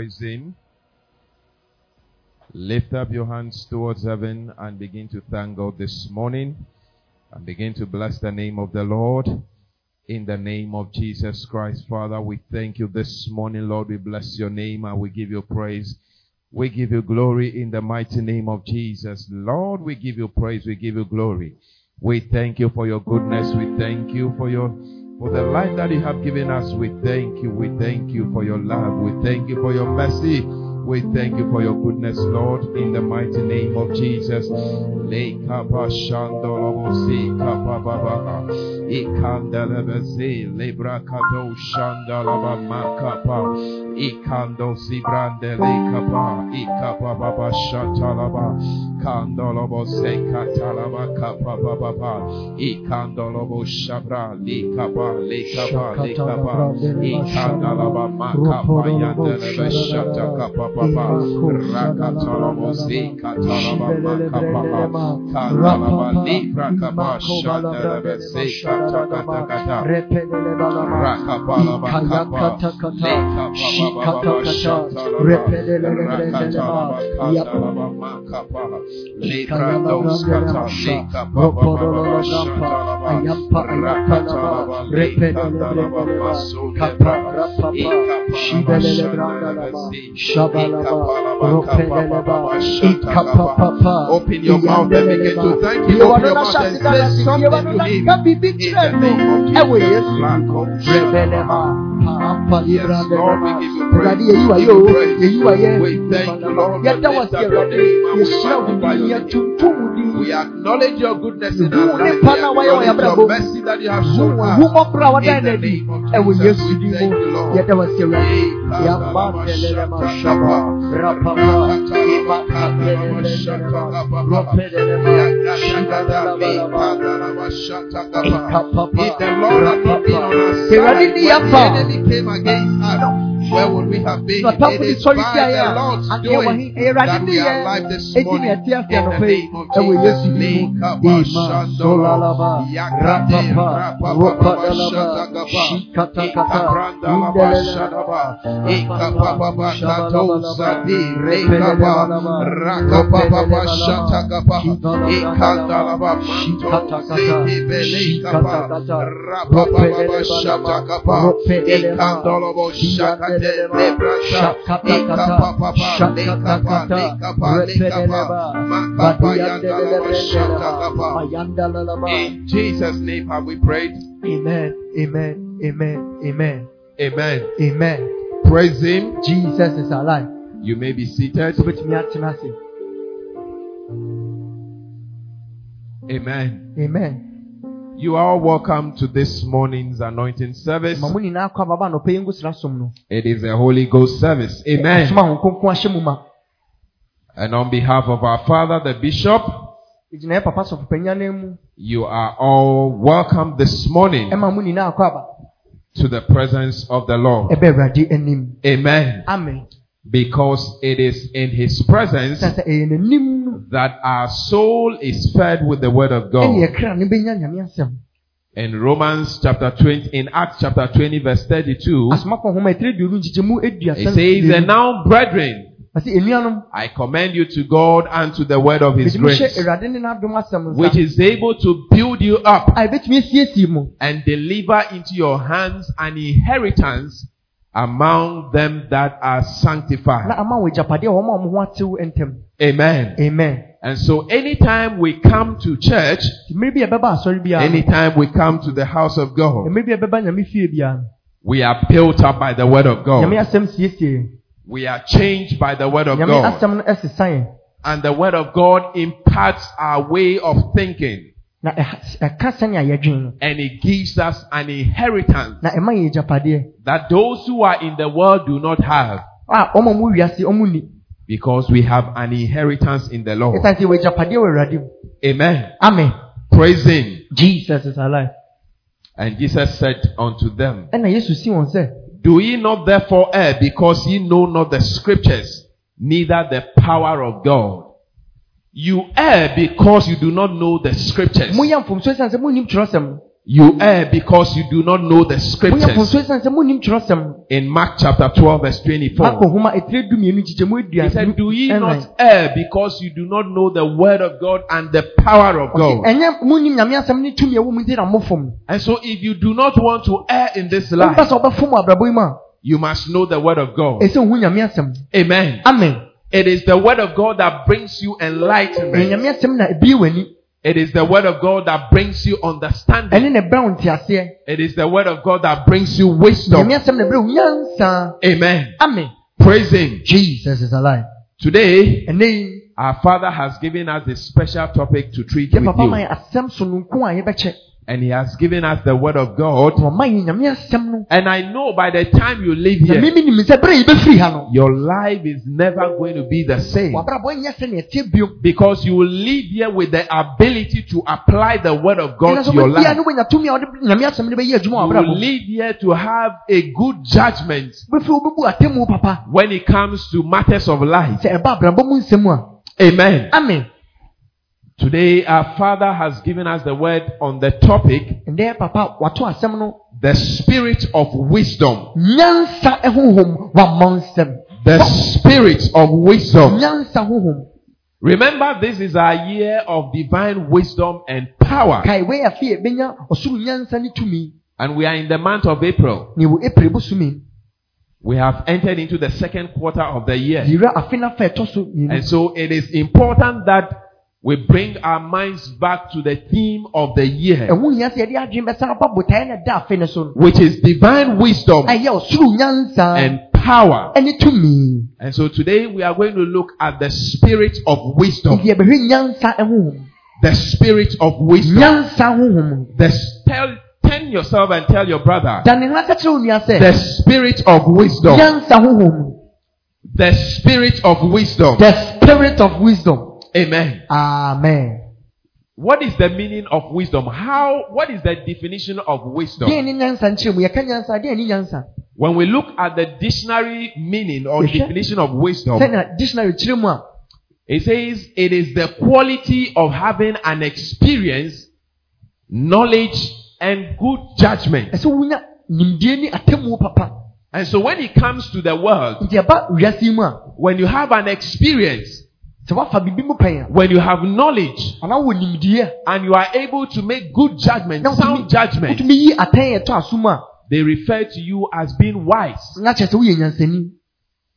praise. Lift up your hands towards heaven and begin to thank God this morning and begin to bless the name of the Lord. In the name of Jesus Christ, Father, we thank you this morning, Lord. We bless your name and we give you praise. We give you glory in the mighty name of Jesus. Lord, we give you praise. We give you glory. We thank you for your goodness. We thank you for your for the life that you have given us. We thank you. We thank you for your love. We thank you for your mercy. We thank you for your goodness, Lord, in the mighty name of Jesus. Lebrakado shandalaba makapa. Ikando sibrande lekapa. Ikapababa shatalaba. Kandolobo sekatalaba kapababa. Ikandolobo shabra lekapa lekapa lekapa. Ikandalaba makapa yandelebe shatakapa papa. Rakatolobo zekatalaba makapa. Kandalaba libra kapa shandelebe sekatakata. Rakapalaba kapa. Lekapababa shatalaba. Rakatalaba kandalaba makapa. Lebrados kata lekapababa shatalaba. Rakatalaba lekandalaba maso lebra. Ikapalaba Open your mouth and begin to thank him. Open your mouth and say something to him. In the name of Jesus. Lord, we give you praise. We give you praise. We thank you, Lord. We lift up your name we magnify your name. We acknowledge your goodness in our life. We acknowledge your mercy that you have shown us. In the name of Jesus, we thank you, Lord. If the Lord had not been on our side, when the enemy came against us, where would we have been? It is by the Lord's doing that we are alive this morning. In the name of Jesus. Lekaba shandolo, yakate rapapapa shatagaba, ikabrandalaba shadaba, ikapapapa katozadi, rekaba, rakapapapa shatagaba, ikandalaba manto, zekebelekaba, rapapapa In Jesus' name have we prayed. Amen. Amen. Amen. Amen. Amen. Amen. Praise Him. Jesus is alive. You may be seated. Amen. Amen. You are all welcome to this morning's anointing service. Ma mo nyinaa kɔ ababa anɔpa yi ngosira som no. It is a Holy Ghost service. Amen. Som a Honhom Kronkron ahyɛ mu ma. And on behalf of our Father, the Bishop, Egyina yɛ papa sɔfo panyin nan mu. you are all welcome this morning Ɛma mo nyinaa kɔ aba. to the presence of the Lord. Ɛbɛ Awurade anim. Amen. Amen. Because it is in His presence Sɛ sɛ ɛyɛ n'anim no. that our soul is fed with the Word of God. ɛkra ne benya nyame asɛm. In Romans chapter 20, in Acts chapter 20 verse 32, Asomafo nhoma ɛtiri duonu nkyekyɛmu it says, And now, brethren, I commend you to God and to the word of His grace, Awurade ne n'adom asɛm which is able to build you up A ebɛtumi esiesie mu. and deliver into your hands an inheritance among them that are sanctified. ama wɔ agyapadeɛ a wɔn a wɔn ho atew ntɛm. Amen. Amen. And so anytime we come to church, Mmiri bi a ɛbɛba asɔre biara. no, anytime we come to the house of God, Mmiri bi a ɛbɛba nyame fie biara. no, we are built up by the word of God. We are changed by the word of God. asɛm no ɛsesa yɛn. And the word of God imparts our way of thinking. Na ɛka sɛnea yɛdwen no. And it gives us an inheritance Na ɛma yɛ agyapadeɛ. that those who are in the world do not have A wɔn a wiase wɔn ni. because we have an inheritance in the Lord. Ɛsan sɛ wɔ agyapadeɛ wɔ Awurade mu. Amen. Amen. Praise Him. Jesus is alive. And Jesus said unto them, Ɛna Yesu si wɔn sɛ. Do ye not therefore err because ye know not the scriptures, neither the power of God? You err because you do not know the scriptures. Moyɛ mfomso ɛsan sɛ monim twerɛsɛm no. You err because you do not know the scriptures. mfonso ɛsiane sɛ monim kyerɛsɛm In Mark chapter 12 verse 24. nhoma ɛtire dumienu nkyekyɛmu He said, Do ye not err because you do not know the word of God and the power of God? ɛnyɛ monim nyame asɛm ne tumi a ɛwɔ mu nti na mofom And so if you do not want to err in this life, sɛ wobɛfom abrabɔ yi mu a you must know the word of God. ɛsɛ wohu nyame asɛm Amen. amen It is the word of God that brings you enlightenment. nyame asɛm na ebie w'ani It is the word of God that brings you understanding. ɛne na ɛbrɛ wo nteaseɛ It is the word of God that brings you wisdom. nyame asɛm na ɛbrɛ wo nyansa Amen. amen Praise Him. jesus is alive Today, our Father has given us a special topic to treat with you. And He has given us the word of God. And I know by the time you leave here, your life is never going to be the same. Because you will leave here with the ability to apply the word of God to your life. You will leave here to have a good judgment when it comes to matters of life. Amen. amen Today, our Father has given us the word on the topic, ɛndɛ papa wato asɛm no the spirit of wisdom. nyansa honhom wammɔ nsɛm The spirit of wisdom. Remember, this is our year of divine wisdom and power. kae wei afe a ɛbɛnya ɔsoro nyansa ne tumi And we are in the month of April. na ɛwɔ april bosome We have entered into the second quarter of the year. yɛwura afe no afa ɛtɔ so mmienu And so it is important that we bring our minds back to the theme of the year, ɛho hia sɛ yɛde adwene bɛsan aba botaeɛ na ɛda afe no so no which is divine wisdom ɛyɛ ɔsoro nyansa and power. And so today we are going to look at the spirit of wisdom. nti yɛbɛhwɛ nyansa honhom The spirit of wisdom. The s- tell turn yourself and tell your brother. da ne ho aka kyerɛ wo nua The spirit of wisdom. The spirit of wisdom. the spirit of wisdom Amen. amen What is the meaning of wisdom? How what is the definition of wisdom? deɛ ne nyansa nkyerɛ mu yɛka nyansa deɛ ne nyansa When we look at the dictionary meaning or definition of wisdom, it says it is the quality of having an experience, knowledge, and good judgment. ɛsɛ wonya nimdeɛ ne atemmuo papa And so when it comes to the world, nti ɛba wiase yi mu a when you have an experience, sɛ woafa biribi mu pɛn a when you have knowledge, anaa wɔ nimdeɛ and you are able to make good judgment, sound judgment, wotumi yi atɛn ɛtɔ aso mu a they refer to you as being wise. na kyerɛ sɛ woyɛ nyansani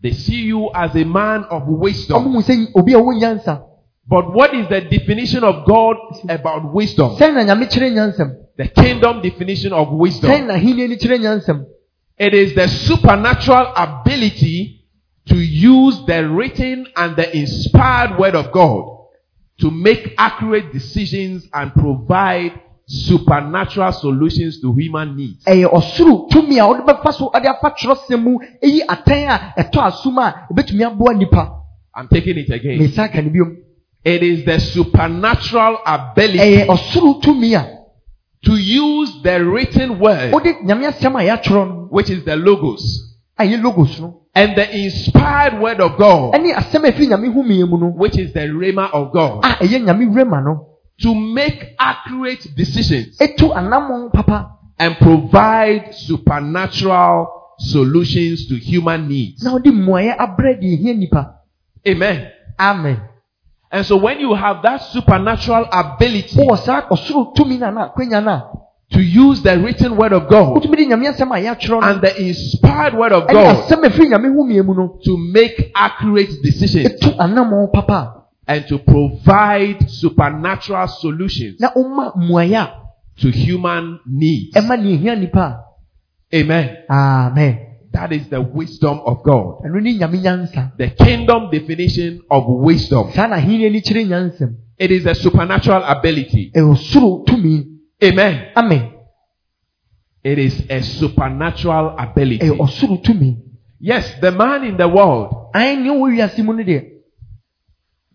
They see you as a man of wisdom. ɔmo hu sɛ obi a wɔwɔ nyansa But what is the definition of God about wisdom? sɛn na nyame kyerɛ nyansam The kingdom definition of wisdom. na ahenni ni kyerɛ nyansam It is the supernatural ability to use the written and the inspired word of God to make accurate decisions and provide supernatural solutions to human needs. ɛyɛ ɔsoro tumi a wɔde bɛfa so ɔde afa twerɛsɛm mu eyi atɛn a ɛtɔ aso a ebetumi aboa nipa I'm taking it again. mesa ka biom It is the supernatural ability ɛyɛ ɔsoro tumi a to use the written word, wɔde nyame asɛm a yɛatwerɛ no which is the logos, a ɛyɛ logos no and the inspired word of God, ɛne asɛm a efi nyame homie mu no which is the rhema of God, a ɛyɛ nyame wurema no to make accurate decisions etu anammɔn papa and provide supernatural solutions to human needs. na wɔde mmuayɛ abrɛ deɛ ehia nipa Amen. amen And so when you have that supernatural ability wowɔ saa ɔsoro tumi na na akwanya na to use the written word of God wotumi de nyame asɛm a yɛatwerɛ no and the inspired word of God asɛm a ɛfiri nyame homie mu no to make accurate decisions etu anammɔn papa and to provide supernatural solutions na ɔma mmuayɛ a to human needs. ɛma ne ehia nipa Amen. amen That is the wisdom of God. ɛno ne nyame nyansa The kingdom definition of wisdom. saa na ahenni ani kyerɛ nyansam It is a supernatural ability. Ɛwɔ soro tumi Amen. amen It is a supernatural ability. ɛyɛ ɔsoro tumi Yes, the man in the world, ahen nea ɔwɔ wiase mu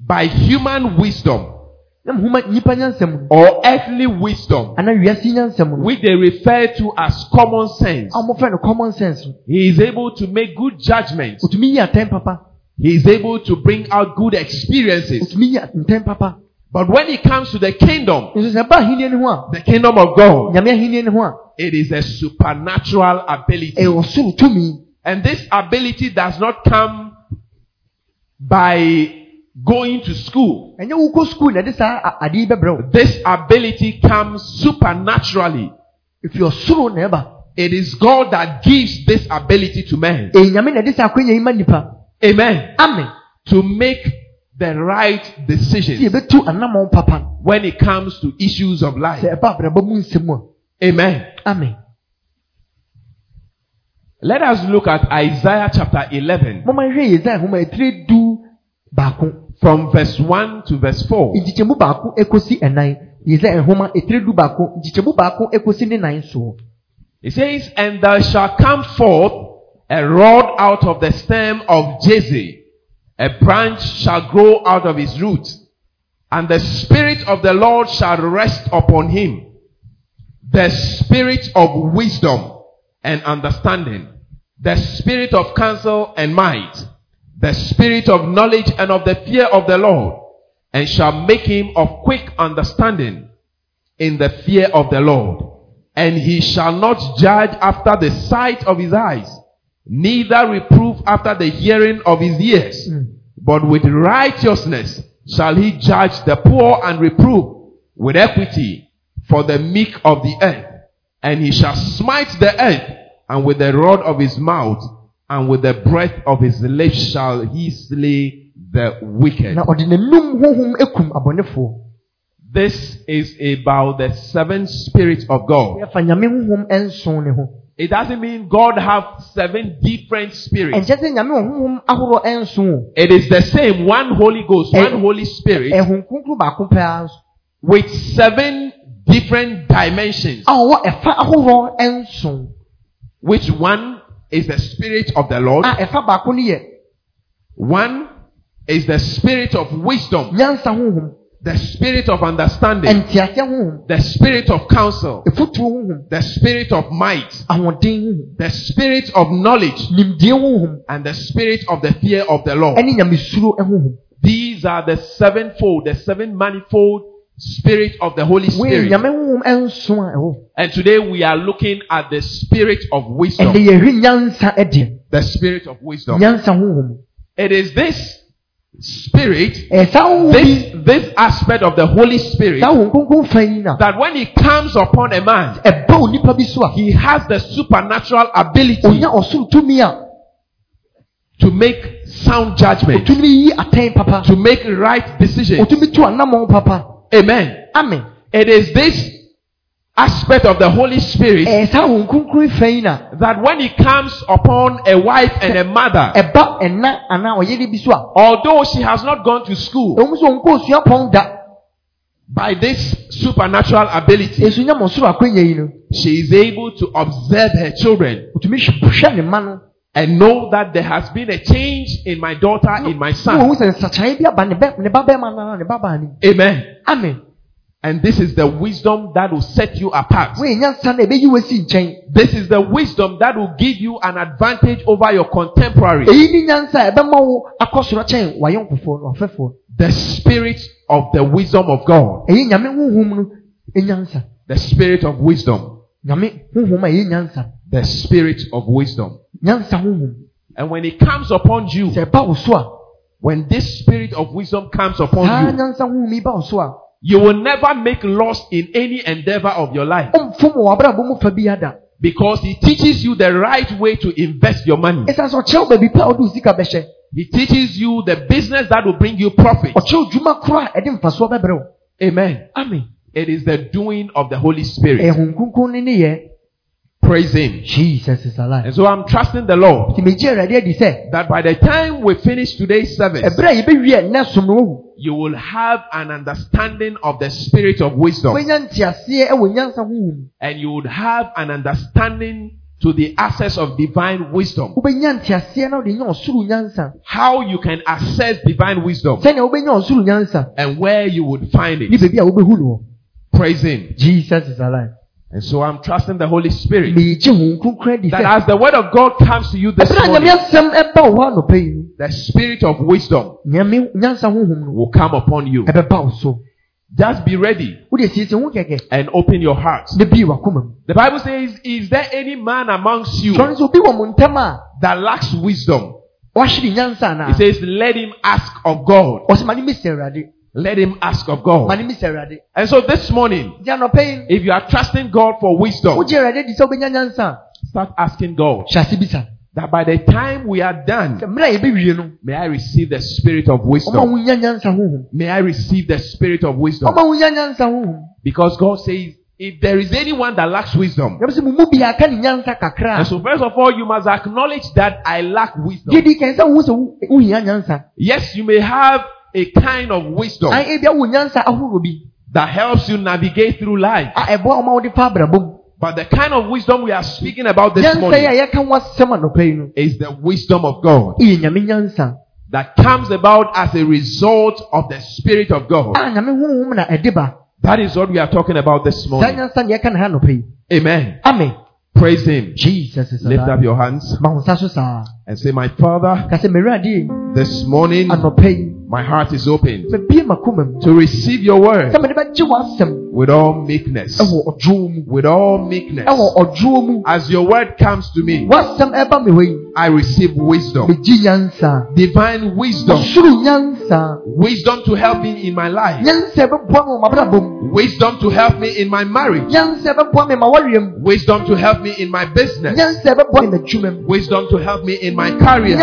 by human wisdom na mhoma nnipa nyansam no or earthly wisdom, anaa wiase nyansam no which they refer to as common sense, a wɔmɔfrɛ no common sense he is able to make good judgments. ɔtumi yi atɛn papa He is able to bring out good experiences. Ɔtumi yi atɛn papa But when it comes to the kingdom, nso sɛ ɛba ahenni no ho a the kingdom of God, nyame ahenni no ho a it is a supernatural ability. ɛyɛ ɔsoro tumi And this ability does not come by going to school. ɛnyɛ wokɔ sukuu na ɛde saa a- ade yi bɛbrɛ wo This ability comes supernaturally. If you're na ɛba It is God that gives this ability to man. ɛyɛ nyame na ɛde saa akwanya yi ma nipa Amen. amen To make the right decisions yɛbɛtu anammɔn papa. no when it comes to issues of life. sɛ ɛba abrabɔ mu nsɛm Amen. amen. Let us look at Isaiah chapter 11 mɔma nhwɛ yesaia nhoma ɛtire du baako. From verse 1 to verse 4. nkyekyɛmu baako ekosi ɛnan yesaia nhoma ɛtire du baako. Nkyekyɛmu baako ekosi ne nan soɔ It says, And there shall come forth a rod out of the stem of Jesse, a branch shall grow out of his roots, and the Spirit of the Lord shall rest upon him, the Spirit of wisdom and understanding, the Spirit of counsel and might, the Spirit of knowledge and of the fear of the Lord, and shall make him of quick understanding in the fear of the Lord. And he shall not judge after the sight of his eyes, neither reprove after the hearing of his ears. Hmm. But with righteousness shall he judge the poor and reprove with equity for the meek of the earth. And he shall smite the earth, and with the rod of his mouth, and with the breath of his lips shall he slay the wicked. na ɔde n'anum honhom ekum abɔnefoɔ This is about the seven spirits of God. Yɛfa nyame honhom nson ne ho It doesn't mean God have seven different spirits. ɛnkyɛ sɛ nyame wɔ honhom ahoroɔ nson o It is the same one Holy Ghost, Eh, one Holy Spirit ɛhon kronkron baako pɛa nso with seven different dimensions. a ɔwɔ ɛfa ahoroɔ nson Which one is the spirit of the Lord? a ɛfa baako no yɛ One is the spirit of wisdom, the spirit of understanding, the spirit of counsel, the spirit of might, the spirit of knowledge, and the spirit of the fear of the Lord. ɛne nyamesuro honhom These are the sevenfold, the seven manifold spirit of the Holy Spirit. nyame honhom nson a ɛwɔ And today we are looking at the spirit of wisdom. yɛhwɛ nyansa ɛdeɛ. The spirit of wisdom. It is this spirit, eh, honhom this, this aspect of the Holy Spirit, saa honhom kronkron fa yi na that when it comes upon a man, eh, ɛba onipa bi so a he has the supernatural ability onya ɔsoro tumi a. to make sound judgment, otumi yi atɛn papa. to make right decisions. otumi tu anammɔn papa. Amen. amen. It is this aspect of the Holy Spirit ɛyɛ saa honhom kronkron fa yi na that when it comes upon a wife and a mother, ɛba ɛna anaa ɔyere bi so a although she has not gone to school, ɛwɔ mu sɛ ɔnkɔ osua pɔn da by this supernatural ability, esu nyɛ mɔ soro akwanya yi no she is able to observe her children otumi hwɛ hwɛ ne ma no and know that there has been a change in my daughter, in my son. wɔn sɛ nsakyae bi aba ne bɛ ne ba bɛrima no ne ba baa ne mu Amen. amen And this is the wisdom that will set you apart. wɔyɛ nyansa na ebeyi wɔ si nkyɛn This is the wisdom that will give you an advantage over your contemporary. eyi ni nyansa a ɛbɛma wo akɔ soro kyɛn wayɔnkofoɔ no ɔfɛfoɔ The spirit of the wisdom of God. eyi nyame honhom no enyansa The spirit of wisdom. nyame honhom a eyi nyansa The spirit of wisdom. And when it comes upon you, sɛ ɛba wo so a when this spirit of wisdom comes upon you, nyansa honhom yi ba wo so a you will never make loss in any endeavor of your life ɔmfom wɔ abrabɔ mu fa bi ada because he teaches you the right way to invest your money. ɛsiane sɛ ɔkyerɛw baabi pa a ɔde wo sika bɛhyɛ He teaches you the business that will bring you profit. ɔkyerɛw dwuma koro a ɛde mfasoɔ bɛbrɛ wo Amen. amen It is the doing of the Holy Spirit. Praise Him. jesus is alive. And so I'm trusting the Lord nti megye awurade adi that by the time we finish today's service, ɛberɛ a yɛbɛwie ɛnnɛ som no wahu you will have an understanding of the spirit of wisdom. Wobɛnya nteaseɛ ɛwɔ nyansa honhom and you would have an understanding to the access of divine wisdom. wobɛnya nteaseɛ na wode nya ɔsoro nyansa. How you can access divine wisdom. Sɛnea wobɛnya ɔsoro nyansa. And where you would find it. baabi a wobɛhu no wɔ Praise Him. jesus is alive And so I'm trusting the Holy Spirit megye honhom kronkron adi that as the word of God comes to you this ɛberɛ a nyame morning, asɛm ɛba wo hɔ anɔpa yi no the spirit of wisdom nyame nyansa honhom no will come upon you. ɛbɛba wo so Just be ready wode siesie ho kɛkɛ and open your heart. na bie wakoma mu The Bible says, Is there any man amongst you sɔre sɛ obi wɔ mo ntam a that lacks wisdom? wahyere nyansa anaa He says, Let him ask of God. Ɔsɛ ma ne mesi awurade Let him ask of God. ne mesi awurade And so this morning, nti anɔpɛ yi if you are trusting God for wisdom, wogye awurade di sɛ wobɛnya nyansa a start asking God hyɛ ase bisa that by the time we are done, mmerɛ a yɛbɛwie no may I receive the spirit of wisdom. wo nya nyansa honhom May I receive the spirit of wisdom. ɔma wo nya nyansa honhom Because God says, if there is anyone that lacks wisdom, yɛbɛ sɛ mo mu bi aka ne nyansa kakra. and so first of all, you must acknowledge that I lack wisdom. gyedi kan sɛ wohu sɛ wo- wohia nyansa Yes, you may have a kind of wisdom an ebia wo nyansa ahorow bi that helps you navigate through life. a ɛboa ɔma wode fa abrabɔ mu But the kind of wisdom we are speaking about this morning a yɛka ho asɛm anɔpɛ yi no is the wisdom of God ɛyɛ nyame nyansa that comes about as a result of the Spirit of God. a nyame honhom na ɛde ba That is what we are talking about this morning. nyansa ne yɛka ne ha anɔpɛ yi Amen. amen Praise Him. jesus is Lift up your hands ma wo nsa so saa and say, My Father, this morning my heart is open mabie makoma mu to receive your word sɛ mede bɛgye w'asɛm with all meekness. With all meekness. As your word comes to me, w'asɛm ɛba me hɔ yi I receive wisdom. Divine wisdom. Wisdom to help me in my life. nyansa ɛbɛboa me wɔ m'abrabɔ mu Wisdom to help me in my marriage. nyansa ɛbɛboa me ma wɔreɛ mu Wisdom to help me in my business. nyansa ɛbɛboa me m'adwuma mu Wisdom to help me in my career.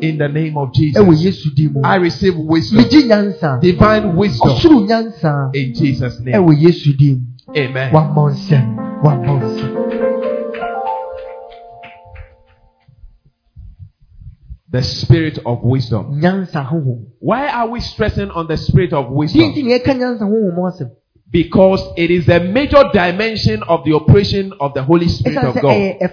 Nyansa ɛbɛboa me wɔ m'adwumayɛ mu In the name of Jesus. yesu din mu I receive wisdom. Divine wisdom. In Jesus' name. ɛwɔ yesu din mu Amen. wammɔ nsɛm wammɔ nsɛm The spirit of wisdom. Why are we stressing on the spirit of wisdom? nti na yɛka nyansa honhom ho asɛm Because it is a major dimension of the operation of the Holy Spirit of God. Eh, eh,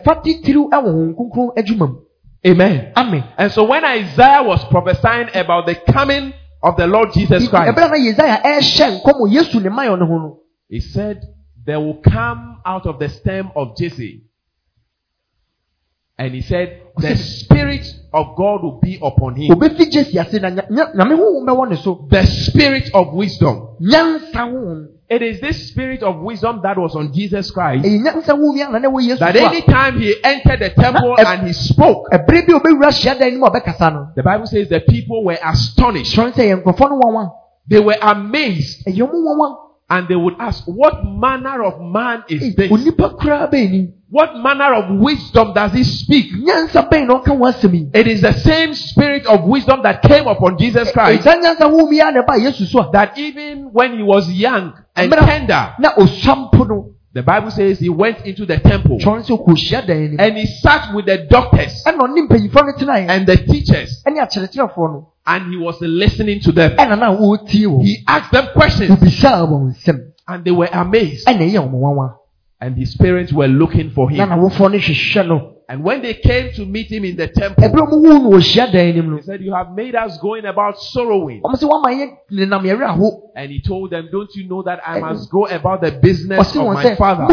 ɛyɛ ɛfa titiriw ɛwɔ honhom kronkron adwuma mu Amen. amen And so when Isaiah was prophesying about the coming of the Lord Jesus Christ, ɛberɛ na yesaia ɛrehyɛ nkɔm wɔ yesu ne mayɔ no ho no he said, There will come out of the stem of Jesse. And he said, The Spirit of God will be upon him. The Spirit of wisdom. It is this Spirit of wisdom that was on Jesus Christ. ɛyɛ nyansa honhom yi ana na ɛwɔ yesu That so a anytime he entered the temple and he spoke, ɛberɛ bi a obɛwura hyiadan no mu a ɔbɛkasa no the Bible says the people were astonished. kyerɛ sɛ yɛ nkurɔfoɔ no wanwa They were amazed ɛyɛ ɔmo wanwa and they would ask, What manner of man is this? onipa koraa bɛn ni What manner of wisdom does he speak? nyansa bɛn na ɔka wɔn asɛm yi It is the same spirit of wisdom that came upon Jesus eh, eh, Christ. ɛsa nyansa honhom yi a na ɛbaa yesu so a. That even when he was young and tender, the Bible says he went into the temple kyerɛ sɛ ɔkɔ hyiadan no mu and he sat with the doctors ɛna ɔne mpanyimfoɔ no tenaeɛ and the teachers. Ɛne akyerɛkyerɛfoɔ no and he was listening to them. ɛna na wɔretie wɔ He asked them questions obisaa wɔn nsɛm and they were amazed. ɛna ɛyɛ wɔn wanwa And his parents were looking for him. N'awofoɔ no hwehwɛ no And when they came to meet him in the temple, ɛberɛ a ɔmo huu no wɔ hyiadan no mu he said, You have made us going about sorrowing. no ɔmo sɛ wɔama yɛ nenam yɛwerɛ aho And he told them, Don't you know that I must go about the business of my father?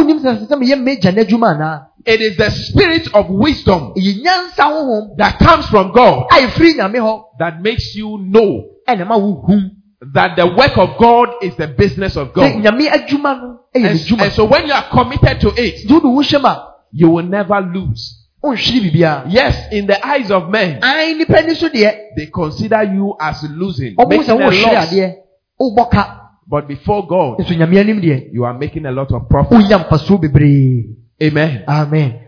It is the spirit of wisdom ɛyɛ nyansa honhom that comes from God a ɛfiri nyame hɔ that makes you know that the work of God is the business of God. nyame adwuma no ɛyɛ And, and so when you are committed to it, nti wode wo hyɛm a you will never lose. Yes, in the eyes of men, ae nipa ni so deɛ they consider you as losing, making a loss. adeɛ wobɔ ka But before God, nso nyame anim deɛ you are making a lot of profit. wonya mfasoɔ bebree Amen. amen.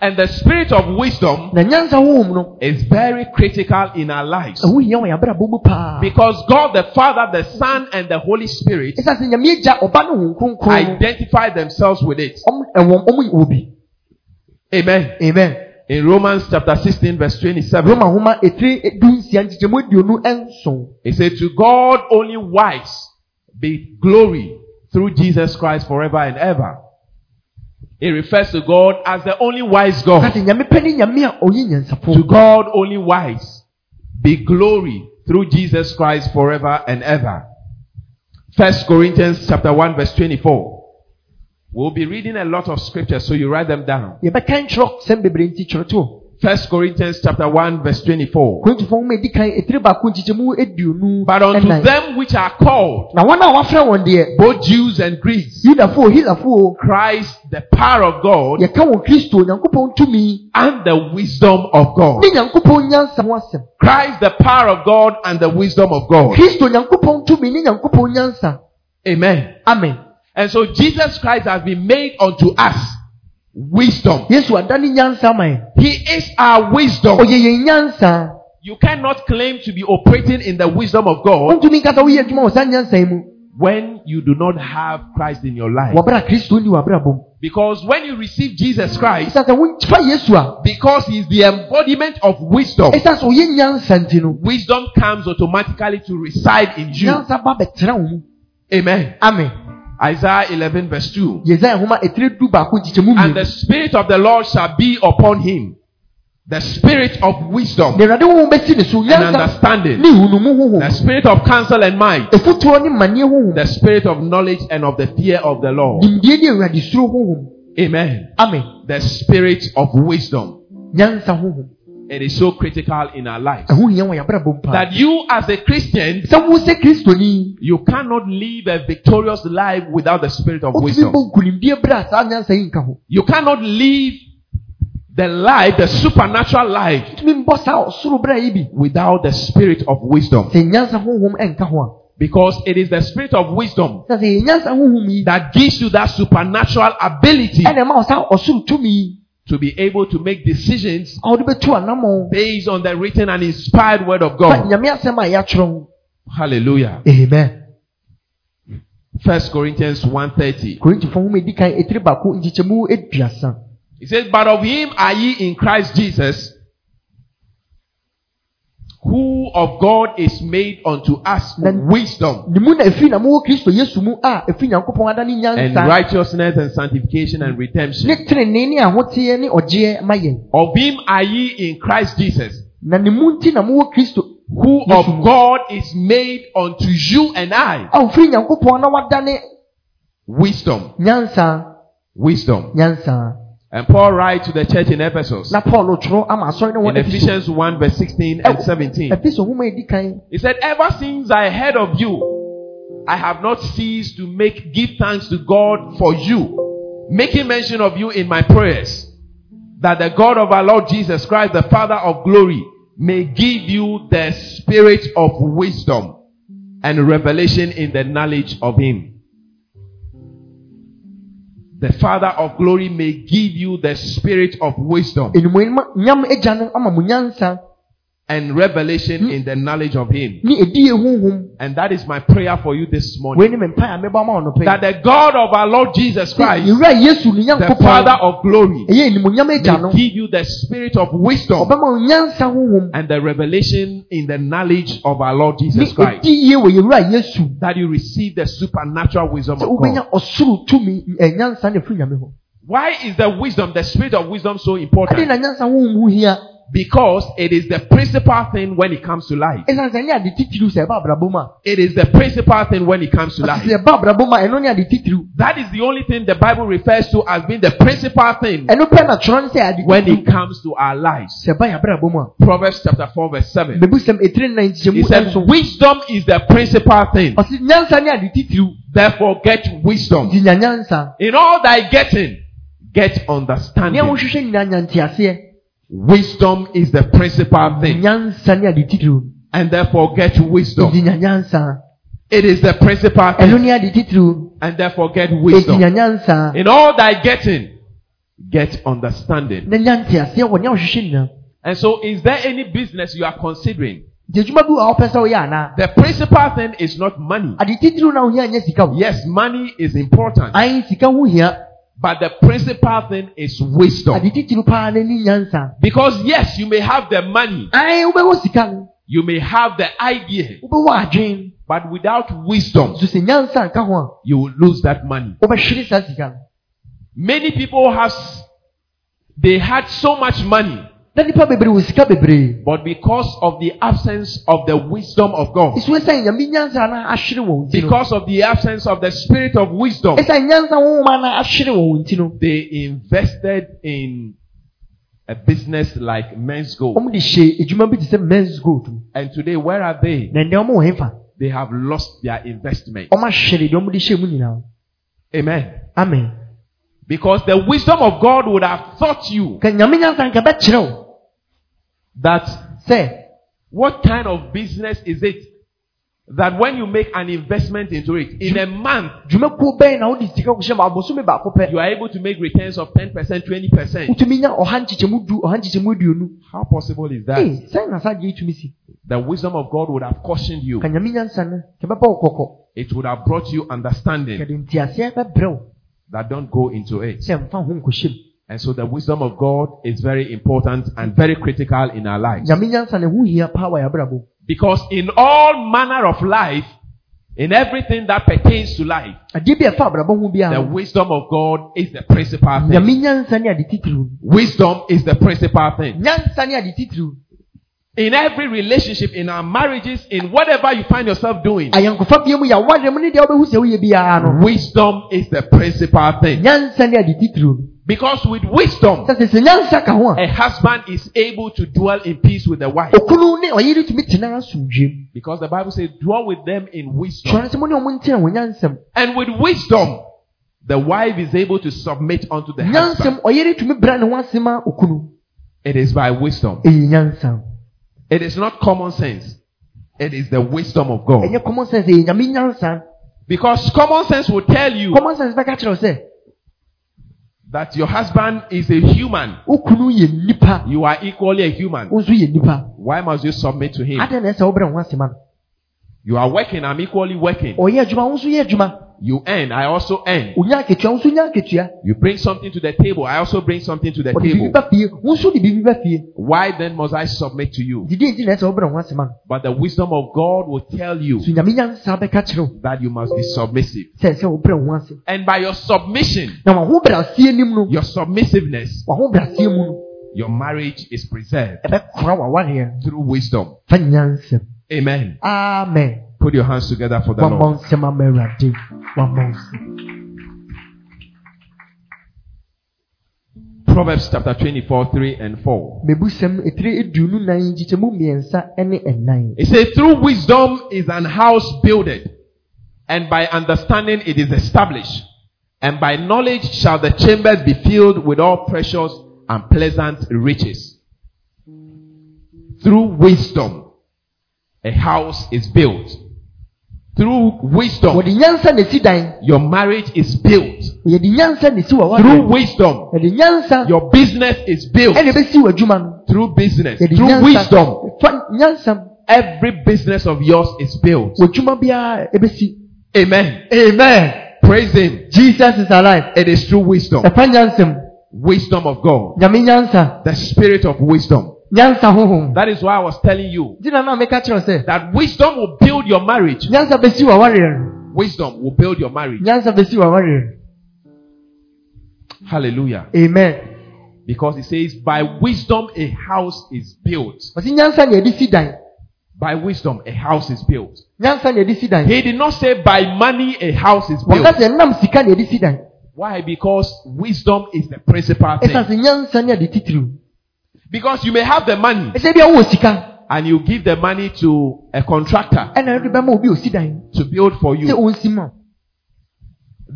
And the spirit of wisdom na nyansa honhom no. is very critical in our lives. ɛho hia wɔ yɛabrabɔ mu paa Because God the Father, the Son, and the Holy Spirit ɛsiane sɛ nyame agya ɔba no honhom kronkron no identify themselves with it. Eh, ɔmo ɛwɔ ɔmo wɔ bi Amen. amen In Romans chapter 16, verse 27, roma nhoma ɛtiri du nsia nkyekyɛmu aduonu nson it says, To God only wise be glory through Jesus Christ forever and ever. It refers to God as the only wise God. sɛ nyame pɛ ne nyame a ɔyɛ nyansafo To God only wise be glory through Jesus Christ forever and ever. First Corinthians chapter 1 verse 24. We'll be reading a lot of scriptures, so you write them down. yɛbɛka nkyerɛ sɛm bebree nti kyerɛ to First Corinthians chapter 1 verse 24. korintofoɔ nwoma a edi kan etiri baako nkyekyɛmu eduonu But unto them which are called, na wɔn a wɔafrɛ wɔn deɛ both Jews and Greeks, Christ, the power of God yɛka wɔn kristo nyankopɔn tumi and the wisdom of God. ne nyankopɔn nyansa ho asɛm Christ, the power of God and the wisdom of God. kristo nyankopɔn tumi ne nyankopɔn nyansa Amen. amen And so Jesus Christ has been made unto us wisdom. yesu nyansa He is our wisdom. ɔyɛ yɛn nyansa You cannot claim to be operating in the wisdom of God wɔntumi nkasa woyɛ adwuma wɔ nyansa yi when you do not have Christ in your life. wɔbra kristo ni wɔabrabɔ mu Because when you receive Jesus Christ, ɛsiane sɛ wofa yesu a because He is the embodiment of wisdom, ɛsiane sɛ ɔyɛ nyansa nti no wisdom comes automatically to reside in you. nyansa ba bɛtena wo mu Amen. amen Isaiah 11 verse 2. yesaia nhoma etire du baako nkyekyɛmu And the Spirit of the Lord shall be upon him. The Spirit of wisdom na awurade honhom bɛsi ne so and understanding. The Spirit of counsel and might. efutuo ne mmaneɛ honhom The Spirit of knowledge and of the fear of the Lord. nimdeɛ ne awurade suro honhom Amen. amen The Spirit of wisdom. Honhom It is so critical in our lives. ɛho hia wɔ yɛabrabɔ mu paa That you as a Christian, sɛ wo sɛ kristoni you cannot live a victorious life without the Spirit of wisdom. bɔ nkonimdie berɛ a saa nyansa yi nka ho You cannot live the life, the supernatural life, wotumi mbɔ saa ɔsoro berɛ yi without the Spirit of wisdom. sɛ nyansa honhom ɛnka ho a Because it is the Spirit of wisdom sɛ sɛ yɛ nyansa honhom yi that gives you that supernatural ability ɛna ɛma wo saa ɔsoro tumi to be able to make decisions a wode bɛtu anammɔn based on the written and inspired word of God. nyame asɛm a yɛatwerɛ ho Hallelujah. amen First Corinthians 1.30. korintifo nhoma edi kan etiri baako nkyekyɛmu aduasa It says, But of him are ye in Christ Jesus, who of God is made unto us wisdom ne mu na efi na mowɔ kristo yesu mu ah, a efi nyankopɔn ada ne and righteousness and sanctification and redemption. ne tenenee ne ahoteɛ ne ɔgyeɛ ma yɛn Of him are ye in Christ Jesus, na ne mu nti na mowɔ kristo who of. God is made unto you and I ofiri nyankopɔn na wadane wisdom. Wisdom. And Paul writes to the church in Ephesus na paul twerɛ ama no in wɔ Efeso Ephesians 1 verse 16 and 17. Efeso nhoma edi kan He said, Ever since I heard of you, I have not ceased to make give thanks to God for you, making mention of you in my prayers, that the God of our Lord Jesus Christ, the Father of glory, may give you the spirit of wisdom and revelation in the knowledge of him. The Father of glory may give you the spirit of wisdom and revelation hmm? in the knowledge of him. ne edie honhom And that is my prayer for you this morning. wei ne me mpae a mebɔ ama wo that the God of our Lord Jesus Christ, yewura yesu ne the Father of glory, ɛyɛ enumonyam agya no may give you the spirit of wisdom ɔbɛma wo nyansa honhom and the revelation in the knowledge of our Lord Jesus Christ. edi yie wɔ yewura yesu That you receive the supernatural wisdom of God. wobɛnya ɔsoro tumi ɛ, eh, nyansa ne ɛfiri nyame hɔ Why is the wisdom, the spirit of wisdom so important? Na nyansa honhom ho hia Because it is the principal thing when it comes to life. ɛsiane sɛ ɛne ade titiriw sɛ ɛba abrabɔ mu a It is the principal thing when it comes to life. sɛ ɛba abrabɔ mu a ɛno ne ade titiriw That is the only thing the Bible refers to as being the principal thing ɛno pɛ na twerɛ ne sɛ ade when it comes to our lives. sɛ ɛba yɛ abrabɔ mu a Proverbs chapter 4 verse 7. mebusɛm ɛtire nnan He ɛnso Wisdom is the principal thing. ɔse nyansa ne ade titiriw Therefore, get wisdom. nti nya nyansa In all thy getting, get understanding. Wohwehwɛ nyinaa nya nteaseɛ Wisdom is the principal thing. nyansa ne ade titiriw And therefore, get wisdom. It is the principal thing. ne ade titiriw And therefore, get wisdom. In all thy getting, get understanding. na nya nteaseɛ wɔ nea wohwehwɛ nyinaa And so, is there any business you are considering? nti adwuma bi wɔ a wopɛ sɛ woyɛ anaa The principal thing is not money. ade titiriw na wohia nyɛ sika wo Yes, money is important. Ae sika ho hia But the principal thing is wisdom. ade titiriw paa na ni nyansa. Because yes, you may have the money, ae wobɛwɔ sika no you may have the idea, but without wisdom, so sɛ nyansa nka you will lose that money. Many people have, they had so much money, na nipa bebree wɔ sika bebree but because of the absence of the wisdom of God, ɛsiane sɛ nyame nyansa na ahwere wɔn nti no. Because of the absence of the spirit of wisdom, ɛsiane nyansa honhoma na ahwere wɔn nti no. They invested in a business like Menzgold. wɔn de hyɛ edwuma bi te sɛ Menzgold And today, where are they? na ndɛ wɔn wɔ They have lost their investment. wɔn ahwere deɛ wɔn de hyɛ mu nyinaa. Amen. amen. Because the wisdom of God would have taught you ka nyame nyansa nka bɛkyerɛ wo that say, what kind of business is it that when you make an investment into it, in a month, dwumakuo bɛn na wode sika kɔhyɛ mu abosome baako pɛ you are able to make returns of 10%, 20%. wotumi nya ɔha nkyekyɛmu du ɔha nkyekyɛmu aduonu How possible is that? ee sɛn na saa deɛ yɛtumi si The wisdom of God would have cautioned you. ka nyame nyansa no ka bɛbɛ wo kɔkɔ It would have brought you understanding kɛde nteaseɛ bɛbrɛ wo that don't go into it. And so the wisdom of God is very important and very critical in our lives. Because in all manner of life, in everything that pertains to life, the wisdom of God is the principal thing. Wisdom is the principal thing. In every relationship, in our marriages, in whatever you find yourself doing, wisdom is the principal thing. Nyansa ne ade titiriw Because with wisdom, a husband is able to dwell in peace with the wife. okunu ne ɔyere tumi tena asomdwem Because the Bible says, dwell with them in wisdom. twɛre sɛ mo ne ɔmo ntena wɔ nyansɛm And with wisdom, the wife is able to submit unto the husband. nyansɛm ɔyere tumi bra ne ho ase It is by wisdom. It is not common sense. It is the wisdom of God. ɛnyɛ common sense ɛyɛ nyame nyansa Because common sense will tell you common sense bɛka kyerɛ wo sɛ that your husband is a human. wo kunu yɛ nipa You are equally a human. wo nso yɛ nipa Why must you submit to him? adɛn na ɛsɛ wobrɛ wo ho ase no You are working. I'm equally working. ɔyɛ adwuma wo nso You earn. I also earn. onya akatua wo nso nya akatua You bring something to the table. I also bring something to the table. ba fie wo nso de biribi ba Why then must I submit to you? didi nti na ɛsɛ wobrɛ wo ho ase ma no But the wisdom of God will tell you so nyame nyansa bɛka kyerɛ wo that you must be submissive. sɛ ɛsɛ wobrɛ wo ho ase And by your submission, na wahobrɛ aseɛ nim no your submissiveness, wahobrɛ aseɛ mu no your marriage is preserved ɛbɛkora wawareɛ through wisdom. fa nyansɛm Amen. amen Put your hands together for the wammɔ Lord. nsɛm ama awurade wammɔ nsɛm Proverbs chapter 24, 3 and 4. mebusɛm ɛtire aduonu nan nkyekyɛmu mmiɛnsa ne ɛnan It says, Through wisdom is an house builded, and by understanding it is established, and by knowledge shall the chambers be filled with all precious and pleasant riches. Through wisdom, a house is built. Through wisdom, wɔde nyansa na esi dan your marriage is built. yɛde nyansa na esi Through wisdom, your business is built. ɛna ɛbɛsi w'adwuma no Through business, through wisdom, every business of yours is built. w'adwuma biara ɛbɛsi Amen. amen Praise Him. jesus is alive It is through wisdom. Wisdom of God. The spirit of wisdom. Nyansa honhom That is why I was telling you gyina na meka kyerɛ wo sɛ that wisdom will build your marriage. nyansa bɛsi w'awareɛ no Wisdom will build your marriage. nyansa bɛsi w'awareɛ Hallelujah. amen Because it says, by wisdom a house is built. ɔsi nyansa na yɛde si dan By wisdom a house is built. nyansa na yɛde si dan He did not say by money a house is wɔka built. sɛ nam sika na yɛde si dan Why? Because wisdom is the principal thing. sɛ nyansa ne ade titiriw Because you may have the money ɛsɛ bia wowɔ sika and you give the money to a contractor ɛna ɛde bɛma obi a osi dan to build for you.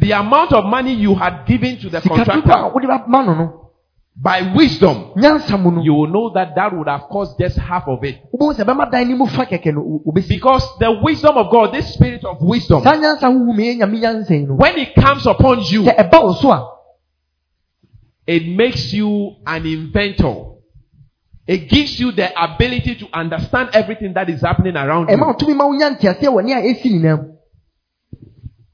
The amount of money you had given to the sika dodo a contractor wode bɛma no no by wisdom, nyansa mu no you will know that that would have cost just half of it. wobɛhu sɛ bɛma dan no mu fa kɛkɛ no o- obɛsi Because the wisdom of God, this spirit of wisdom, saa nyansa honhom yɛ nyame nyansa yi no when it comes upon you, sɛ ɛba wo so a it makes you an inventor. It gives you the ability to understand everything that is happening around you. wotumi ma wonya nteaseɛ wɔ ne a ɛsi nyinaa mu.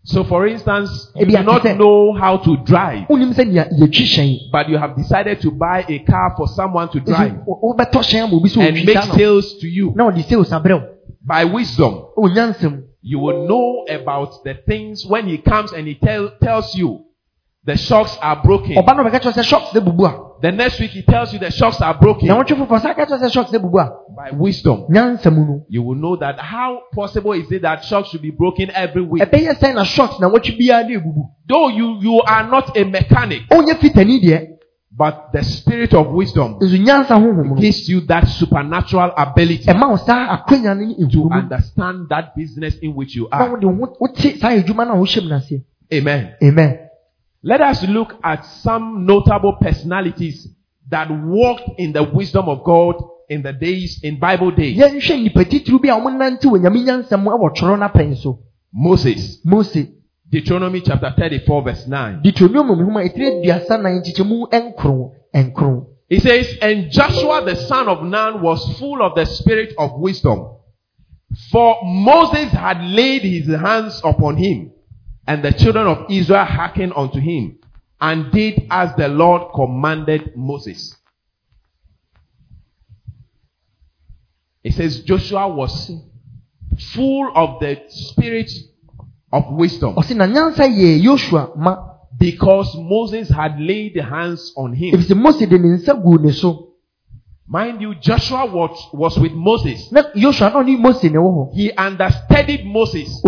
So, for instance, you do not know how to drive, wonim sɛ nea yɛtwi hyɛn. But you have decided to buy a car for someone to drive. Nso wo- wobɛtɔ hyɛn ama obi sɛ and make sales to you. na ɔde sales abrɛ wo. By wisdom, ɔwɔ nyansa mu you will know about the things when he comes and he tell, tells you the shocks are broken. bɛka kyerɛ sɛ shocks a The next week he tells you the shocks are broken. wɔtwe foforɔ saa ka kyerɛ sɛ shocks dɛ bubu a By wisdom, nyansa mu you will know that how possible is it that shocks should be broken every week? ɛbɛyɛ sɛn na shocks na wɔtwe biara ne ebubu Though you, you are not a mechanic, ɔnyɛ fitani deɛ But the spirit of wisdom nso nyansa honhom no gives you that supernatural ability ɛma wo saa akwanya no ne to understand that business in which you are. wode wo wote saa adwuma no a wohyɛ mu no ase Amen. amen Let us look at some notable personalities that walked in the wisdom of God in the days, in Bible days. yɛnhwɛ nnipa titiriw bi a wɔnante wɔ nyame nyansɛm mu wɔ twerɛ no apɛn Moses, Deuteronomy chapter 34 verse 9. deuteronomium nhoma ɛtiri aduasa nan nkyekyɛmu nkron nkron It says, And Joshua the son of Nun was full of the spirit of wisdom. For Moses had laid his hands upon him, and the children of Israel hearkened unto him, and did as the Lord commanded Moses. It says Joshua was full of the spirit of wisdom ɔse na nyansa yɛ yosua ma because Moses had laid hands on him. ɛfisɛ mose de ne nsa guu ne so Mind you, Joshua was, was with Moses. na yosua na ɔne mose ne wɔ hɔ He understudied Moses.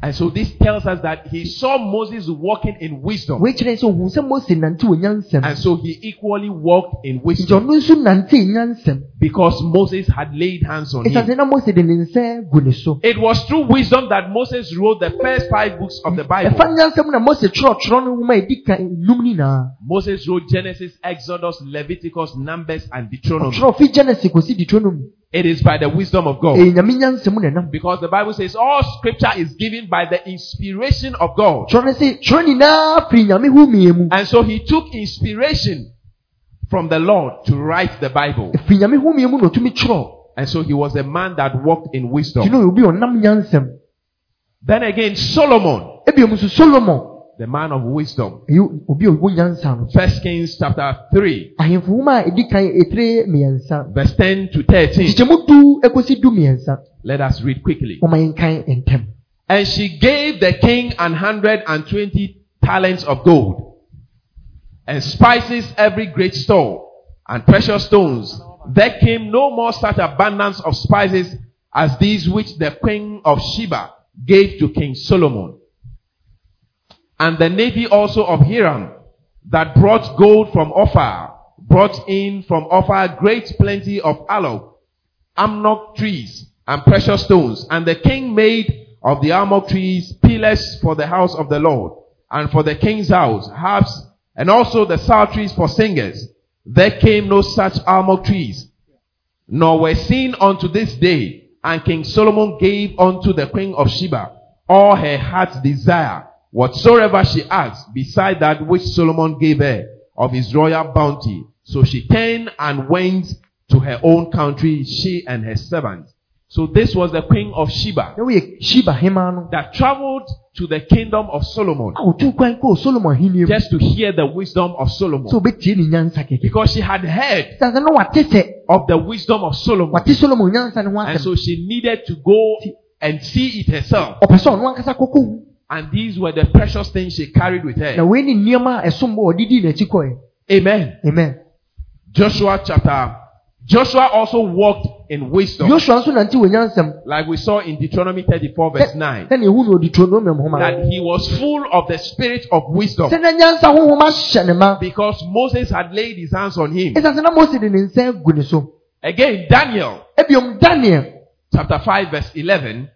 And so this tells us that he saw Moses walking in wisdom. wei kyerɛ sɛ ohun sɛ mose nante And so he equally walked in wisdom ɔno nso nante nyansɛm because Moses had laid hands on him. sɛ na mose de ne nsa gu ne so It was through wisdom that Moses wrote the first five books of the Bible. nyansɛm na mose twerɛtwerɛ no nwoma a ɛdi kan num nyinaa Moses wrote Genesis, Exodus, Leviticus, Numbers, and Deuteronomy. Ɔtwerɛ fi genesis kɔsi deuteronomy It is by the wisdom of God. Eh, ɛyɛ nyame nyansɛm na ɛnam Because the Bible says all scripture is given by the inspiration of God. twerɛ no sɛ twerɛ nyinaa firi nyame ho mie mu And so he took inspiration from the Lord to write the Bible. ɛfiri nyame ho mie mu na ɔtumi twerɛ And so he was a man that walked in wisdom. na ɔyɛ obi a ɔnam nyansɛm Then again, Solomon, solomon the man of wisdom. ɛyɛ obi a ɔwɔ nyansa no First Kings chapter 3, ahemfo nwoma a ɛdi kan ɛtire mmiɛnsa verse 10 to 13. kyekyɛmu du ɛkɔsi du mmiɛnsa Let us read quickly. ɔma yɛnkan ntɛm And she gave the king an hundred and twenty talents of gold, and spices every great store, and precious stones. There came no more such abundance of spices as these which the queen of Sheba gave to King Solomon. And the navy also of Hiram that brought gold from Ophir, brought in from Ophir great plenty of aloe, almug trees, and precious stones. And the king made of the almug trees pillars for the house of the Lord, and for the king's house, harps, and also the psalteries for singers. There came no such almug trees, nor were seen unto this day. And King Solomon gave unto the queen of Sheba all her heart's desire, whatsoever she asked, beside that which Solomon gave her of his royal bounty. So she turned and went to her own country, she and her servants. So this was the queen of Sheba na woyɛ shiba hema no that traveled to the kingdom of Solomon a otu kwan kɔɔ solomon ahenni mu just to hear the wisdom of Solomon. obɛtie ne nyansa kɛkɛ Because she had heard sansa na wate sɛ of the wisdom of Solomon. wate solomon nyansa ne ho And so she needed to go and see it herself. Oh, ɔpɛ sɛ ɔno ankasa kɔkɔ hu And these were the precious things she carried with her. wei ne nneɛma a ɛsom bɔ ɔde dii n'akyi kɔɛ Amen. amen Joshua chapter. Joshua also walked in wisdom. yosua nso nante wɔ nyansɛm Like we saw in Deuteronomy 34 verse 9. sɛnea ehu na odi tuonomium That he was full of the spirit of wisdom. sɛnea nyansa honhom ahyɛ ne ma Because Moses had laid his hands on him. ɛsiane sɛ na mose de ne nsa agu ne so Again, Daniel daniel chapter 5 verse 11.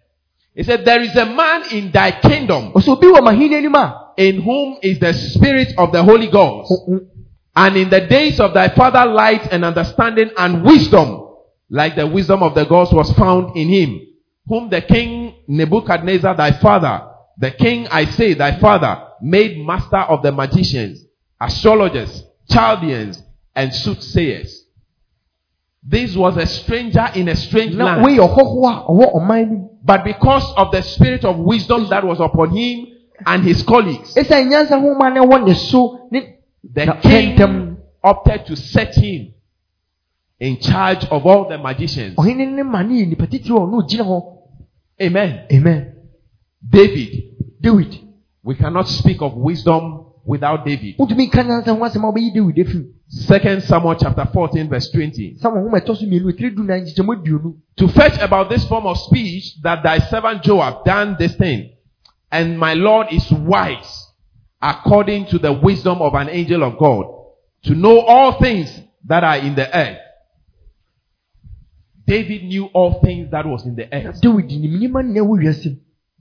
It said, There is a man in thy kingdom ɔsɛ obi wɔ m'ahenni anim a in whom is the spirit of the Holy Ghost. o- o- And in the days of thy father light and understanding and wisdom, like the wisdom of the gods was found in him, whom the king Nebuchadnezzar thy father, the king I say thy father, made master of the magicians, astrologers, Chaldeans, and soothsayers. This was a stranger in a strange land. wei yɛ ɔhɔhoɔ a ɔwɔ ɔman no mu But because of the spirit of wisdom that was upon him and his colleagues, ɛsiane a na ɛwɔ ne so ne the king opted to set him in charge of all the magicians. Oh, ɔhene ne ma ne yɛ nipa titiri a ɔno ogyina hɔ Amen. amen David. david We cannot speak of wisdom without David. wotumi nka nyansa ho asɛm a wobɛyi david afiri Second Samuel chapter 14 verse 20. samuel homa ɛtɔ so mmienu ɛtiri du na nkyekyɛmu aduonu To fetch about this form of speech that thy servant Joab done this thing, and my Lord is wise according to the wisdom of an angel of God, to know all things that are in the earth. David knew all things that was in the earth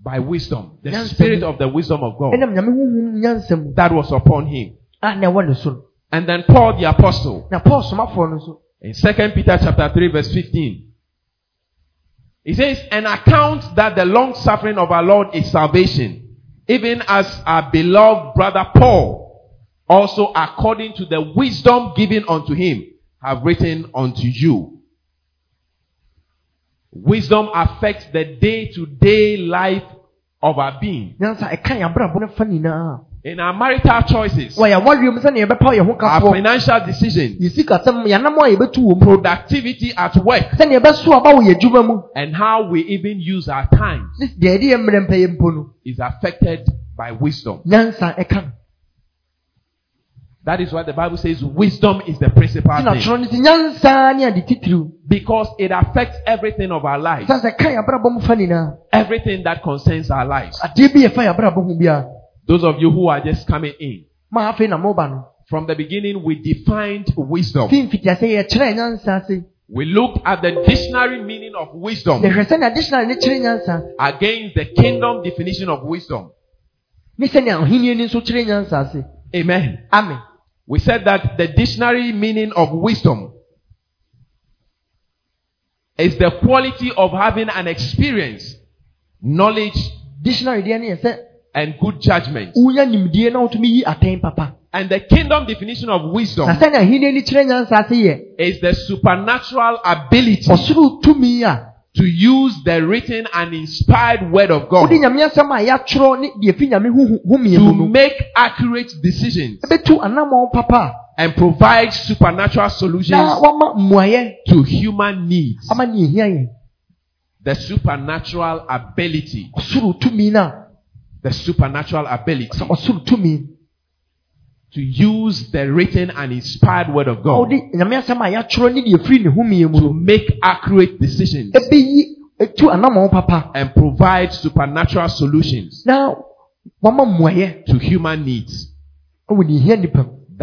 dawid nim nneɛma nyinaa wɔ wiase mu by wisdom, the spirit of the wisdom of God ɛnam nyame honhom nyansa mu that was upon him. a na ɛwɔ ne so no And then Paul the apostle na paul somafoɔ no nso in 2 Peter chapter 3 verse 15. He says, an account that the long suffering of our Lord is salvation, even as our beloved brother Paul, also according to the wisdom given unto him, have written unto you. Wisdom affects the day-to-day life of our being. nyansa ɛka yɛn abrabɔ no fa nyinaa In our marital choices, wɔ yɛn awareɛ mu sɛnea yɛbɛpa yɛn ho our financial decisions, yɛ sikasɛm yɛnam a yɛbɛtu wɔ mu. productivity at work, sɛnea yɛbɛso aba wɔ yɛn adwuma mu. and how we even use our time ne deɛ yɛde yɛn mmerɛ mpɛ yɛ mpo no. is affected by wisdom. nyansa ɛka no That is why the Bible says wisdom is the principal thing. Twerɛ no sɛ nyansa ne ade titiriw Because it affects everything of our lives. sɛ sɛ ɛka yɛn abrabɔ mu fa nyinaa Everything that concerns our lives. adeɛ bi yɛfa yɛn abrabɔ ho biara Those of you who are just coming in. ma afei na moba no From the beginning, we defined wisdom. fi mfitiase yɛkyerɛ nyansa ase We looked at the dictionary meaning of wisdom yɛhwɛ sɛnea dictionary ne kyerɛ nyansa against the kingdom definition of wisdom. ne sɛnea ɔhenni ni nso kyerɛ nyansa ase Amen. amen We said that the dictionary meaning of wisdom is the quality of having an experience, knowledge, dictionary deɛ ne yɛ sɛ and good judgment. wonya nimdeɛ na wotumi yi atɛn papa. And the kingdom definition of wisdom na sɛnea ahenni kyerɛ nyansa ase yɛ is the supernatural ability ɔsoro tumi a to use the written and inspired word of God wode nyame asɛm a yɛatwerɛ ne deɛ fi nyame ho- homiɛ to make accurate decisions. Ɛbɛtu anammɔn papa and provide supernatural solutions to human needs. ama ne ɛhia yɛn The supernatural ability, ɔsoro tumi no a the supernatural ability sɛ ɔsoro tumi to use the written and inspired word of God wode nyame asɛm a yɛatwerɛ ne deɛ firi ne homiɛ mu. to make accurate decisions ɛbɛyi ɛtu anammɔn papa. and provide supernatural solutions na wama mmuayɛ to human needs.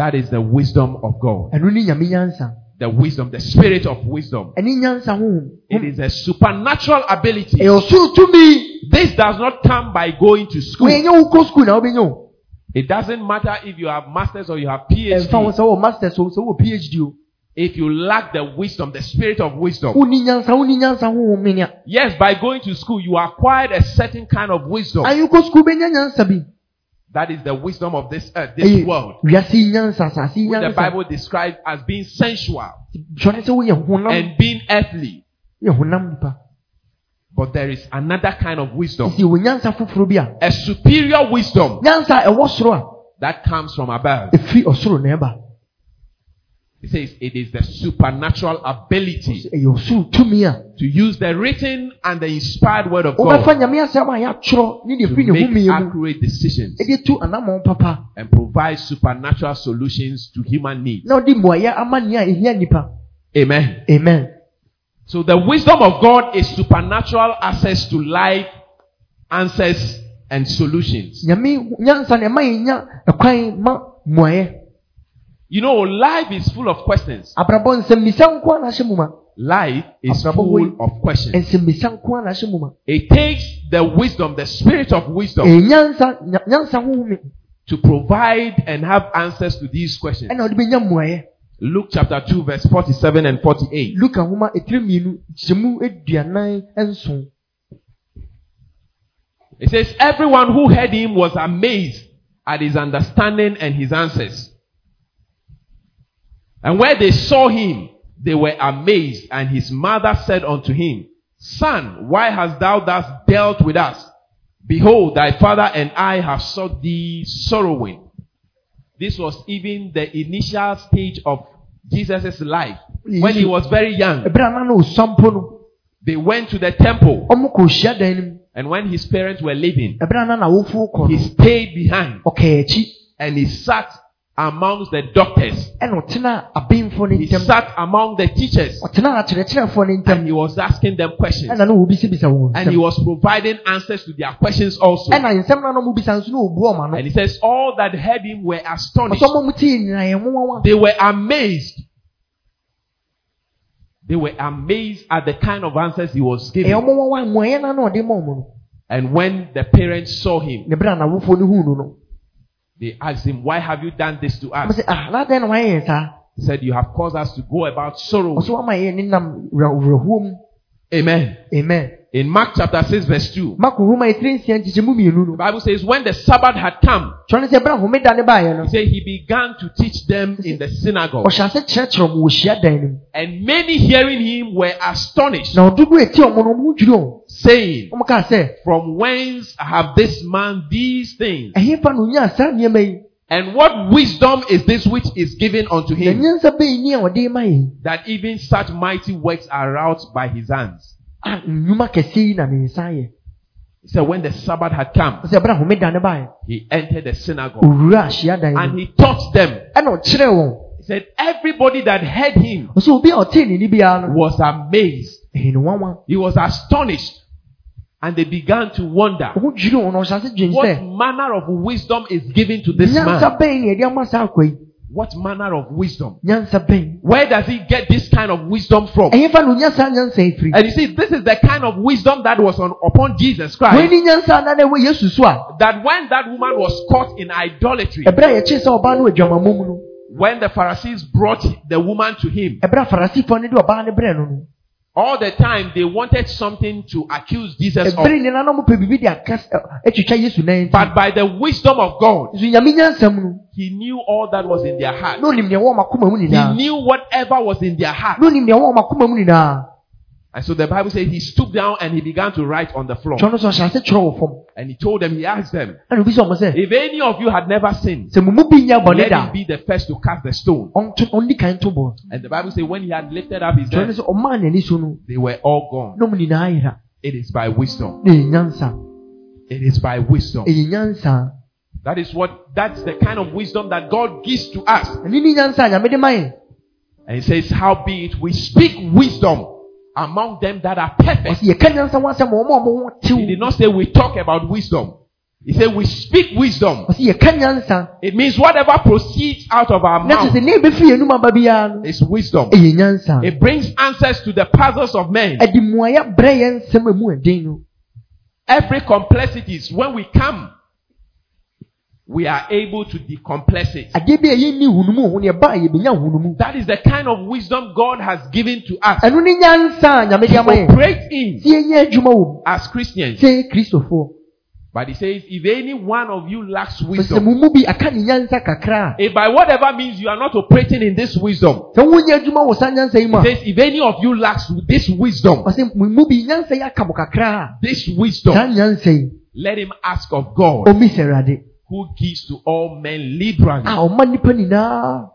Ɛwɔ ne ɛhia nnipa mu That is the wisdom of God. ɛno ne nyame nyansa The wisdom, the spirit of wisdom. ɛne nyansa honhom It is a supernatural ability. ɛyɛ ɔsoro tumi This does not come by going to school. wɔɛnyɛ wo kɔ skul na wobɛnya o It doesn't matter if you have masters or you have PhD. masters o phd If you lack the wisdom, the spirit of wisdom. wonni nyansa wonni nyansa honhom menea Yes, by going to school, you acquired a certain kind of wisdom. That is the wisdom of this earth, this world. wiase yi nyansa asase yi Which the Bible describes as being sensual dwɔne sɛ woyɛ honam and being earthly. yɛ honam nipa But there is another kind of wisdom. nti wɔ nyansa foforɔ bi a superior wisdom nyansa a ɛwɔ soro that comes from above. A ɛfiri ɔsoro na ɛba It says it is the supernatural ability ɛyɛ ɔsoro tumi a to use the written and the inspired word of God nyame asɛm a yɛatwerɛ ne deɛ to make accurate decisions ɛde tu anammɔn papa and provide supernatural solutions to human needs. na wode mmuayɛ ama nea ɛhia nnipa Amen. amen So the wisdom of God is supernatural access to life, answers, and solutions. You know, life is full of questions. abrabɔ nsɛmmisa nko a na ahyɛ mu ma Life is full of questions. nsɛmmisa nko a na ahyɛ mu ma It takes the wisdom, the spirit of wisdom, ɛyɛ nyansa nya- nyansa honhom to provide and have answers to these questions. ɛna wode bɛnya mmuayɛ Luke chapter 2, verse 47 and 48. luka nhoma ɛtiri mmienu kyɛmu aduanan nson It says, Everyone who heard him was amazed at his understanding and his answers. And where they saw him, they were amazed. And his mother said unto him, Son, why hast thou thus dealt with us? Behold, thy father and I have sought thee sorrowing. This was even the initial stage of Jesus' life when he was very young. ɛberɛ a na na ɔsampo no They went to the temple, ɔmo kɔ hyiadan no mu and when his parents were leaving, ɛberɛ a na n'awofo kɔ he stayed behind and he sat amongst the doctors ɛna ɔtena abemfo akyerɛkyerɛfoɔ no he sat among the teachers ɔtenaa akyerɛkyerɛfoɔ no and he was asking them questions. ɛna na wɔbisabisa wɔn And he was providing answers to their questions also. ɛna nsɛm no a na wɔbisa nso na wɔbu ɔma no And he says, All that heard him were astonished. ɔsɛ ɔmo mu tie nyinaa yɛn nwanwa They were amazed. They were amazed at the kind of answers he was giving. ɔmo nwanwa mmuayɛ na na ɔde ma ɔmo no And when the parents saw him, they asked him, Why have you done this to us? ah n'adɛn na wayɛ yɛn He said, You have caused us to go about sorrow. ɔsɛ wama yɛn ne nam werɛhoɔ Amen. amen In Mark chapter 6, verse 2, mako homa etiri nsia the Bible says, When the Sabbath had come, kyerɛ no sɛ ɛbɛrɛ homeda ne baeɛ no he said, He began to teach them in the synagogue. ɔhyɛ ase kyerɛkyerɛ ɔmo wɔ hyiadan And many hearing him were astonished, na ɔdodo eti ɔmo no ɔmo ho dwiri ɔmo saying, ɔmo kaa sɛ From whence have this man these things? ɛhe fa na onyaa saa nneɛma yi And what wisdom is this which is given unto him, nyansa bɛyi ni a ɔde ma yɛn that even such mighty works are wrought by his hands? Ah, a nnwuma kɛseɛ yi na ne He said, When the Sabbath had come, ɔsɛ ɛbɛrɛ homeda ne baeɛ he entered the synagogue and he taught them. He said, Everybody that heard him ɔsɛ obi a ɔtee ne ni biara no was amazed. He was astonished. And they began to wonder ɔho dwiri wɔn na ɔhyɛ what manner of wisdom is given to this man. Bɛn na yɛde ama saa akwa yi What manner of wisdom? Where does he get this kind of wisdom from? ɛhe fa na onya saa nyansa yi firi And you see, this is the kind of wisdom that was on, upon Jesus Christ. ni nyansa na na ɛwɔ yesu so a That when that woman was caught in idolatry, ɛbɛrɛ a yɛkyee sɛ ɔbaa no wɔ adwamammɔ mu no when the Pharisees brought the woman to him, ɛbɛrɛ a farisifoɔ no de ɔbaa no brɛ no no all the time they wanted something to accuse Jesus of. ɛbɛrɛ nyinaa na ɔmopɛ biribi de akas- ɛ- atwitwa yesu nan nti But by the wisdom of God, nso nyame nyansam no he knew all that was in their heart. na onim deɛ ɛwɔ ɔmakoma mu He knew whatever was in their heart. And so the Bible says he stooped down and he began to write on the floor. kyerɛ no sɛ ɔhyɛ ase kyerɛ wɔ fam And he told them, he asked them, ɛna obi sɛ ɔmo sɛ if any of you had never sinned, sɛ mo mu bi let him be the first to cast the stone. ɔnto ɔndi kan to bɔ And the Bible says when he had lifted up his kyerɛ head, sɛ ɔmaa oh, n'ani so no they were all gone. na ɔmo nyinaa yera It is by wisdom. na ɛyɛ nyansa It is by wisdom. That is what, that's the kind of wisdom that God gives to us. ɛne ne nyansa a nyame de ma yɛn And he says, howbeit we speak wisdom among them that are perfect. ɔsɛ yɛka nyansa ho asɛm wɔ ɔma a ɔmo ho tew He did not say we talk about wisdom. He said we speak wisdom. ɔsɛ yɛka nyansa It means whatever proceeds out of our mouth sɛ ne ɛbɛfiri yɛnum aba biara no is wisdom. It brings answers to the puzzles of men. ɛde mmuayɛ brɛ yɛn nsɛm a mu ɛden no Every complexities, when we come, we are able to decomplex it. adeɛ bi a yɛnni hunumu ho ne ɛba a yɛbɛnya hunumu That is the kind of wisdom God has given to us. Ɛno ne nyansa a nyame de to operate in sɛ yɛnyɛ adwuma wɔ mu as Christians. But he says, if any one of you lacks wisdom, mo mu bi aka ne nyansa kakra if by whatever means you are not operating in this wisdom, sɛ wonyɛ adwuma wɔ saa nyansa yi mu he says, if any of you lacks this wisdom, ɔsɛ mo mu bi nyansa yi aka mo kakra this wisdom, let him ask of God, ɔmi sɛ awurade who gives to all men liberally. Ah, a ɔma nnipa nyinaa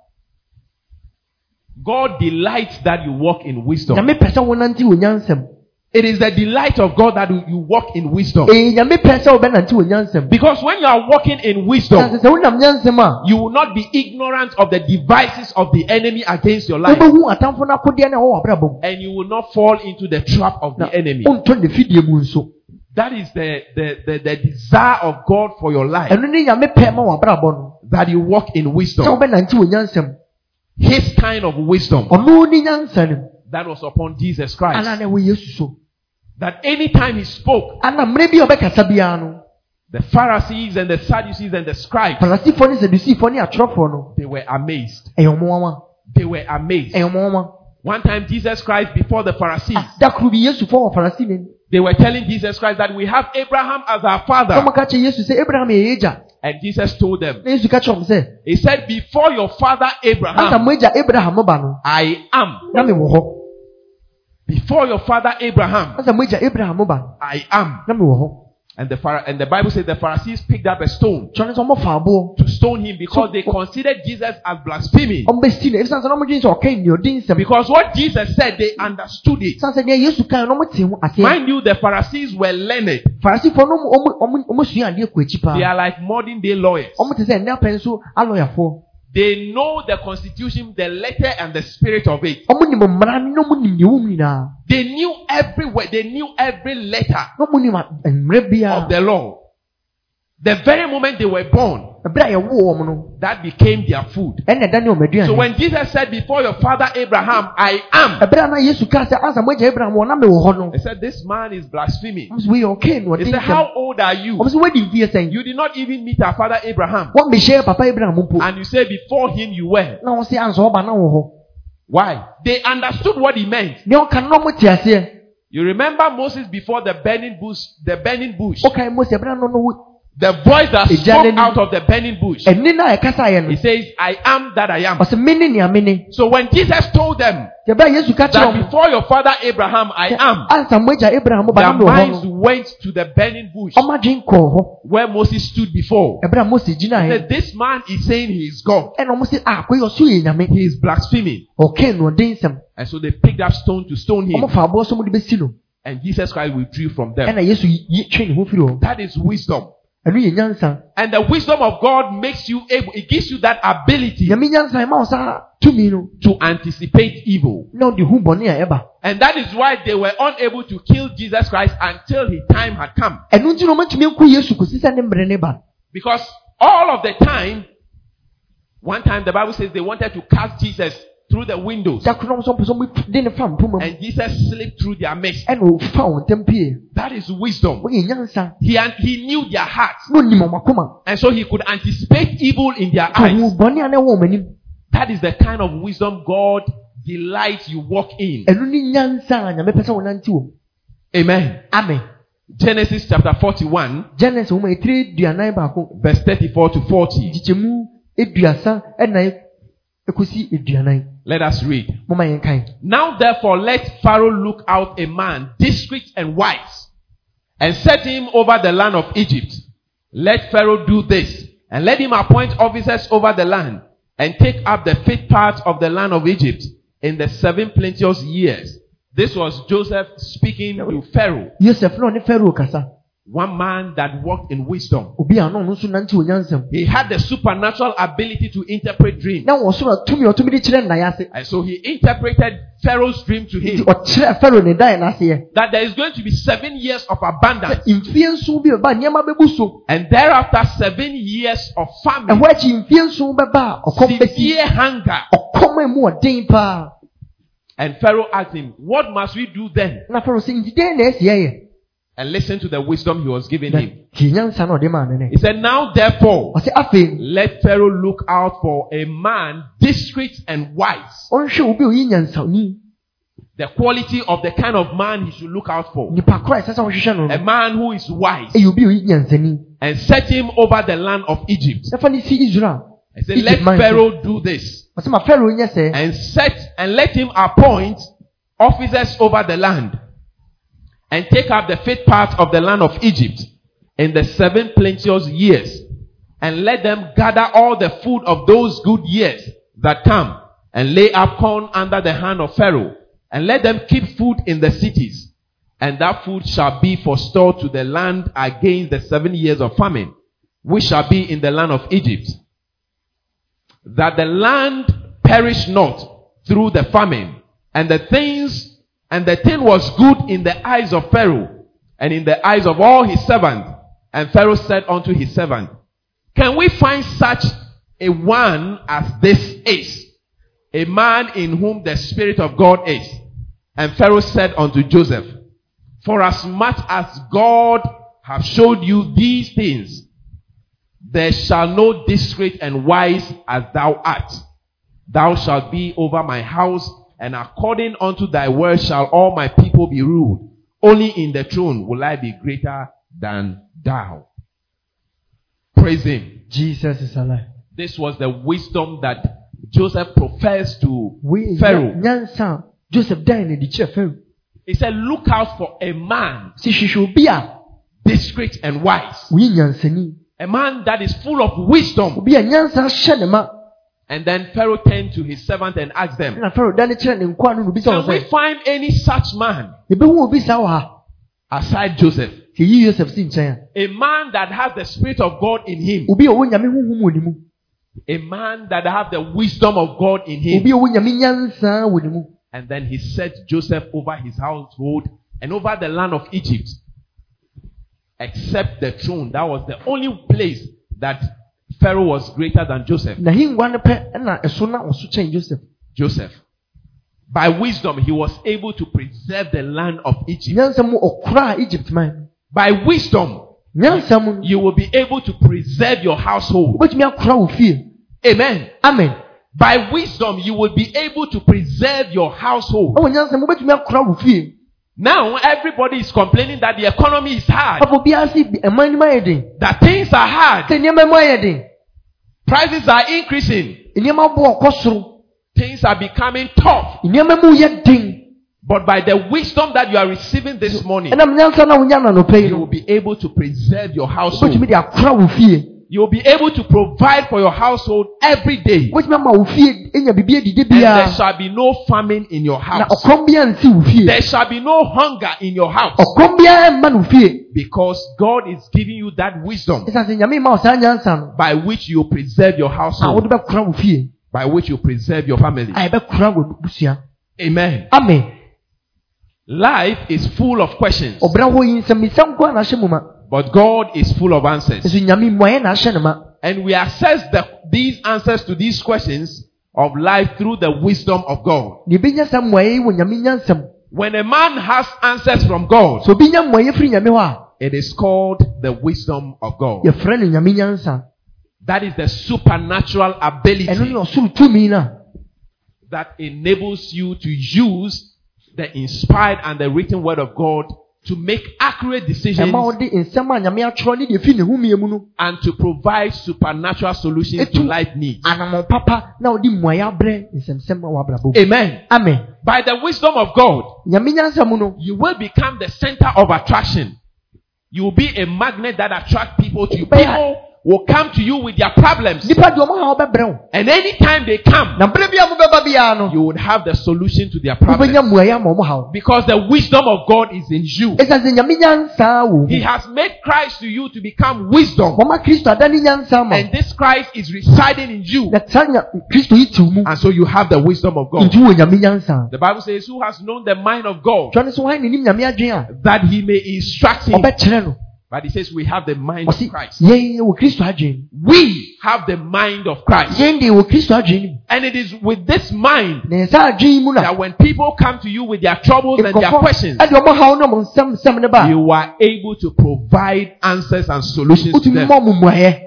God delights that you walk in wisdom. nyame pɛ sɛ wonante wɔ nyansam It is the delight of God that you walk in wisdom. ee nyame pɛ sɛ wobɛnante wɔ nyansam Because when you are walking in wisdom, sɛ sɛ wonam nyansam a you will not be ignorant of the devices of the enemy against your life. wobɛhu atamfo no akodeɛ no a ɛwɔ w'abrabɔ mu And you will not fall into the trap of the enemy. wontɔ ne fidie mu nso That is the, the, the, the desire of God for your life. ɛno ne nyame pɛ ma w'abrabɔ no That you walk in wisdom. His kind of wisdom. Ɔno ne nyansa no that was upon Jesus Christ. ana na ɛwɔ yesu so. That anytime he spoke, ana mmerɛ bi a ɔbɛkasa biara the Pharisees and the Sadducees and the scribes, farisifoɔ ne sadusifoɔ ne atwerɛfoɔ no they were amazed. ɛyɛ ɔmo nwanwa They were amazed. ɛyɛ ɔmo nwanwa One time, Jesus Christ, before the Pharisees, Da koro bi yesufoɔ wɔ farisi ne they were telling Jesus Christ that we have Abraham as our father. ɔmo ka kyerɛ yesu sɛ abraham yɛ yɛ agya And Jesus told them, na yesu ka kyerɛ ɔmo sɛ He said, Before your father Abraham, mo agya abraham ba no I am. na me wɔ hɔ Before your father Abraham, ansa mo agya abraham ba no I am. Na me wɔ hɔ And the, Phara- and the Bible says the Pharisees picked up a stone kyerɛ no sɛ ɔmo fa aboɔ to stone him because they considered Jesus as blaspheming. ɔmo bɛsi no efisan sɛ na ɔmo dwen sɛ ɔka Because what Jesus said, they understood it. efisan sɛ deɛ yesu kan no ɔmo te ho Mind you, the Pharisees were learned. They are like modern day lawyers. Ɔmo te sɛ nnɛ apɛ nso alɔyafoɔ They know the constitution, the letter, and the spirit of it. ɔmo nim mmara no na ɔmo nim deɛ wɔm nyinaa They knew every word, they knew every letter nim eh, of the law. The very moment they were born, ɛberɛ a yɛwoo wɔn no that became their food. ɛna ɛda ne ɔmo aduane So when Jesus said, Before your father Abraham, I am, ɛberɛ a na yesu kaa sɛ ansa mo agya abraham wɔ na mewɔ hɔ no he said, This man is blaspheming. ɔmo sɛ wei ɔkee no He said, How old are you? ɔmo sɛ wadi mfie sɛn You did not even meet our father Abraham. wɔmmɛhyɛ papa abraham mpo And you say, Before him you were. na wɔn sɛ ansa ɔba na wɔ hɔ Why? They understood what he meant. deɛ ɔka no na ɔmo te aseɛ You remember Moses before the burning bush, the burning bush, ɔkae mose ɛberɛ no no wo- the voice that spoke out of the burning bush. He says, I am that I am. ɔsɛ mene nea mene So when Jesus told them ɛberɛ a yesu ka kyerɛ that before your father Abraham, I am, ansa mo agya abraham ba their minds went to the burning bush ɔmo adwen kɔɔ hɔ where Moses stood before. ɛberɛ a mose He said, This man is saying he is God. ɛna ɔmo sɛ ah kɔi ɔso yɛ nyame He is blaspheming. ɔkee no ɔde nsɛm And so they picked up stone to stone him. ɔmo fa aboɔ so mo de bɛsi no And Jesus Christ withdrew from them. ɛna yesu yi twe ne ho firi hɔ That is wisdom. Ɛno yɛ nyansa And the wisdom of God makes you able, it gives you that ability nyame nyansa ɛma wo saa tumi no to anticipate evil. na wode hu bɔne a And that is why they were unable to kill Jesus Christ until his time had come. ɛno nti na ɔmatumi nko yesu kosi sɛ ne mmerɛ ne ba Because all of the time, one time the Bible says they wanted to cast Jesus through the windows. da koro na ɔmo sɛ ɔmpɛ sɛ ɔmo de ne fa mpoma mu And Jesus slipped through their midst. ɛna ɔfa wɔn ntam pie That is wisdom. He, he knew their hearts. na onim ɔmo akoma And so he could anticipate evil in their eyes. bɔne a na ɛwɔ ɔmo anim That is the kind of wisdom God delights you walk in. ɛno ne nyansa a nyame pɛ sɛ wɔnante wɔ Amen. amen Genesis chapter 41, genesis verse 34 to 40. Let us read. mo ma yɛn kan Now therefore let Pharaoh look out a man discreet and wise, and set him over the land of Egypt. Let Pharaoh do this, and let him appoint officers over the land, and take up the fifth part of the land of Egypt in the seven plenteous years. This was Joseph speaking to Pharaoh, yosef na ɔne pharaoh kasa one man that walked in wisdom. obi a ɔno nso nante wɔ nyansam He had the supernatural ability to interpret dreams. na wɔn so tumi a ɔtumi de kyerɛ nnaeɛ And so he interpreted Pharaoh's dream to him ɔkyerɛ pharaoh ne dan n'aseɛ that there is going to be seven years of abundance. sɛ mfie nson bi bɛba nneɛma bɛbu so And thereafter, seven years of famine, ɛhɔ akyi mfie nson bɛba a ɔkɔm bɛsi severe hunger. ɔkɔm a mu ɔden paa And Pharaoh asked him, What must we do then? And listen to the wisdom he was giving him. tie nyansa na ɔde maa ne ne He said, Now therefore, let Pharaoh look out for a man discreet and wise. ɔnhwɛ obi a oyi nyansani The quality of the kind of man he should look out for. a ɛsɛ sɛ ɔhwehwɛ no A no man who is wise. ɛyɛ obi a oyi nyansani And set him over the land of Egypt. nafa ne si israel said, Let. Pharaoh do this. ɔsɛ ma pharaoh nyɛ sɛ and set and let him appoint officers over the land and take up the fifth part of the land of Egypt in the seven plenteous years and let them gather all the food of those good years that come and lay up corn under the hand of Pharaoh and let them keep food in the cities and that food shall be for store to the land against the seven years of famine which shall be in the land of Egypt that the land perish not through the famine. And the things, and the thing was good in the eyes of Pharaoh and in the eyes of all his servants. And Pharaoh said unto his servant, Can we find such a one as this is? A man in whom the Spirit of God is. And Pharaoh said unto Joseph, For as much as God have showed you these things, there shall no discreet and wise as thou art. Thou shalt be over my house, and according unto thy word shall all my people be ruled. Only in the throne will I be greater than thou. Praise him. jesus is alive This was the wisdom that Joseph professed to wei Pharaoh. joseph dan na de kyerɛ pharaoh He said, Look out for a man sɛ hwehwɛ obi a discreet and wise, a man that is full of wisdom. And then Pharaoh turned to his servant and asked them, na pharaoh da ne kyerɛ ne nkoa no na obi sɛ Can we find any such man yɛbɛhu obi saa wɔ ha aside Joseph? sɛ yi joseph si nkyɛn A man that has the Spirit of God in him. a obi a ɔwɔ nyame honhom wɔ ne mu A man that has the wisdom of God in him. obi a ɔwɔ nyame nyansa wɔ ne mu And then he set Joseph over his household and over the land of Egypt. Except the throne. That was the only place that Pharaoh was greater than Joseph. na hengua no pɛ ɛna ɛso na joseph Joseph. By wisdom, he was able to preserve the land of Egypt. nyansa mu ɔkoraa egypt man By wisdom, you will be able to preserve your household. wobɛtumi akora wo fie Amen. amen By wisdom, you will be able to preserve your household. Ɛwɔ nyansa mu wobɛtumi akora wo fie Now, everybody is complaining that the economy is hard, afɔ obiara se bi- ɛman no mu ayɛ den that things are hard, sɛ nneɛma mu ayɛ den prices are increasing, nneɛma bo ɔkɔ soro things are becoming tough. nneɛma mu yɛ den But by the wisdom that you are receiving this morning, ɛnam nyansa na wonya nanɔpɛ yi you will be able to preserve your household. Wobɛtumi de akora wo fie You will be able to provide for your household every day. wobɛtumi ama wo fie anya biribi adidi And there shall be no famine in your house. ɔkɔm biara nsi wo fie There shall be no hunger in your house. ɔkɔm biara mma no fie Because God is giving you that wisdom ɛsiane sɛ nyame ma wo saa nyansa no by which you preserve your household, wode bɛkora wo fie by which you preserve your family. a yɛbɛkora wo busua Amen. amen Life is full of questions, ɔbrɛ hɔ yi nsɛmmisa nko a n'ahyɛ mu ma but God is full of answers. nso nyame mmuayɛ n'ahyɛ no ma And we access the, these answers to these questions of life through the wisdom of God. na ebenya saa mmuayɛ yi wɔ nyame nyansa When a man has answers from God, sɛ obi nya mmuayɛ firi nyame hɔ a it is called the wisdom of God. yɛfrɛ no nyame nyansa That is the supernatural ability ɔsoro tumi no a that enables you to use the inspired and the written word of God to make accurate decisions ɛma wode nsɛm a nyame atwerɛ ne deɛ ɛfiri ne homie mu no and to provide supernatural solutions to life needs. anammɔn papa na wode mmuayɛ abrɛ nsɛmsɛm a w'abrabɔ mu Amen. amen By the wisdom of God, nyame nyansa mu no you will become the center of attraction. You will be a magnet that attracts people to you. People will come to you with their problems. nnipa deɛ ɔmo ha And anytime they come, na berɛ bi a mobɛba biara no you would have the solution to their problems. mmuayɛ ama ɔmo haw Because the wisdom of God is in you. ɛsiane sɛ nyame nyansa wɔ He has made Christ to you to become wisdom. wɔma kristo ada ne nyansa And this Christ is residing in you. na saa nya kristo yi tew mu And so you have the wisdom of God. nti wɔ nyame nyansa The Bible says, Who has known the mind of God twa ne so hwan nenim nyame adwene that he may instruct him? But he says, We have the mind of Christ. yɛn wɔ kristo adwene We have the mind of Christ. yɛn deɛ wɔ kristo adwene mu And it is with this mind na yɛn saa adwene yi mu na that when people come to you with their troubles and their questions, ɛde ɔmo haw ne ɔmo nsɛm nsɛm ne ba you are able to provide answers and solutions to them. ma ɔmo mmuayɛ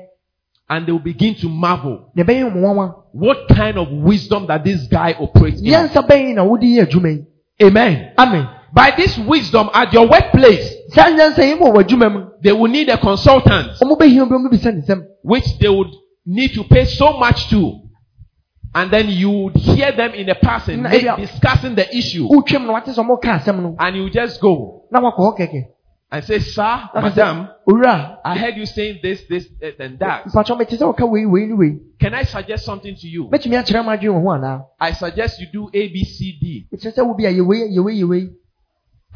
And they will begin to marvel. na ɛbɛyɛ ɔmo nwanwa What kind of wisdom that this guy operates in? nyansa bɛyɛ na wode yɛ adwuma yi Amen. amen By this wisdom at your workplace, saa nyansa yi ma wɔ adwuma mu. they will need a consultant, ɔmo bɛhia obi ɔmo bisa ne nsɛm which they would need to pay so much to. And then you would hear them in a person Na- make- discussing the issue. wotwam na wate sɛ ɔmo ka asɛm no. And you just go. And say, Sir, Na ka sɛ, Madam, I heard you saying this, this, this, and that. mpakyɛ mete sɛ wɔka wei wei ne wei. Can I suggest something to you? mɛtumi akyerɛ mo adwene wɔ ho I suggest you do A, B, C, D,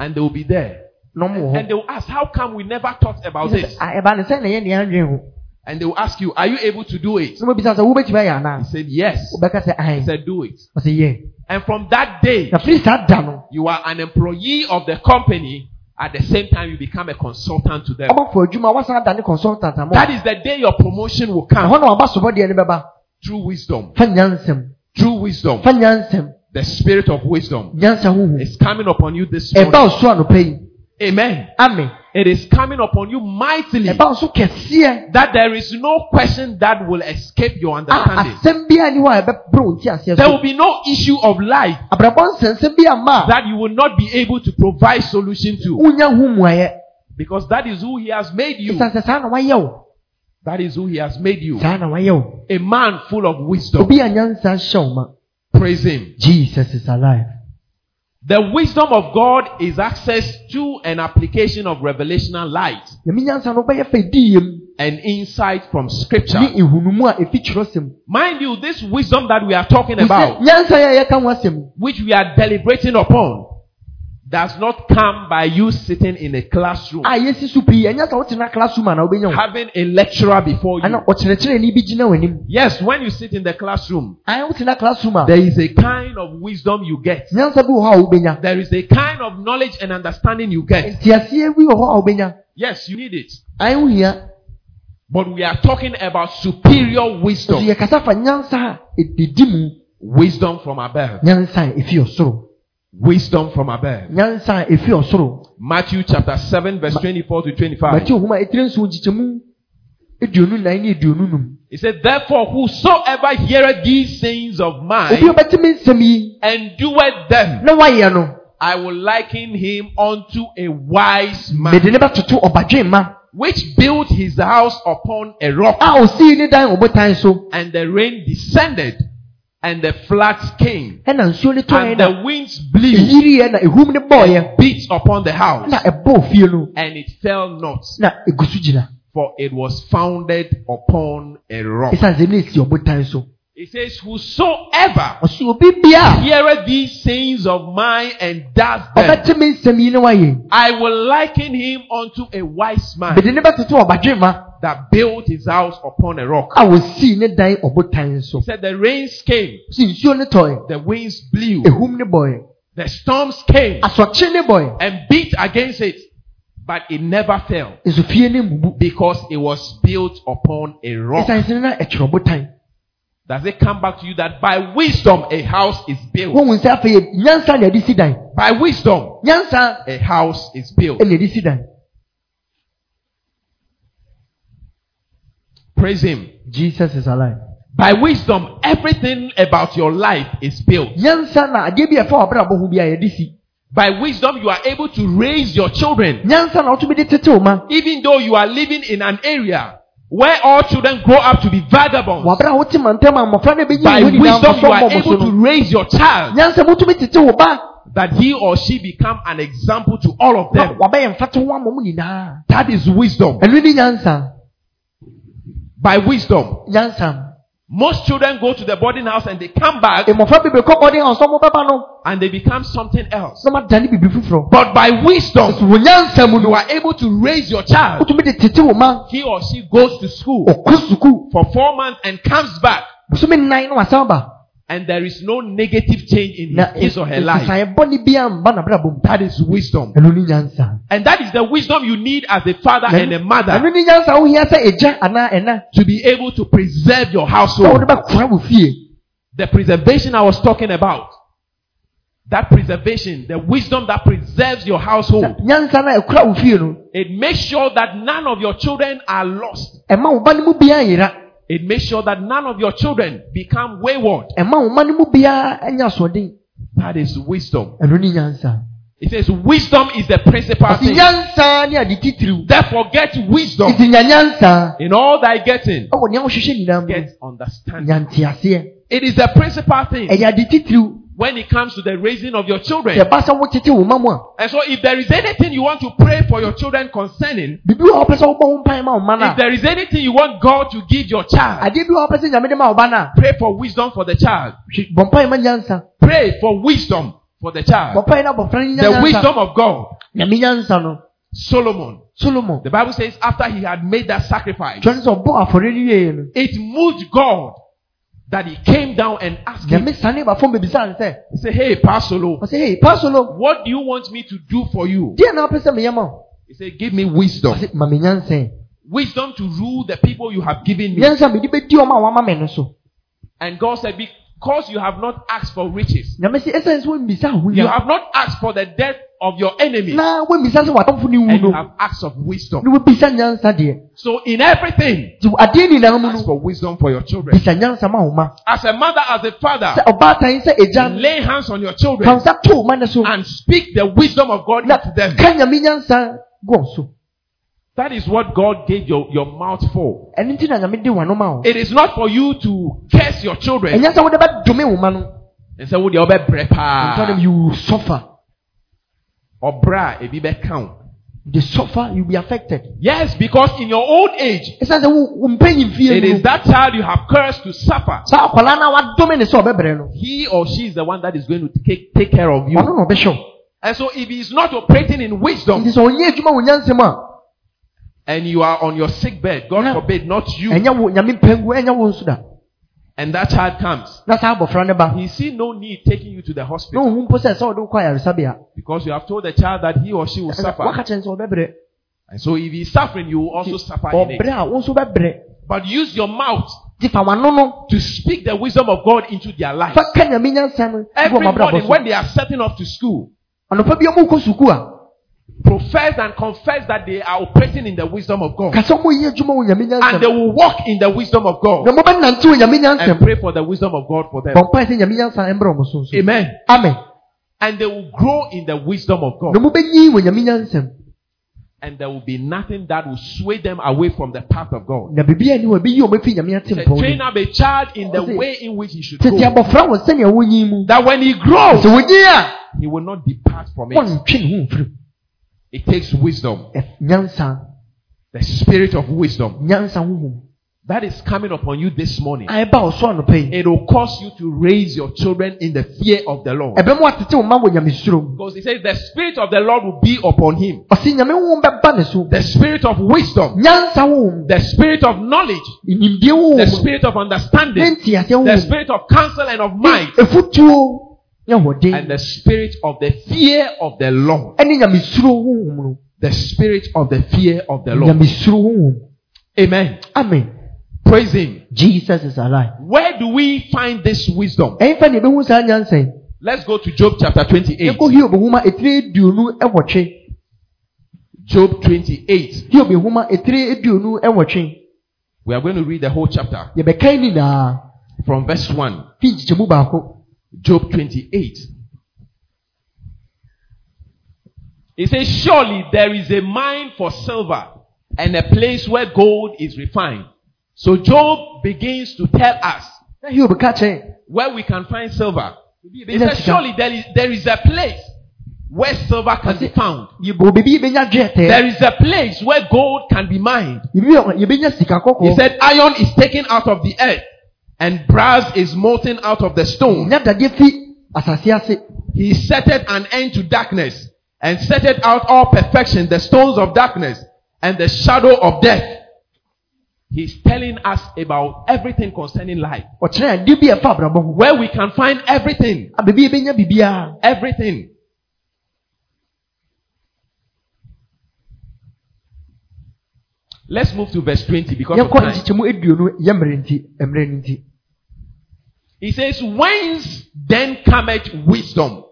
and they will be there. ɔmo wɔ And they will ask, How come we never talked about this? ɛba ne sɛ na yɛ nea adwene ho And they will ask you, Are you able to do it? na mobisa sɛ wobɛtumi ayɛ He said, Yes. He said, Do it. And from that day, na firi saa da no you are an employee of the company. At the same time, you become a consultant to them. ɔmafo adwuma wasan da ne consultant ama That is the day your promotion will come hɔ na waba sobɔdeɛ no bɛba through wisdom. Through wisdom. The spirit of wisdom is coming upon you this morning. wo so anɔpa yi Amen. amen It is coming upon you mightily ɛba wo so kɛseɛ that there is no question that will escape your ah, understanding. asɛm biara ni hɔ a ɛbɛbrɛ wo nti aseɛ There will be no issue of life abrabɔ nsɛnsɛm bi ama a that you will not be able to provide solution to wonya ho mmuayɛ because that is who he has made you. ɛsiane sɛ saa na wayɛ wo That is who he has made you. saa na wayɛ wo A man full of wisdom. Obi a nyansa hyɛ wo ma Praise him. jesus is alive The wisdom of God is access to an application of revelational light nyame nyansa no wobɛyɛ fɛ and insight from scripture. ne ehunumu a ɛfi kyerɛsɛm Mind you, this wisdom that we are talking about, nyansa yɛ a yɛka ho asɛm which we are deliberating upon, does not come by you sitting in a classroom, a yɛsi so pii ɛnyɛ sɛ wotena classroom a na wobɛnya wo having a lecturer before you. ana ɔkyerɛkyerɛni bi gyina w'anim Yes, when you sit in the classroom, ayɛ wotena classroom a there is a kind of wisdom you get. nyansa bi wɔ hɔ a wobɛnya There is a kind of knowledge and understanding you get. nteaseɛ bi wɔ hɔ a wobɛnya Yes, you need it. ayɛ wo hia But we are talking about superior wisdom. yɛkasa fa nyansa a ɛdidi mu Wisdom from above. nyansa a ɛfi ɔsoro Wisdom from above. nyansa ɔsoro Matthew chapter 7 verse 24 to 25. mate ohoma ɛtiri nso nkyekyɛmu aduonu nan ne aduonu num He said, Therefore, whosoever heareth these sayings of mine nsɛm yi and doeth them, na wayɛ no I will liken him unto a wise man ne which built his house upon a rock, a dan so and the rain descended, and the floods came, ɛna nsuo ne tɔe and the winds blew, ehum beat upon the house, na ɛbɔɔ fie no and it fell not, na egu so gyina for it was founded upon a rock. Ɛsiane sɛ ne esi ɔbotan so It says, Whosoever ɔsi obi bia heareth these sayings of mine and does them, ɔbɛte me nsɛm yi ne wayɛ I will liken him unto a wise man mede ne bɛtoto ɔbadwemma that built his house upon a rock. a osii ne dan ɔbotan so He said, The rains came, si nsuo ne tɔe the winds blew, ehum ne bɔɔyɛ the storms came asɔkye ne bɔɔyɛ and beat against it, but it never fell nso fie ne because it was built upon a rock. Does it come back to you that by wisdom a house is built? wɔn sɛ afei nyansa na yɛde si dan By wisdom nyansa a house is built. ɛna yɛde si dan Praise Him. jesus is alive By wisdom, everything about your life is built. nyansa na adeɛ bi a ɛfa ɔbrabɔ ho bi a yɛde si By wisdom, you are able to raise your children. nyansa na ɔtumi de tete ma Even though you are living in an area where all children grow up to be vagabonds. wabere a wote mantam a mmɔfra no bɛnyi By wisdom, you are able to raise your child. Nyansa motumi tete wo ba. That he or she become an example to all of them. wabɛyɛ mfata ho ama mu nyinaa That is wisdom. ɛno ne nyansa. By wisdom, most children go to the boarding house and they come back mmɔfra bebree kɔ bɔden a ɔsɔ mo bɛba no and they become something else. na madane biribi foforɔ But by wisdom, nso wɔ nyansa mu you are able to raise your child. wotumi de tete wo ma He or she goes to school for four months and comes back, bosome nnan na wasan ba and there is no negative change in his or her life. nsesaeɛ bɔne biara mba n'abrabɔ mu That is wisdom. ɛno ne nyansa And that is the wisdom you need as a father and a mother ɛno ne nyansa a wohia sɛ agya anaa to be able to preserve your household. wode bɛkora wo fie The preservation I was talking about. That preservation, the wisdom that preserves your household. nyansa na ɛkora wo fie no It makes sure that none of your children are lost. Ɛma wo ba no mu biara yera It makes sure that none of your children become wayward. ɛma wo ma no mu biara anya asoɔden That is wisdom. ɛno ne nyansa It says wisdom is the principal thing. nyansa ne ade Therefore, get wisdom nti nya nyansa in all thy getting. ɛwɔ nea wohwehwɛ nyinaa mu Get understanding. It is the principal thing ɛyɛ ade titiriw when it comes to the raising of your children. sɛ ɛba sɛ wotete wo ma mu a And so, if there is anything you want to pray for your children concerning, biribi wɔ hɔ pɛ sɛ wobɔ ho mpae ma wo ma no if there is anything you want God to give your child, adeɛ bi wɔ hɔ pɛ sɛ nyame de ma wo ba no a pray for wisdom for the child. hwɛ- bɔ mpae ma nyansa Pray for wisdom for the child. mpae na abɔfra no nya The wisdom of God. nyame nyansa no Solomon. solomon The Bible says after he had made that sacrifice, twɛne sɛ ɔbɔ afɔre no wieɛ no it moved God that he came down and asked him, nyame sane ba fam bebisa he said, Hey, Pasolo, ɔsɛ hei pasolo what do you want me to do for you? deɛ na wopɛ sɛ meyɛ ma wo He said, Give me wisdom. Wisdom to rule the people you have given me. nyansa mede bɛdi ɔma a wama me no so And God said, Because you have not asked for riches, nyame sɛ ɛsiane sɛ wommisa you have not asked for the death of your enemy, na wommisa sɛ w'atamfo ne wu and you have acts of wisdom. ne wobisa nyansa deɛ So, in everything, nti adeɛ nyinaa mu ask for wisdom for your children. bisa nyansa ma wo ma. As a mother, as a sɛ father, ɔbaatan sɛ agya lay hands on your children kansa to wo ma no so. and speak the wisdom of God na into them. ka nyame nyansa gu so. That is what God gave your, your mouth for. ɛno nti na nyame de w'ano ma wo It is not for you to curse your children. Ɛnyɛ sɛ wode bɛdome wo ma no and say, "Wo deɛ ɔbɛbrɛ You tell them you suffer Ɔbrɛ a ebi bɛka wo. the suffer you be affected Yes, because in your old age, ɛsiane sɛ wo wo mpanyin fie it mu that child you have cursed to suffer. saa akwadaa no a wadome ne sɛ ɔbɛbrɛ no He or she is the one that is going to take, take care of you. ɔno na ɔbɛhwɛ wo And so if he is not operating in wisdom nti sɛ ɔnyɛ adwuma wɔ nyansɛm a and you are on your sick bed, God Yeah. forbid, not you, ɛnyɛ wo nyame mpangu ɛnyɛ wo nso da and that child comes, na saa abɔfra no ba he see no need taking you to the na hospital. Ohu mpo sɛ sɛ ɔde wo kɔ ayaresabea because you have told the child that he or she will waka suffer. kyerɛ sɛ ɔbɛbrɛ And so if he's suffering, you will also suffer in ɔbrɛ it. a wo nso bɛbrɛ But use your mouth nti fa w'ano no to speak the wisdom of God into their life. fa ka nyame nyansa no gu Every abrabɔ morning so when they are setting off to school, anɔpa bi ɔmo kɔ sukuu a profess and confess that they are operating in the wisdom of God. ka sɛ ɔmo yɛ adwuma wɔ nyame And they will walk in the wisdom of God na mobɛnante wɔ nyame and pray for the wisdom of God for them. bɔ mpae sɛ nyame nyansa ɛmbrɛ ɔmo so nso Amen. amen And they will grow in the wisdom of God. mobɛnyin wɔ nyame nyansɛm And there will be nothing that will sway them away from the path of God. na biribi ani wɔ ɛbɛyi ɔmo afi nyame Say, atempɔn train up a child in the way in which he should go. abɔfra wɔ sɛnea wonyin mu That when he grows, sɛ wonyin a he will not depart from it. wɔntwe ne ho mfiri It takes wisdom, the spirit of wisdom. That is coming upon you this morning. a ɛba ɔso anɔpa yi It will cause you to raise your children in the fear of the Lord. ɛbɛn mu atete wo ma wɔ nyamesuro mu Because it says the spirit of the Lord will be upon him. ɔsi nyame honhom bɛba ne so The spirit of wisdom, the spirit of knowledge, the spirit of understanding, the spirit of counsel and of might. Mind, efutuo ne and the spirit of the fear of the Lord. ɛne nyamesuro honhom no The spirit of the fear of the Lord. Amen. amen Praise him. jesus is alive Where do we find this wisdom? ɛnfa ne ebehu saa nyansa yi Let's go to Job chapter 28. yɛkɔ hiob nhoma etire aduonu ɛwɔtwe Job 28. hiob nhoma etire aduonu ɛwɔtwe We are going to read the whole chapter from verse 1. Fi nkyekyɛmu baako Job 28. He says, Surely there is a mine for silver and a place where gold is refined. So Job begins to tell us na hiob ka kyerɛ where we can find silver. He says. Surely there is, there is a place where silver can be found. yɛbɔ beebi yɛbɛnya dwetɛ There is a place where gold can be mined. yɛbɛnya yɛbɛnya sika He said, Iron is taken out of the earth and brass is molten out of the stone. nya dadeɛ fi He setted an end to darkness and setted out all perfection, the stones of darkness and the shadow of death. He's telling us about everything concerning life, ɔkyerɛ ade bi a ɛfa abrabɔ where we can find everything, a beebi yɛbɛnya biribiara everything. Let's move to verse 20 because of time. nkyekyɛmu aduonu yɛ mmerɛ nti mmerɛ no nti He says, Whence then cometh wisdom?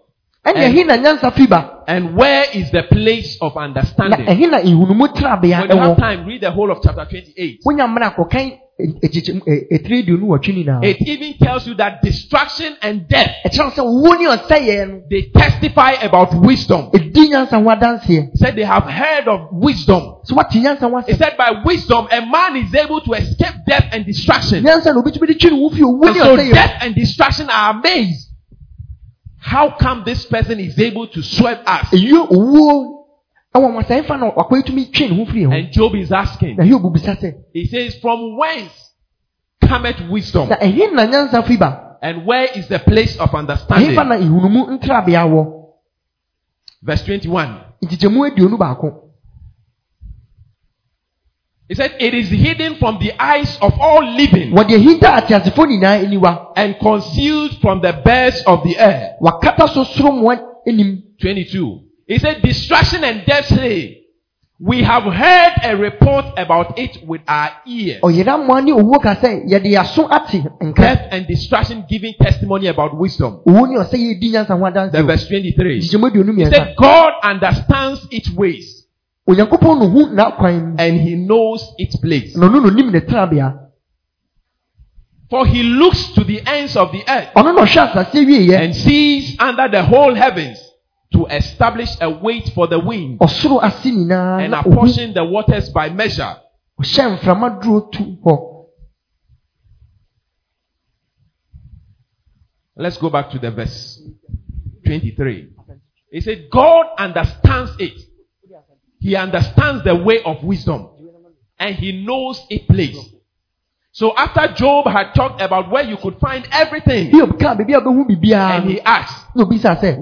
And- ɛhe na nyansa fi ba And where is the place of understanding? ɛhe na nhunumu tenabea When you have time, read the whole of chapter 28. Wonya mmerɛ akɔkan nkyekyɛmu etire aduonu wɔtwe nyinaa It even tells you that destruction and death, ɛkyerɛ sɛ wo ne ɔsɛeɛ no they testify about wisdom. ɛdi nyansa ho adanseɛ He said they have heard of wisdom. sɛ woate nyansa ho He said by wisdom, a man is able to escape death and destruction. nyansa na obitumi de twe ne ho fi owu And so death and destruction are amazed. How come this person is able to sweep us? And Job is asking, na hiob bisa sɛ he says, From whence cometh wisdom? na ɛhe na nyansa fi ba And where is the place of understanding? fa na nhunumu ntrabea wɔ Verse 21. nkyekyɛmu aduonu baako He said, It is hidden from the eyes of all living wɔde ahinta ateasefo nyinaa aniwa and concealed from the birds of the air. wakata so soro mmoa 22. He said, Destruction and death say, We have heard a report about it with our ears. Oh, ɔyera mmoa ne owuo ka sɛ yɛde yɛaso ate nka Death and destruction giving testimony about wisdom. owuo ne ɔsɛ yɛdi nyansa ho Then adanseɛ verse 23. He said, God understands its ways onyankopɔn no hu n'akwan mu and he knows its place. na ɔno na onim ne tenabea For he looks to the ends of the earth ɔno na ɔhwɛ asase wieɛ and sees under the whole heavens to establish a weight for the wind ɔsoro ase nyinaa and apportion the waters by measure. ɔhyɛ mframa duro tu hɔ Let's go back to the verse 23. He said, God understands it. He understands the way of wisdom and he knows a place. So after Job had talked about where you could find everything, hiob kaa baabi a wobɛhu biribiara and he asked, sɛ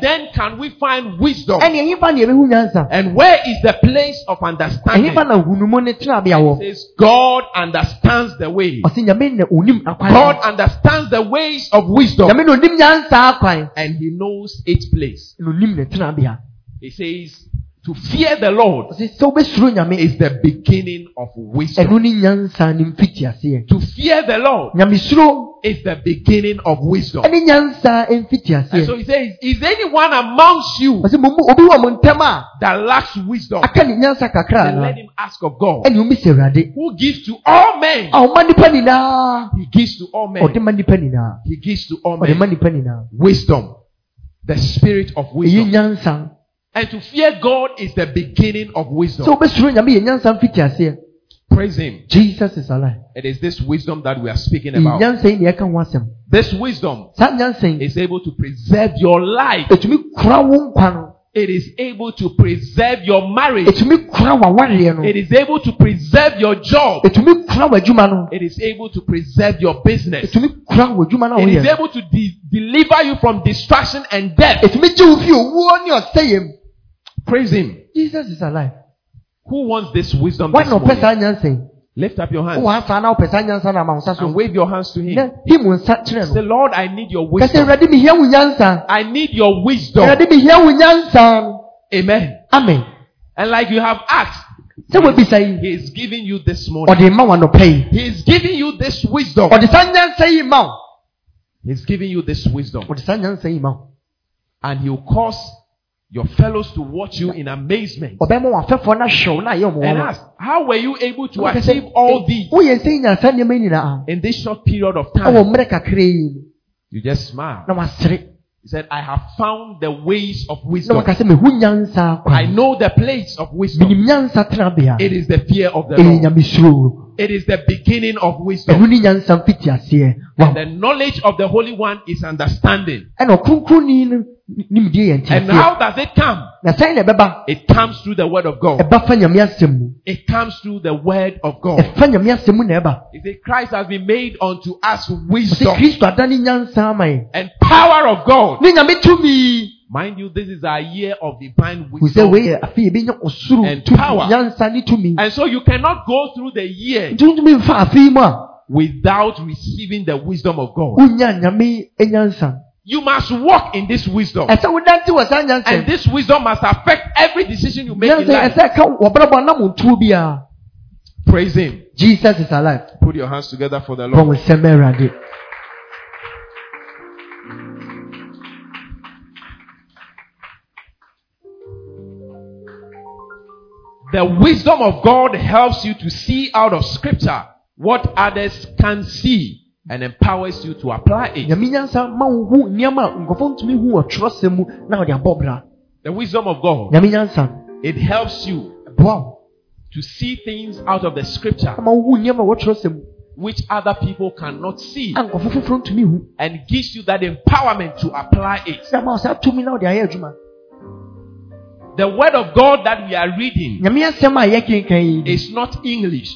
Where then can we find wisdom? ɛne ɛhefa ne yɛbɛhu nyansa And where is the place of understanding? ɛhefa na hunumu ne tenabea wɔ It says God understands the way. ɔse nyame na onim akwan God understands the ways of wisdom nyame na onim nyansa akwan and he knows its place. na onim ne tenabea He says to fear the Lord ɔse sɛ wobɛsuro is the beginning of wisdom. ɛno ne nyansa ne mfitiaseɛ To fear the Lord is the beginning of wisdom. And so he says, Is anyone amongst you ɔse mo mu obi wɔ mo ntam a that lacks wisdom? aka ne nyansa kakra Then let him ask of God, ɛne omi sɛ awurade who gives to all men. a ɔma nipa nyinaa He gives to all men. ma nipa nyinaa He gives to all men wisdom, the spirit of wisdom. And to fear God is the beginning of wisdom. Praise Him. jesus is alive It is this wisdom that we are speaking about. nyansa yi na ɛka ho asɛm This wisdom is able to preserve your life. ɛtumi kora wo nkwa no It is able to preserve your marriage. ɛtumi kora w'awareɛ no It is able to preserve your job. ɛtumi kora w'adwuma no It is able to preserve your business. ɛtumi kora w'adwuma no a It is able to de- deliver you from distraction and death. ɛtumi gye wo fi owuo ne ɔsɛyɛ mu Praise Him. jesus is alive Who wants this wisdom this morning? saa nyansa yi Lift up your hands wowɔ asa na wopɛ saa nyansa no ama wo nsa and wave your hands to Him. him wo nsa Say, Lord, I need your wisdom. awurade mehia wo nyansa I need your wisdom. awurade mehia wo nyansa no Amen. amen And like you have asked, sɛ wabisa yi He is giving you this morning. ɔde ma w'anɔpa yi He is giving you this wisdom. ɔde saa nyansa yi ma wo He's giving you this wisdom. ɔde saa nyansa yi ma And He will cause your fellows to watch you in amazement ɔbɛma w'afɛfoɔ no ahwɛ wo na ayɛ ɔmo and ask, How were you able to achieve all these woyɛ sɛ nyansa nneɛma yi nyinaa in this short period of time? mmerɛ kakra yi mu You just smile. He said, I have found the ways of wisdom. waka sɛ mehu nyansa I know the place of wisdom. menim nyansa tenabea It is the fear of the Lord. It is the beginning of wisdom. ne nyansa mfiti aseɛ And the knowledge of the Holy One is understanding. Ɛna ɔkronkronni no nimdeɛ yɛ And how does it come? na sɛn na ɛbɛba It comes through the word of God. ɛba fa nyame asɛm mu It comes through the word of God. ɛfa nyame asɛm mu na ɛba He said, Christ has been made unto us wisdom kristo ada ne nyansa ama yɛn and power of God. ne nyame tumi Mind you, this is our year of divine wisdom. wei yɛ afei yɛbɛnya ɔsoro And power. And so you cannot go through the year nti wontumi mfa afei mu without receiving the wisdom of God. Wonya nyame nyansa You must walk in this wisdom. ɛsɛ wodante wɔ saa nyansa And this wisdom must affect every decision you make in life. ɛsɛ ka wɔbrɛbɔ nam ntuo biara Praise Him. jesus is alive Put your hands together for the Lord. wo nsɛm awurade The wisdom of God helps you to see out of scripture what others can see and empowers you to apply it. nyame nyansa ma wo hu nneɛma a nkɔfo ntumi hu wɔ twerɛsɛm mu na wɔde abɔ bra The wisdom of God, it helps you to see things out of the scripture ama wo hu nneɛma a wɔ twerɛsɛm mu which other people cannot see a nkɔfo foforɔ ntumi hu and gives you that empowerment to apply it. The word of God that we are reading nyame asɛm a yɛkenkan yi is not English.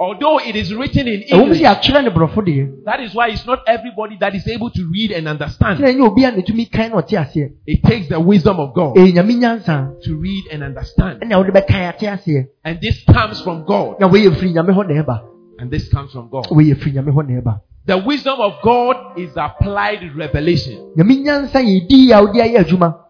Although it is written in English, sɛ yɛatwerɛ ne borɔfo deɛ that is why it's not everybody that is able to read and understand. sɛ ɛnyɛ obi a ne tumi kan na ɔte aseɛ It takes the wisdom of God ɛyɛ nyame nyansa to read and understand. ɛna wode bɛkan ate aseɛ And this comes from God. na wɔyɛ firi nyame hɔ na ɛba And this comes from God. wɔyɛ firi nyame hɔ na ɛba The wisdom of God is applied revelation.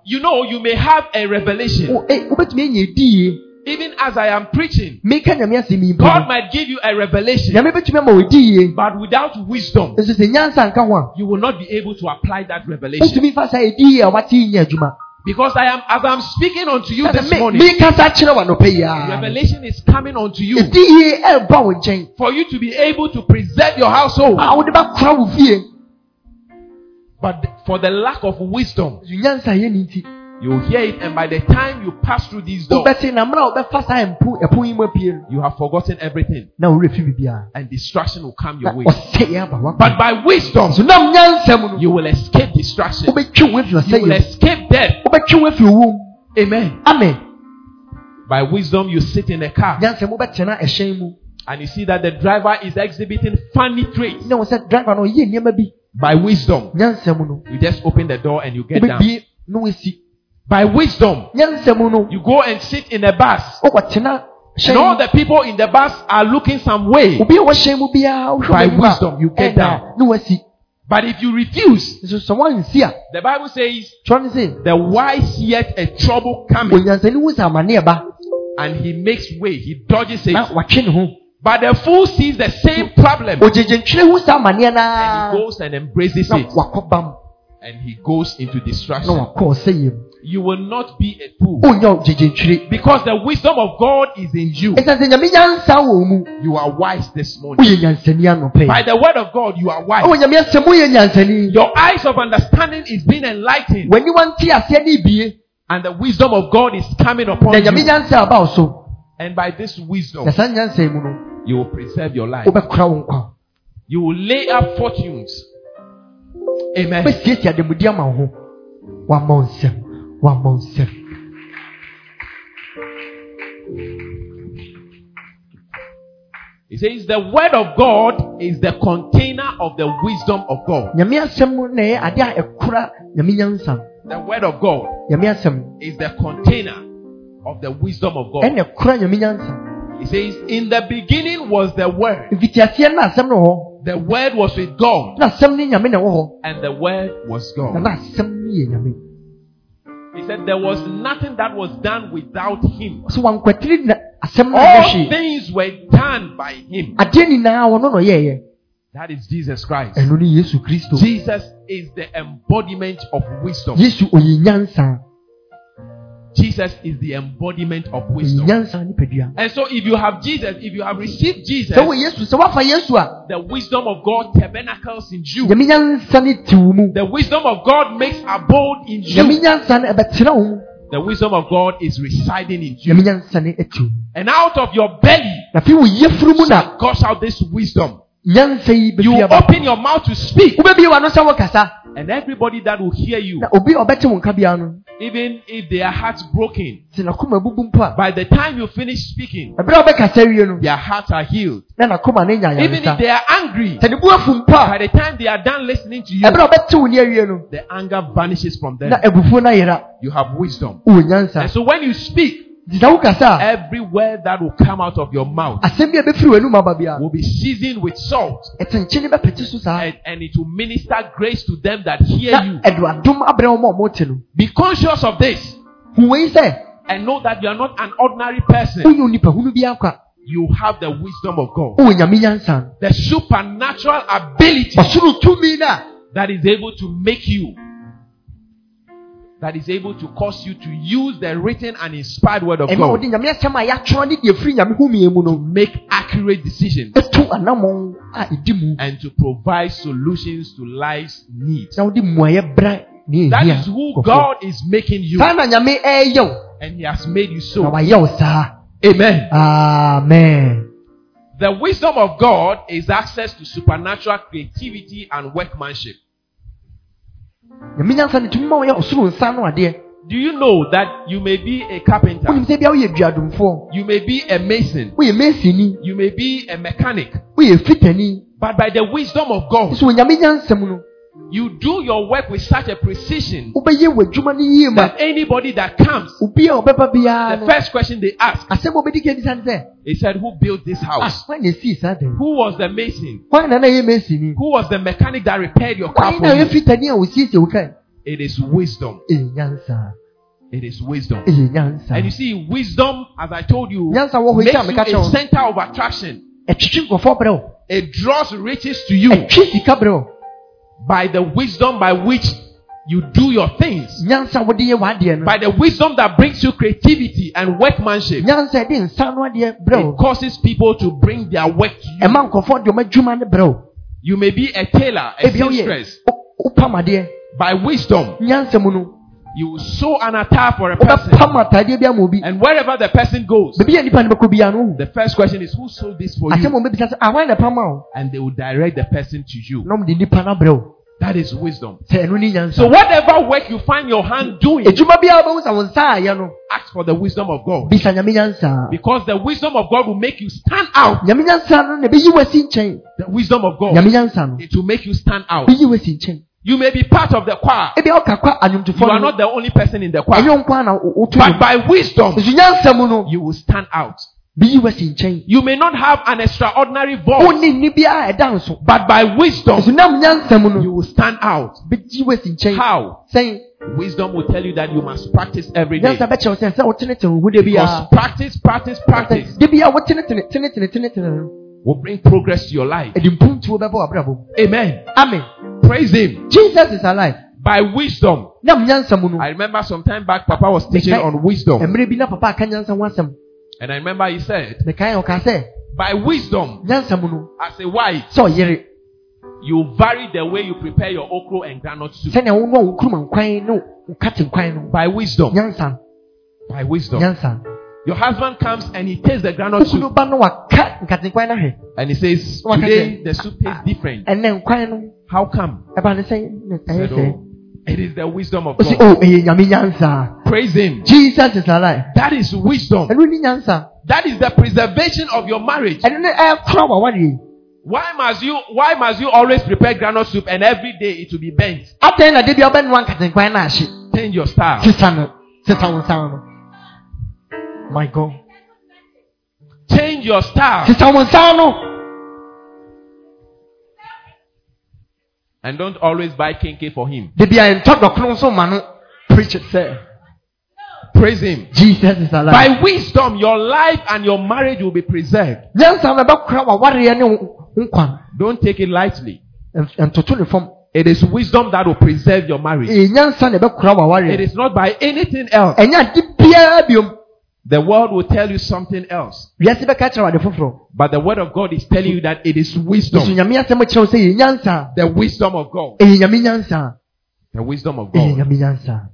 Nyame nyansa yɛ di a wode ayɛ adwuma You know, you may have a revelation. Wo- eh, wobɛtumi anya ɛdiyie Even as I am preaching, meka nyame asɛm yi mpo. God might give you a revelation. nyame bɛtumi ama wɔdiyie But without wisdom, nso sɛ nyansa nka ho a. you will not be able to apply that revelation. wotumi fa saa ɛdiyie a wate yi nyɛ adwuma. Because I am, as I'm speaking unto you this morning, mekasa kyerɛ w'anɔpa yi a. revelation is coming unto you. Ɛdiyie ɛreba wo nkyɛn. For you to be able to preserve your household. But for the lack of wisdom, nso nyansa yɛ ne nti you hear it, and by the time you pass through these doors, wobɛte na mmerɛ a wobɛfa saa mpo ɛpo yi mu apue no you have forgotten everything, na worɛ fi biribiara and distraction will come your way. But by wisdom, so nam nyansa mu you will escape distraction. wobɛtwe wo afiri You will escape death. wobɛtwe wo afiri owom Amen. amen. By wisdom, you sit in a car. Nyansa mu wobɛtena ɛhyɛn mu and you see that the driver is exhibiting funny traits. Na wo sɛ driver no ɔyɛ nneɛma bi By wisdom, nyansa mu no. You just open the door and you get down. By wisdom, nyansa mu no. You go and sit in a bus. And all the people in the bus are looking some way. obi a wɔhyɛn mu biara wohwɛ By wisdom, you get down. But if you refuse, nso sɛ woansi the Bible says, twerɛ ne sɛ the wise yet a trouble coming, onyansani hu sɛ amanneɛ ba. And he makes way, he dodges it. Na watwe ne ho But the fool sees the same problem, and ogyegye ntwerɛ hu sɛ amanneɛ naa he goes and embraces it, and he goes into na distraction. wakɔ ɔsɛyɛ mu You will not be a fool. Onyɛ ogyegye ntwerɛ because the wisdom of God is in you. ɛsiane sɛ nyame nyansa wɔ wo mu. You are wise this morning. woyɛ nyansani anɔpɛ By the word of God, you are wise. nyame asɛm woyɛ nyansani. Your eyes of understanding is being enlightened, w'ani wante aseɛ and the wisdom of God is coming upon you. nyansa aba wo so And by this wisdom, na saa nyansa yi mu no you will preserve your life. wobɛkora wo nkwa You will lay up fortunes. Amen. wobɛsiesie ademude ama wo ho woama wo nsɛm woama wo nsɛm He says the word of God is the container of the wisdom of God. nyame asɛm na ɛyɛ ade a ɛkora nyame nyansa no. The word of God is the container of the wisdom of God. Ɛna ɛkora nyame nyansa He says, In the beginning was the word. mfitiaseɛ na asɛm no wɔ hɔ The word was with God, na asɛm ne nyame na ɛwɔ hɔ and the word was God. na asɛm no yɛ nyame He said, There was nothing that was done without him. so wankwatiri na asɛm no All things were done by him. adeɛ nyinaa wɔno na ɔyɛɛyɛ That is Jesus Christ. ɛno ne yesu kristo Jesus is the embodiment of wisdom. Yesu ɔyɛ nyansa Jesus is the embodiment of wisdom. And so, if you have Jesus, if you have received Jesus, sɛ wɔ yesu sɛ woafa yesu a the wisdom of God tabernacles in you. nyame nyansa ne te wo mu The wisdom of God makes abode in you. nyansa no ɛbɛtena wo mu The wisdom of God is residing in you. nyame nyansa ne ati wo mu And out of your belly na afei wo yɛfuru mu na gush out this wisdom. You open your mouth to speak, wobɛbie w'ano sɛ wokasa. And everybody that will hear you, na obi a ɔbɛte wo nka biara no. even if their hearts broken, sɛ nakoma abubu mpo a. by the time you finish speaking, ɛberɛ a wobɛkasa wie no their hearts are healed. na nakoma no nya Even if they are angry, sɛ ne bu afu mpo by the time they are done listening to you, ɛberɛ a wobɛte wo ne awie no the anger vanishes from them. na abufuo no You have wisdom. And so when you speak, every word that will come out of your mouth a ɛbɛfiri w'anum aba biara will be seasoned with salt, ɛtenkyene bɛpete so saa. And, and it will minister grace to them that hear you. ɛde adom abrɛ wo ma ɔmote no. Be conscious of this. And know that you are not an ordinary person. wonyɛ onipahunu bi akwa. You have the wisdom of God, the supernatural ability ɔsoro tumi no a that is able to make you, that is able to cause you to use the written and inspired word of God wode nyame asɛm a yɛatwerɛ ne deɛ firi nyame homie mu to make accurate decisions ɛto anammɔn a ɛdi mu and to provide solutions to life's needs. na wode mmuayɛ brɛ ne That is who. God is making you, saa na nyame ɛɛyɛ wo and He has made you so. wayɛ wo saa Amen. amen The wisdom of God is access to supernatural creativity and workmanship. Do you know that you may be a carpenter, wonim sɛ bia woyɛ duadomfoɔ you may be a mason, you may be a mechanic, but by the wisdom of God, nso wɔ nyame nyansa mu no you do your work with such a precision wobɛyɛ w'adwuma no yie ma that anybody that comes, obi a ɔbɛba biara the first question they ask, asɛm a wobɛdi ka bisa ne sɛ they said, Who built this ah house? hwan na ɛsii saa dan Who was the mason? hwan na na ɛyɛ Who was the mechanic that repaired your car hwan for na ɛyɛ you? fitani a wɔsiesie wo kae It is wisdom. It is wisdom. And you see, wisdom, as I told you, makes you a center of attraction. ɛtwitwi nkurɔfoɔ berɛ wo It draws riches to you by the wisdom by which you do your things. nyansa a wode yɛ w'adeɛ no By the wisdom that brings you creativity and workmanship. nyansa a ɛde nsa no adeɛ berɛ It causes people to bring their work to you. ɛma nkurɔfoɔ de ɔma adwuma no berɛ wo You may be a tailor, a seamstress. wo- wopam adeɛ By wisdom, nyansa mu no you will sew an attire for a person. wobɛpam atadeɛ bi ama obi And wherever the person goes, baabi a nipa no bɛkɔ biara no the first question is, Who sold this for asɛm you? a ɔmɛbisa sɛ ahwan na ɛpam a And they will direct the person to you. na ɔmde nipa no abrɛ wo That is wisdom. sɛ ɛno ne nyansa So whatever work you find your hand doing, adwuma biara wobɛhu sɛ wo nsa ayɛ no ask for the wisdom of God. bisa nyame nyansa Because the wisdom of God will make you stand out. nyame nyansa no na ɛbɛyi w'asi nkyɛn The wisdom of God, nyame nyansa no it will make you stand out. bɛyi w'asi nkyɛn You may be part of the choir. You are not the only person in the choir. ɛnyɛ nko a na wotu But by wisdom, nso nyansa mu no you will stand out. Biyi wasi nkyɛn You may not have an extraordinary voice, wonni nni biara a ɛda nso but by wisdom, nam nyansa mu you will stand out. bɛgyi wasi nkyɛn How? Wisdom will tell you that you must practice every day. nyansa bɛkyerɛw sɛ sɛ wotenetene wo ho Because practice, practice, practice will bring progress to your life. ɛde mpuntuo bɛbɔ w'abrabɔ mu Amen. amen Praise Him. jesus is alive By wisdom. nam nyansa mu no I remember some time back, Papa was teaching on wisdom. Mmerɛ bi na papa aka nyansa ho asɛm And I remember he said, mekae ɔka sɛ by wisdom, nyansa mu no as a wife, you vary the way you prepare your okra and groundnut soup. sɛnea wo noa wo kuruma nkwan ne wo kate By wisdom. By wisdom. Your husband comes and he tastes the groundnut soup ba no waka nkate nkwan no hwɛ and he says, Today the soup tastes different. ɛnɛ nkwan no How come? ɛba ne sɛ Said, "Oh, it is the wisdom of God. o ɛyɛ nyame nyansa Praise Him. jesus is alive That is wisdom. ɛno ni nyansa That is the preservation of your marriage. ɛno ne ɛkora wawareɛ Why must you why must you always prepare groundnut soup and every day it will be bent? atɛn na de bia wobɛnoa nkate nkwan no ahye Change your style. sesa no sesa wo nsa no my god Change your style. And don't always buy kenkey for him. de bia ntɔ dɔkono nso ma no preach it sɛ Praise him. jesus is alive By wisdom, your life and your marriage will be preserved. nyansa no ɛbɛkora wawareɛ ne wo wo nkwa Don't take it lightly. Ɛn- ɛntoto ne fam It is wisdom that will preserve your marriage. ɛyɛ nyansa na ɛbɛkora It is not by anything else. Ɛnyɛ ade biara biom The world will tell you something else. wiase bɛka kyerɛ wade foforɔ But the word of God is telling you that it is wisdom. nyame asɛm kyerɛw sɛ The wisdom of God. ɛyɛ nyame nyansa The wisdom of God.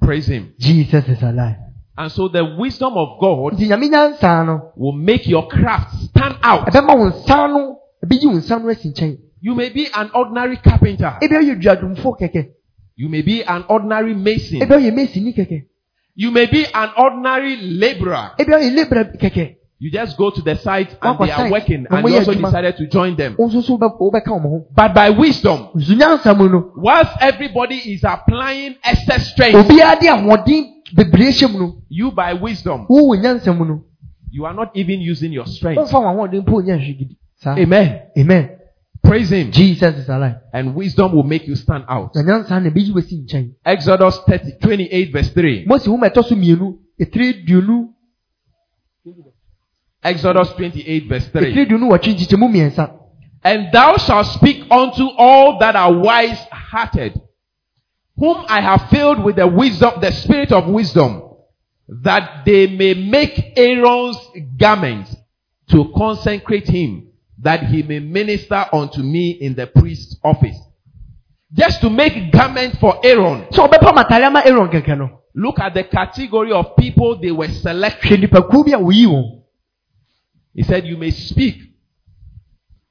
Praise him. jesus is alive And so the wisdom of God nti nyame nyansa no will make your craft stand out. ɛbɛma wo nsa no ɛbɛyi wo nsa no asi nkyɛn You may be an ordinary carpenter. ebi ɔyɛ duadwomfo kɛkɛ You may be an ordinary mason. Ebi ɔyɛ mesini kɛkɛ You may be an ordinary laborer. Eh ebi ɔyɛ labra kɛkɛ You just go to the site and they are working and you also decided to join them. wo so wobɛ- wobɛka wɔn ho But by wisdom, nso nyansa mu no whilst everybody is applying excess strength, obiara de ahoɔden bebree hyɛ mu no you by wisdom, wo wɔ nyansa mu no you are not even using your strength. wɔmfa wɔn ahoɔden mpo nyɛ nhwɛ gidi saa Amen. amen Praise him. jesus is alive And wisdom will make you stand out. na nyansa na ebi yi wasi nkyɛn Exodus 30, 28 verse 3. mose nwoma ɛtɔ so mmienu etiri duonu Exodus 28 verse 3. etiri duonu wɔtwe nkyekyɛmu mmiɛnsa And thou shalt speak unto all that are wise hearted, whom I have filled with the wisdom, the spirit of wisdom, that they may make Aaron's garments to consecrate him, that he may minister unto me in the priest's office. Just to make garment for Aaron. sɛ ɔbɛpa matare aaron kɛkɛ Look at the category of people they were selecting. hwɛ nipakuo bi a woyi wɔn He said, You may speak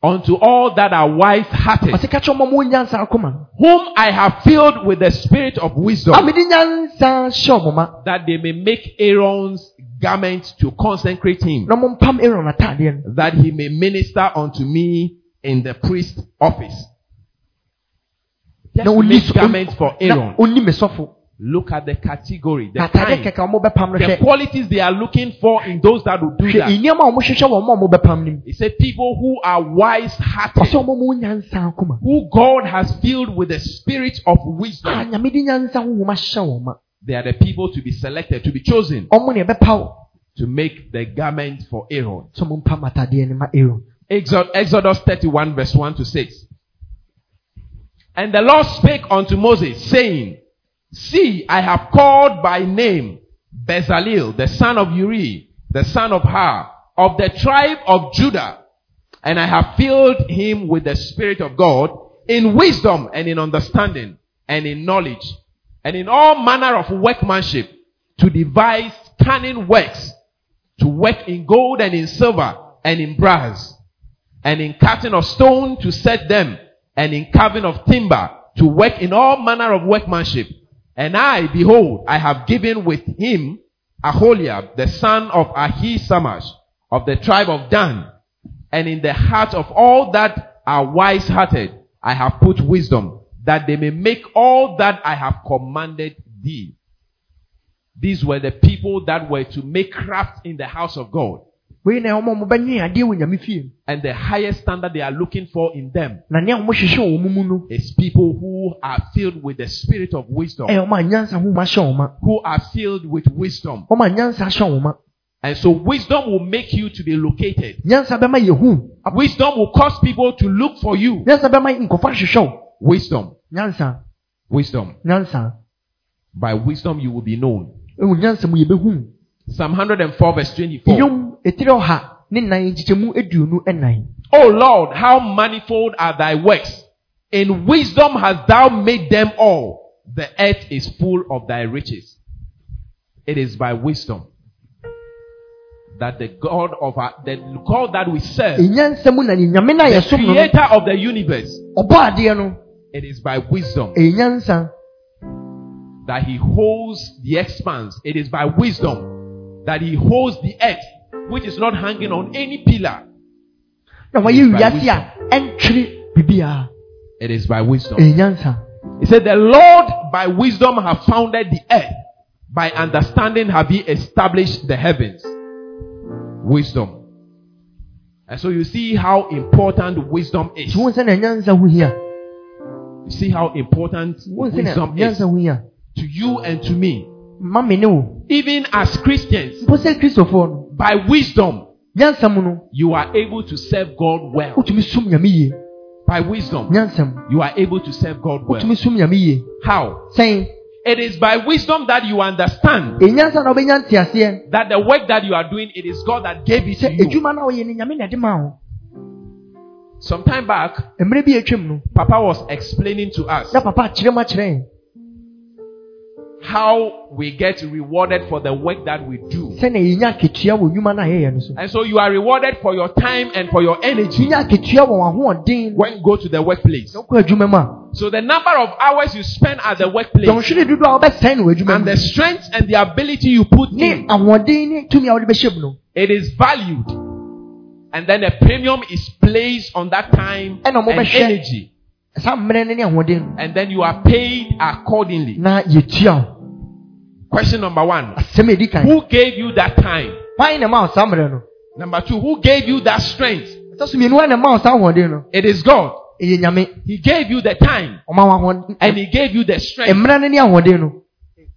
unto all that are wise hearted, ɔsɛ ka kyerɛ ɔma mo nyansa akoma no whom I have filled with the spirit of wisdom, mede nyansa hyɛ ɔmo ma that they may make Aaron's garment to consecrate him, na ɔmo mpam aaron ataadeɛ no that he may minister unto me in the priest office. Just make garments for Aaron. onni me sɔfo Look at the category, the kind, kɛkɛ a ɔmo bɛpam no the qualities they are looking for in those that will do that. a ɔmo hwehwɛ wɔn ma ɔmo bɛpam no mu He said, People who are wise hearted, ɔmo mo nyansa akoma who God has filled with the spirit of wisdom. Nyame de nyansa honhom ahyɛ wɔn ma They are the people to be selected, to be chosen ɔmo ne ɛbɛpaw to make the garment for Aaron. sɛ ɔmo mpam ataadeɛ no ma aaron Exod- Exodus 31 verse 1 to 6. And the Lord spake unto Moses, saying, See, I have called by name Bezalel, the son of Uri, the son of Hur, of the tribe of Judah, and I have filled him with the Spirit of God in wisdom and in understanding and in knowledge and in all manner of workmanship to devise cunning works, to work in gold and in silver and in brass and in cutting of stone to set them, and in carving of timber to work in all manner of workmanship. And I, behold, I have given with him Aholiab, the son of Ahisamash, of the tribe of Dan, and in the heart of all that are wise hearted, I have put wisdom, that they may make all that I have commanded thee. These were the people that were to make craft in the house of God. wei na wɔn a wɔbɛnwe adeɛ wɔ nyame fie And the highest standard they are looking for in them na nea wɔhyehyɛ wɔ wɔn mu no is people who are filled with the spirit of wisdom, ɛyɛ wɔn a nyansa ho ma hyɛ wɔn ma who are filled with wisdom. wɔn a nyansa hyɛ wɔn ma And so wisdom will make you to be located. nyansa bɛma yɛ hu Wisdom will cause people to look for you. Nyansa bɛma nkɔfa ahyehyɛ wo Wisdom. nyansa Wisdom. nyansa By wisdom you will be known. ewu nyansa mu Psalm 104 verse 24. yom etiri ɔha ne nan nkyekyɛmu aduonu ɛnan O Lord, how manifold are thy works. In wisdom hast thou made them all. The earth is full of thy riches. It is by wisdom that the God of our, the God that we serve, enyansa mu na ne nyame na the yɛsom no no creator of the universe, ɔbɔ adeɛ no it is by wisdom that he holds the expanse. It is by wisdom that he holds the earth, which is not hanging on any pillar. na wɔyɛ wiase a ɛntwere biribiara It is by wisdom. He said, The Lord by wisdom have founded the earth. By understanding have he established the heavens. Wisdom. And so you see how important wisdom is. You see how important wɔn sɛ na wisdom is nyansa ho hia to you and to me. Even as Christians, by wisdom, you are able to serve God well. wotumi som nyame yie By wisdom, you are able to serve God well. wotumi som nyame yie How? It is by wisdom that you understand ɛyɛ nyansa na wɔbɛnya nteaseɛ that the work that you are doing, it is God that gave it to you. Some time back, mmerɛ bi atwam Papa was explaining to us na papa akyerɛ mu akyerɛ yɛn how we get rewarded for the work that we do. sɛnea yɛnya akatua wɔ nnwuma no a yɛyɛ no so And so you are rewarded for your time and for your energy yɛnya akatua wɔ wɔn ahoɔden when you go to the workplace. na wokɔ adwuma mu a So the number of hours you spend at the workplace dɔnhwere dodoɔ a wobɛsɛn no wɔ adwuma and the strength and the ability you put in, ahoɔden ne tumi a wode bɛhyɛ mu no it is valued. And then a premium is placed on that time and energy. saa mmerɛ no ne ahoɔden no And then you are paid accordingly. na yɛtua wo Question number one. asɛm a ɛdi kan Who gave you that time? hwan na ma wo saa mmerɛ no Number two, who gave you that strength? ɛsɛ so mmienu hwan na ma wo saa ahoɔden no It is God. He gave you the time ɔma wo ahoɔden and He gave you the strength. mmerɛ no ne ahoɔden no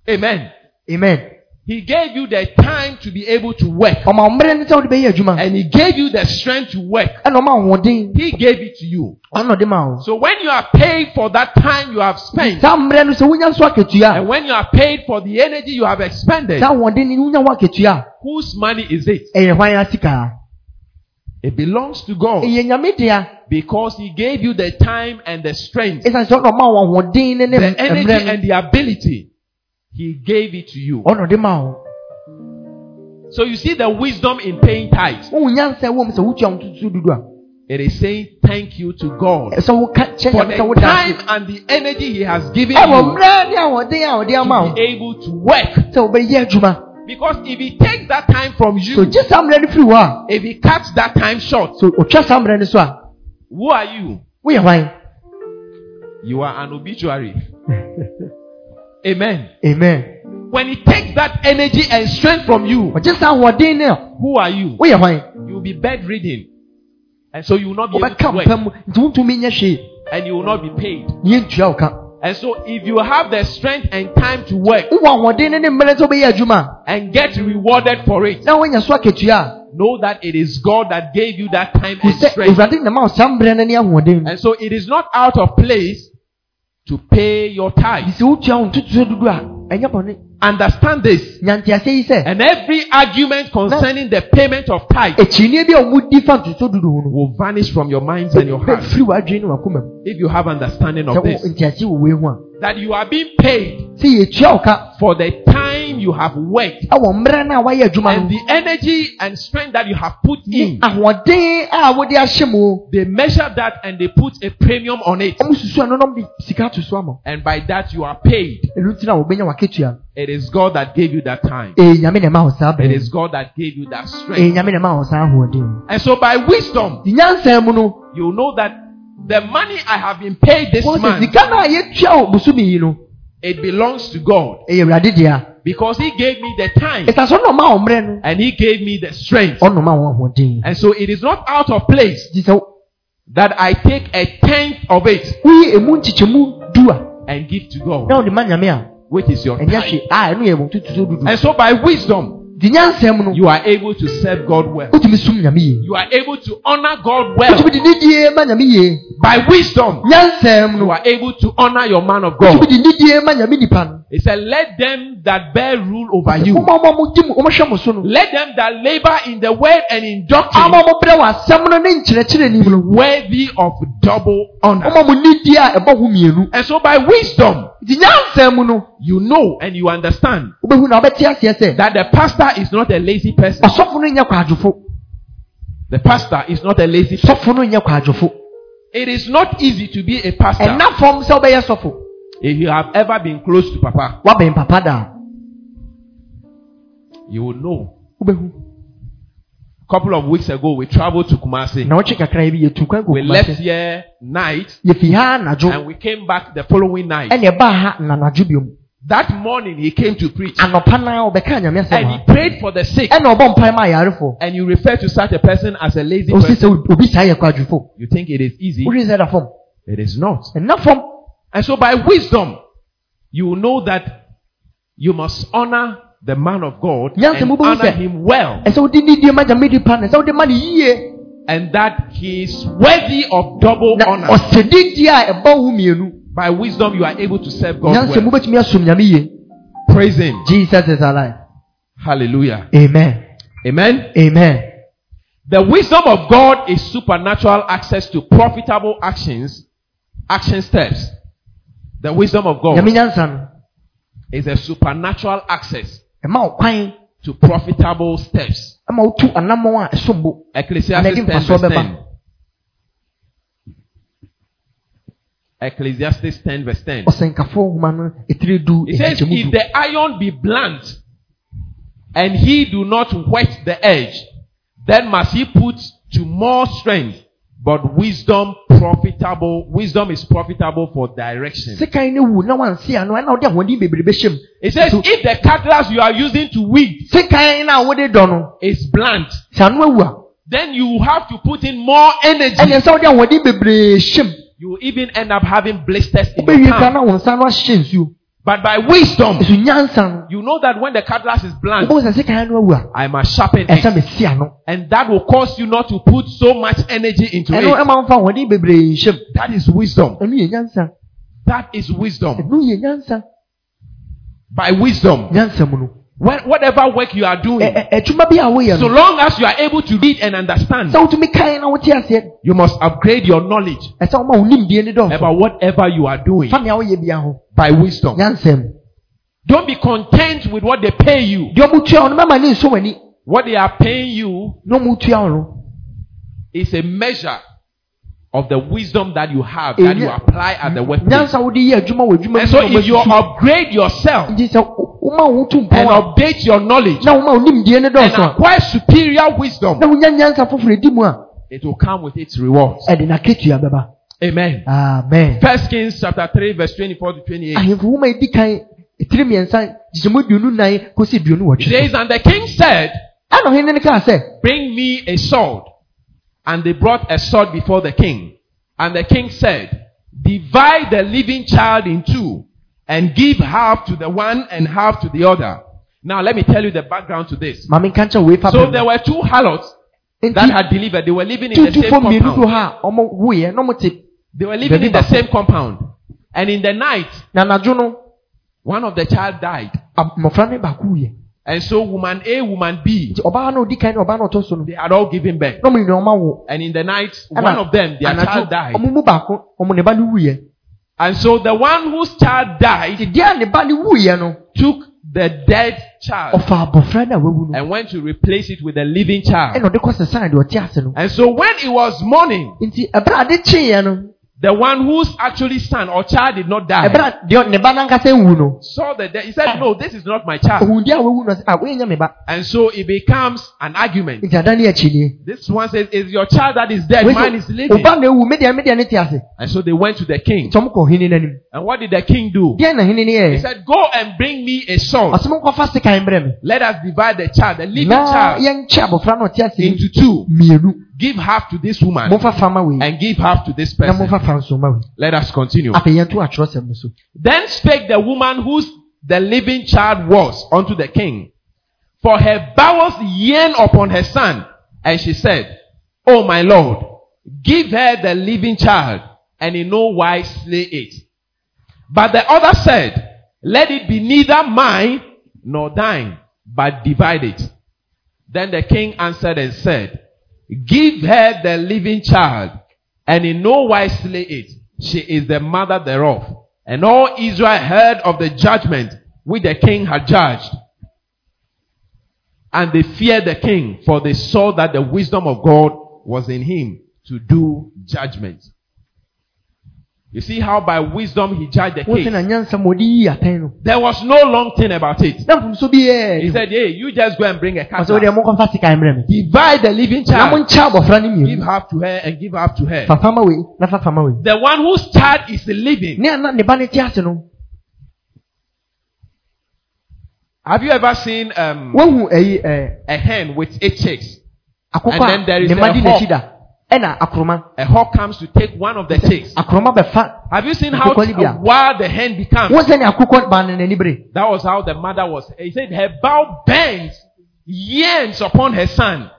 Amen. amen He gave you the time to be able to work. Ɔma wo mmerɛ no sɛ wode bɛyɛ adwuma and He gave you the strength to work. ɛna ɔma wo ahoɔden He gave it to you. ɔno na ɔde wo So when you are paid for that time you have spent saa mmerɛ no sɛ wonya nso akatua and when you are paid for the energy you have expended, saa ahoɔden no wonya wo akatua whose money is it? a ɛyɛ hwan asikaa It belongs to God. Ɛyɛ nyame dea because He gave you the time and the strength, ɛsiane sɛ ɔna ɔma wo ahoɔden ne ne the energy and the ability. He gave it to you. ɔna ɔde ma So you see the wisdom in paying tithes. wohu nyansa wɔ mu sɛ wotua wo ntotoso dodo a It is saying thank you to God ɛsɛ woka kyɛ for the time and the energy He has given you mmerɛ ne ahoɔden a ɔde ama wo to be able to work. Because if He takes that time from you, gye saa mmerɛ no firi hɔ if He cuts that time short, so ɔtwa saa mmerɛ no so who are you? You are an obituary. Amen. amen When He takes that energy and strength from you, ɔgye saa ahoɔden no a who are you? You will be bedridden. And so you will not be able to work mpa mu nti wontumi nyɛ hwee and you will not be paid. ne yɛntua wo ka And so if you have the strength and time to work wowɔ ahoɔden no ne mmerɛ sɛ wobɛyɛ adwuma and get rewarded for it, a na woanya so akatua know that it is God that gave you that time and strength. awurade na ma wo saa mmerɛ no ne ahoɔden no And so it is not out of place to pay your nti tithe. sɛ wotua wo ntotoso dodo a ɛnyɛ bɔne Understand this. nyanteaseɛ yi sɛ And every argument concerning the payment of tithe akyinnye bi a ɔmudi fa ntotoso dodo ho no will vanish from your minds and your hearts bɛfiri w'adwene ne w'akoma mu if you have understanding of this. Nteaseɛ wɔ wei ho a That you are being paid sɛ yɛtua wo for the time you have worked ah, ɛwɔ mmerɛ no a woayɛ adwuma and the energy and strength that you have put in. ahoɔden a wode ahyɛ mu They measure that and they put a premium on it. ɔmo susu ɛno na ɔmde sika to so ama wo. And by that you are paid. ɛno nti na wobɛnya w'akatua It is God that gave you that time. ee nyame na ɛma wo saa It is God that gave you that eh, strength. nyame na ɛma wo saa ahoɔden And so by wisdom, nti nyansa mu no you know that the money I have been paid this month, sika no a yɛtua o bosomi yi no it belongs to God. Ɛyɛ awurade dea because He gave me the time. Ɛsa so ɔnoma wɔn mmerɛ no and He gave me the strength. ɔnoma wɔn ahoɔden And so it is not out of place that I take a tenth of it woyi emu nkyekyɛmu du a and give to God, na ɔde ma nyame a which is your time. And so by wisdom, di nyansɛm no you are able to serve God well. wotumi sum nyame yie You are able to honor God well. wotumi di nidie ma nyame yie By wisdom, nyansɛm you no are able to honor your man of God. di nidie ma nyame nipa no He said, Let them that bear rule over you, wɔn a wɔn di mu wɔn hwɛ mo so no let them that labor in the word and in doctrine, wɔn brɛ wɔ asɛm no ne nkyerɛkyerɛ nim no worthy of double honor. a wɔn nidie a ɛbɔ ho mmienu And so by wisdom, di nyansɛm no you know and you understand wobɛhu na wobɛte aseɛ sɛ that the pastor is not a lazy person. ɔsɔfo no nyɛ kwadwofo The pastor is not a lazy person. sɔfo no nyɛ kwadwofo It is not easy to be a pastor ɛna fam sɛ wobɛyɛ sɔfo if you have ever been close to Papa. woabɛn papa da You will know. A couple of weeks ago, we traveled to Kumasi. na wɔtwe kakra bi yɛtu kwan We left here night yɛfi ha anadwo and we came back the following night. Ɛne ɛbaa ha nanadwo biom That morning, he came to preach anɔpa naa ɔbɛka nyame asɛm and he prayed for the sick. ɛna ɔbɔ mpae ma ayarefoɔ And you refer to such a person as a lazy person. sɛ obi saa yɛ kwadwofo You think it is easy? wohwɛ sɛ da fam It is not. ɛna fam And so by wisdom, you will know that you must honor the man of God Yes, and honor him well. ɛsɛ wode nidie ma nyame nipa no ɛsɛ wode ma no yie And that he is worthy of double honor. Ɔsɛ didie a ɛbɔ ho mmienu By wisdom, you are able to serve God well. mobɛtumi asom nyame yie Praise him. jesus is alive Hallelujah. amen Amen. amen The wisdom of God is supernatural access to profitable actions, action steps. The wisdom of God nyame nyansa no is a supernatural access ɛma wo kwan to profitable steps. ama wotu anammɔn a ɛsom bo Ecclesiastes 10 mfasoɔ verse bɛba. 10. Ecclesiastes 10 verse 10. ɔsɛnkafo nhoma no ɛtiri du It says, if the iron be blunt and he do not whet the edge, then must he put to more strength. But wisdom profitable, wisdom is profitable for direction. sekan no wu na wanse ano ɛna wode ahoɔden bebree bɛhyɛ mu It says, if the cutlass you are using to weed sekan no a wode dɔ no is blunt, sɛ ano awu a then you have to put in more energy. Ɛneɛ sɛ wode ahoɔden bebree hyɛ mu You will even end up having blisters in your wobɛwie ka palm. na wo nsa no ahyɛ But by wisdom, ɛso nyansa no you know that when the cutlass is blunt, wobɛhu sɛ sekan no awu a I must sharpen it. And that will cause you not to put so much energy into it. ɛma mfa ahoɔden bebree hyɛ mu That is wisdom. ɛno yɛ nyansa That is wisdom. ɛno yɛ nyansa By wisdom, nyansa mu no when, whatever work you are doing, eh, eh, eh, Ɛ- ɛ- adwuma bi a woyɛ so long as you are able to read and understand, sɛ wotumi kan na wote aseɛ you must upgrade your knowledge ɛsɛ woma wo nimdeɛ ne dɔɔso about whatever you are doing. Fa nea woyɛ bia ho. By wisdom. Don't be content with what they pay you. deɛ ɔmotua wo no mɛma ne nso w'ani What they are paying you na ɔmotua wo no is a measure of the wisdom that you have that you apply at the workplace. nyansa wode yɛ adwuma wɔ adwuma And so if you upgrade yourself nti sɛ wo- woma wo ho to and update your knowledge na woma wo nimdeɛ ne and acquire superior wisdom, na wonya nyansa foforɔ di mu a it will come with its rewards. ɛde n'akatua bɛba Amen. amen First Kings chapter 3 verse 24 to 28. ahemfo nwoma edi kan etiri mmiɛnsa gyesɛmu aduonu nan kɔsi aduonu It says, and the king said, ɛna ɔhene no kaa sɛ Bring me a sword. And they brought a sword before the king. And the king said, Divide the living child in two and give half to the one and half to the other. Now let me tell you the background to this. maame nka nkyɛn wei fa So there were two harlots that had delivered. They were living in the same compound. do ha a ɔmo woeɛ na ɔmo te They were living in the same compound. And in the night, one of the child died. a- mmɔfra no baako wuiɛ And so woman A, woman B, nti ɔbaa no odi kan na ɔbaa no ɔtɔ so no they had all given birth. na ɔmo nyinaa ɔmo And in the night, one of them, their child died. Ɔmo mu baako ɔmo ne ba no wuiɛ And so the one whose child died nti deɛ a ne ba no wuiɛ took the dead child ɔfa abɔfra no a wawu no and went to replace it with a living child. ɛna ɔde kɔ sesan deɛ ɔte ase no And so when it was morning, nti ɛberɛ a ade kyeeɛ no the one whose actually son or child did not die, eh, ɛbɛrɛ a deɛ ne ba nankasa ewu no saw the death. He said, No, this is not my child. ohun di a wawu no ɔsɛ ah, a woyɛ nya me ba And so it becomes an argument. nti ada ne akyi nie This one says, Is your child that is dead? Mine is living. ɔba na ewu me deɛ me deɛ ne te ase And so they went to the king. nti ɔmo kɔ ɔhene n'anim And what did the king do? deɛ na hene ne He said, Go and bring me a son. ɔsɛ mo nkɔfa sekan brɛ Let us divide the child, the living child, yɛnkyɛ abɔfra no ɔte ase yi into two. Give half to this woman momfa fama wei and give half to this person. momfa fa nso ma wei Let us continue. afei yɛnto atwerɛsɛm no so Then spake the woman whose the living child was unto the king. For her bowels yearn upon her son. And she said, O my lord, give her the living child, and in no wise slay it. But the other said, Let it be neither mine nor thine, but divide it. Then the king answered and said, Give her the living child, and in no wise slay it. She is the mother thereof. And all Israel heard of the judgment which the king had judged. And they feared the king, for they saw that the wisdom of God was in him to do judgment. You see how by wisdom he judged the wo sɛ king. na nyansa ma ɔde yi atɛn no There was no long thing about it. na mfomso bi He said, Hey, you just go and bring a ɔsɛ wo deɛ cat. monkɔfa sekan brɛ me Divide the living child. monkyɛ abɔfra no Give half to her and give half to her. fa fama wei na fa fama wei The one whose child is living. ne ana ne ba ne te ase no Have you ever seen um, ɛyi ɛɛ a hen with eight chicks? And then there is a hawk. Ɛna akoroma A hawk comes to take one of the chicks. akoroma bɛfa Have you seen how wild the hen becomes? wɔn sɛ ne akokɔ ba ne n'ani bere That was how the mother was. He said her bow bends, yearns upon her son.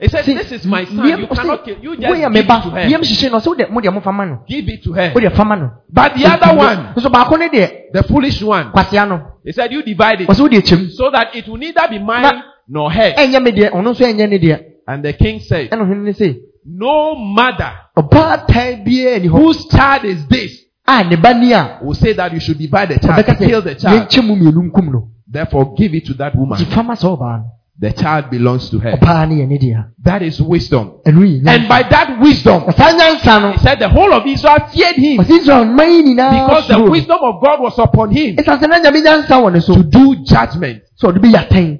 He said, "This is my son. You cannot kill. You just give it to her. hyehyɛ no ɔsɛ wode mo deɛ mofa ma no Give it to her." wode fa ma no But the other one, nso baako ne deɛ the foolish one, kwasea no he said, "You divide it ɔsɛ wode kyɛm so that it will neither be mine nor hers." ɛnyɛ me deɛ ɔno nso ɛnyɛ ne deɛ And the king said, ɛna ɔhene ne sɛ "No mother ɔbaa tan biara ni hɔ whose child is this a ne ba ni will say that you should divide the child, kill the child. yɛnkyɛ mu mmienu nkum no. Therefore, give it to that woman. gye fama sɛ ɔbaa no The child belongs to her. ɔbaa ne yɛ ne deɛ That is wisdom. And by that wisdom, he said the whole of Israel feared him. Ɔsɛ israel man yi nyinaa because the wisdom of God was upon him ɛsiane sɛ na nyame nyansa wɔ ne so. to do judgment. sɛ ɔde bi yɛ atɛn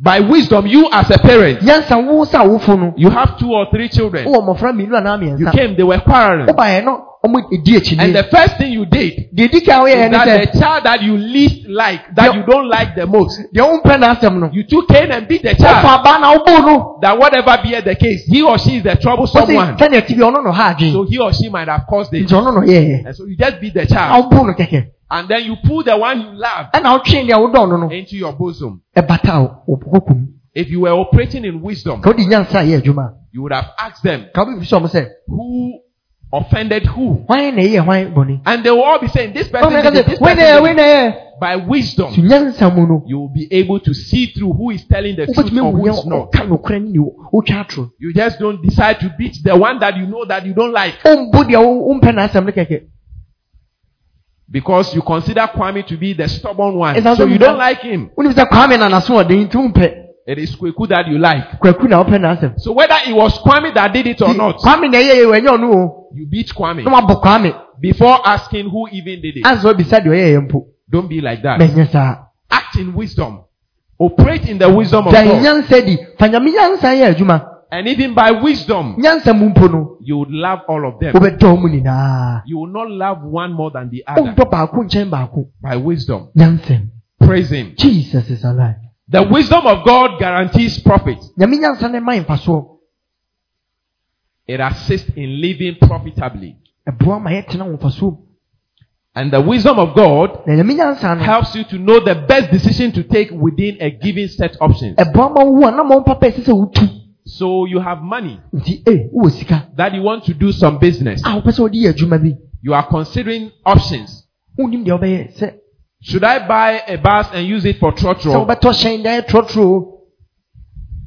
By wisdom, you as a parent, wo sɛ awofo no you have two or three children. wowɔ mmɔfra mmienu anaa You came, they were quarreling. wobaeɛ no ɔmo edi And the first thing you did deɛ di kan woyɛɛ is ne that the child that you least like, that you don't like the most, deɛ wompɛ n'asɛm no you took cane and beat the child. abaa na woboo no That whatever be the case, he or she is the troublesome one. sɛdeɛ ti bi ɔno no ha So he or she might have caused it. ɔno no yɛɛ And so you just beat the child. woboo no kɛkɛ And then you pull the one you love ɛna wotwee deɛ wodɔ no no. into your bosom. If you were operating in wisdom, ka wode nyansa yɛ adwuma you would have asked them, ka wobɛbi sɛ ɔmo sɛ who offended who? hwan na ɛyɛ hwan bɔne And they will all be saying, this person ɔmo did it, this sɛ wei na person. did it." By wisdom, nyansa mu no you will be able to see through who is telling the truth or who is not. ɔka nokorɛ ne deɛ wotwa atoro You just don't decide to beat the one that you know that you don't like ɔmbo deɛ wo- wompɛ n'asɛm no kɛkɛ because you consider Kwame to be the stubborn one. So you don't like him. wonim kwame na naso ɔden nti wompɛ It is Kweku that you like. kwaku na wopɛ n'asɛm So whether it was Kwame that did it or not, kwame na ɛyɛ yɛ wɔnyɛ ɔno you beat Kwame na wabɔ kwame before asking who even did it. ansa obisa deɛ ɔyɛ yɛ mpo Don't be like that. Act in wisdom. Operate in the wisdom of God. Nyansa di fa nyame nyansa yɛ adwuma And even by wisdom, nyansa mu mpo no you would love all of them. wobɛdɔ ɔmo nyinaa You will not love one more than the other. wodɔ baako nkyɛn baako By wisdom. Praise Him. jesus is alive The wisdom of God guarantees profit. nyame nyansa ne ma mfasoɔ It assists in living profitably. ɛboa ma yɛtena wo mfasoɔ mu And the wisdom of God na nyame nyansa no helps you to know the best decision to take within a given set options. Ɛboa ma wo a na ma wo papa ɛsɛ sɛ wotu So you have money nti wowɔ sika that you want to do some business. a wopɛ sɛ wode yɛ adwuma bi You are considering options. wonnim deɛ wobɛyɛ sɛ Should I buy a bus and use it for trotro? wobɛtɔ hyɛn dan trɔtrɔ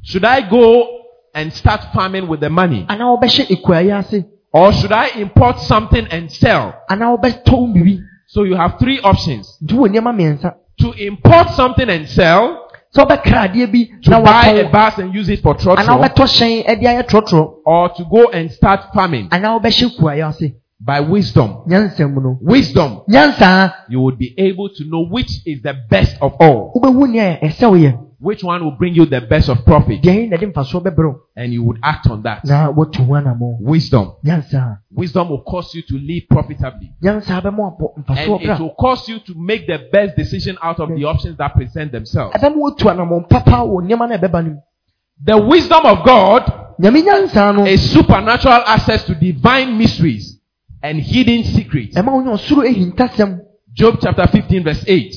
Should I go and start farming with the money? anaa wobɛhyɛ ekuayɛ ase Or should I import something and sell? anaa wobɛtɔ biribi So you have three options. nti wɔ nneɛma mmiɛnsa To import something and sell, sɛ wobɛkra adeɛ bi to na buy a bus and use it for anaa trotro, wobɛtɔ hyɛn ɛde ayɛ trɔtrɔ or to go and start farming. Anaa wobɛhyɛ kuayɛ ase by wisdom. nyansa mu no. Wisdom, you would be able to know which is the best of all, wobɛhu nea ɛsɛ woyɛ which one will bring you the best of profit, deɛ yi na ɛde mfasoɔ bɛbrɛ and you would act on that. na woatu ho anammɔ Wisdom. Wisdom will cause you to live profitably. nyansa bɛma wabɔ mfasoɔ And it will cause you to make the best decision out of the options that present themselves. ɛbɛma woatu anammɔ papa wɔ nneɛma no a ɛbɛba no mu The wisdom of God is supernatural access to divine mysteries and hidden secrets. ɛma wonya ɔsoro ahintasɛm Job chapter 15 verse 8.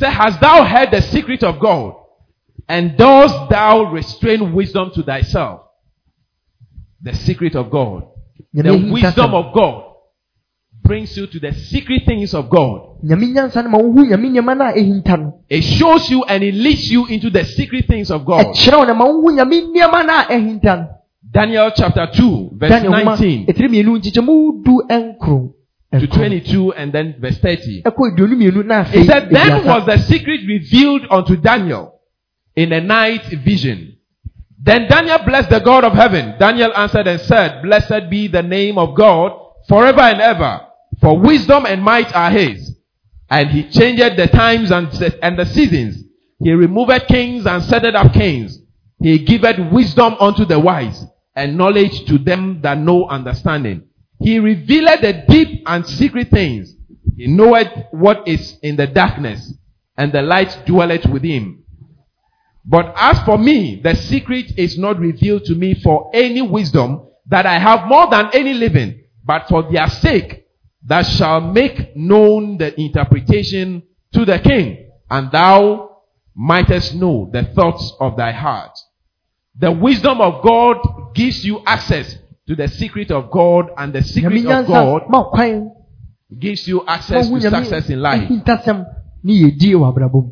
Say, hast thou heard the secret of God? And dost thou restrain wisdom to thyself? The secret of God. The wisdom of God brings you to the secret things of God. nyame nyansa no ma wohu nyame nneɛma no a ɛhinta no It shows you and it leads you into the secret things of God. ɛkyerɛ wo na ma wohu nyame nneɛma no a ɛhinta no Daniel chapter 2 verse daniel 19 ɛtiri mmienu nkyekyɛmu du ɛnkoro to 22 and then verse 30. ɛkɔ aduonu mmienu na afei It said, Then was the secret revealed unto Daniel in a night vision. Then Daniel blessed the God of heaven. Daniel answered and said, Blessed be the name of God forever and ever, for wisdom and might are his. And he changed the times and, and the seasons. He removed kings and set up kings. He giveth wisdom unto the wise and knowledge to them that know understanding. He revealed the deep and secret things. He knoweth what is in the darkness, and the light dwelleth with him. But as for me, the secret is not revealed to me for any wisdom that I have more than any living, but for their sake that shall make known the interpretation to the king, and thou mightest know the thoughts of thy heart. The wisdom of God gives you access to the secret of God, and the secret of God ma wo kwan. gives you access to success in life. ahintasɛm ne yɛdie wɔ abrabɔ mu.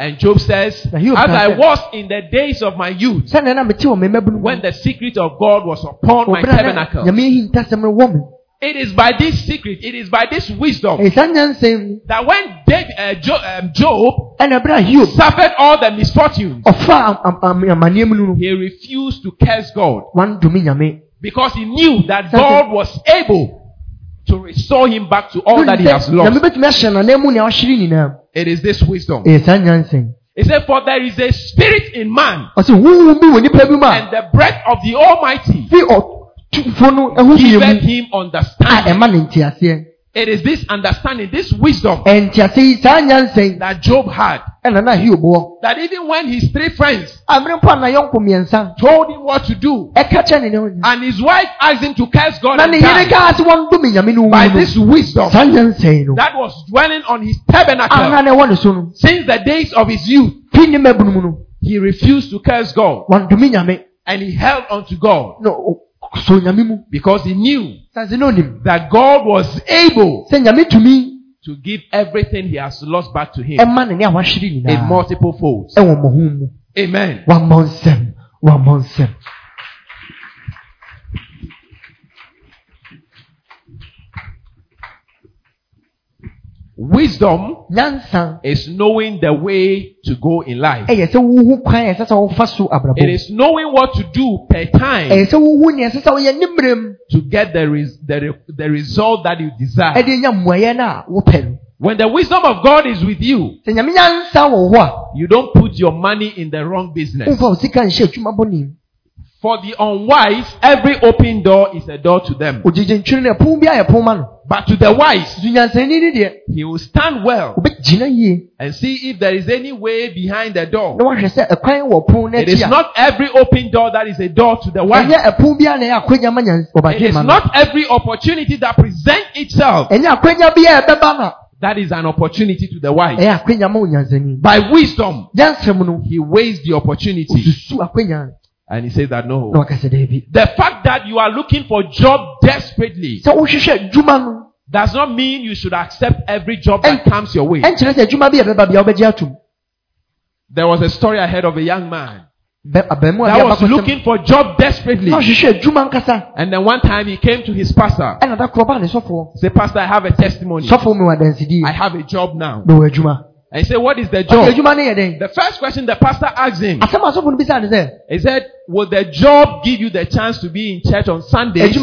And Job says, As I was in the days of my youth, sɛnea na mete wɔ me mmabunu mu when the secret of God was upon my ɔberɛ a na tabernacle, nyame ahintasɛm no wɔ me. it is by this secret, it is by this wisdom ɛyɛ saa nyansɛm that when David, uh, Job, um, Job ɛna ɛberɛ a hiob suffered all the misfortunes, he refused to curse God because he knew that God was able to restore him back to all that he has lost. bɛtumi ahyɛ n'anan mu nea wahyere nyinaa It is this wisdom. nyansɛm He said, For there is a spirit in man, ɔsɛ honhom bi wɔ nipa bi mu a and the breath of the Almighty fi ɔtumfo no ho giveth him understanding. ne nteaseɛ It is this understanding, this wisdom saa that Job had. Ɛna na hiob That even when his three friends amere mpo a n'ayɔnko mmiɛnsa told him what to do, ɛka kyɛ ne ne ho and his wife asked him to curse God and ne yere die, kaa sɛ wɔndome nyame by this wisdom no that was dwelling on his tabernacle. Na ɛwɔ ne so no since the days of his youth, fi ne mmabunu mu no he refused to curse God. And he held on to God. Nyame because he knew sanse na onim that God was able sɛ nyame tumi to give everything he has lost back to him ɛma ne ne a wahyere in multiple folds. ɛwɔ mmɔho mu Amen. wammɔ nsɛm wammɔ Wisdom nyansa is knowing the way to go in life. Eh, ɛyɛ sɛ wohu kwan a ɛsɛ sɛ wofa so abrabɔ It is knowing what to do per time eh, ɛyɛ sɛ wohu nea ɛsɛ sɛ woyɛ ne mmerɛ mu to get the, res- the, re- the result that you desire. Eh, ɛde nya mmuayɛ no a When the wisdom of God is with you, sɛ nyame nyansa wɔ you don't put your money in the wrong business. womfa wo sika nhyɛ adwuma For the unwise, every open door is a door to them. Ogyegye ntwene no ɛpon bi ayɛ pon ma no But to the wise, so nyansani ne deɛ he will stand well and see if there is any way behind the door. na wahwɛ sɛ ɛkwan wɔ pon no It is not every open door that is a door to the wise. ɛnyɛ ɛpon biara na ɛyɛ akwanya ma nyans It is not every opportunity that presents itself ɛnyɛ akwanya biara ɛbɛba no that is an opportunity to the wise. ɛyɛ akwanya ma onyansani By wisdom, he weighs the opportunity and he says that no. na waka sɛ daabi The fact that you are looking for job desperately sɛ wohwehwɛ adwuma no does not mean you should accept every job that comes your way. ɛnkyerɛ sɛ adwuma bi a ɛbɛba bia wobɛgye There was a story I heard of a young man that was looking for job desperately. na ɔhwehwɛ adwuma And then one time he came to his pastor. ɛna da korɔ baa ne sɔfoɔ Say, Pastor, I have a testimony. sɔfoɔ mi wɔ I have a job now. He said, What is the job? adwuma no yɛ dɛn The first question the pastor asked him, asɛm a asɔfo no bisa ne sɛ he said, Will the job give you the chance to be in church on Sundays?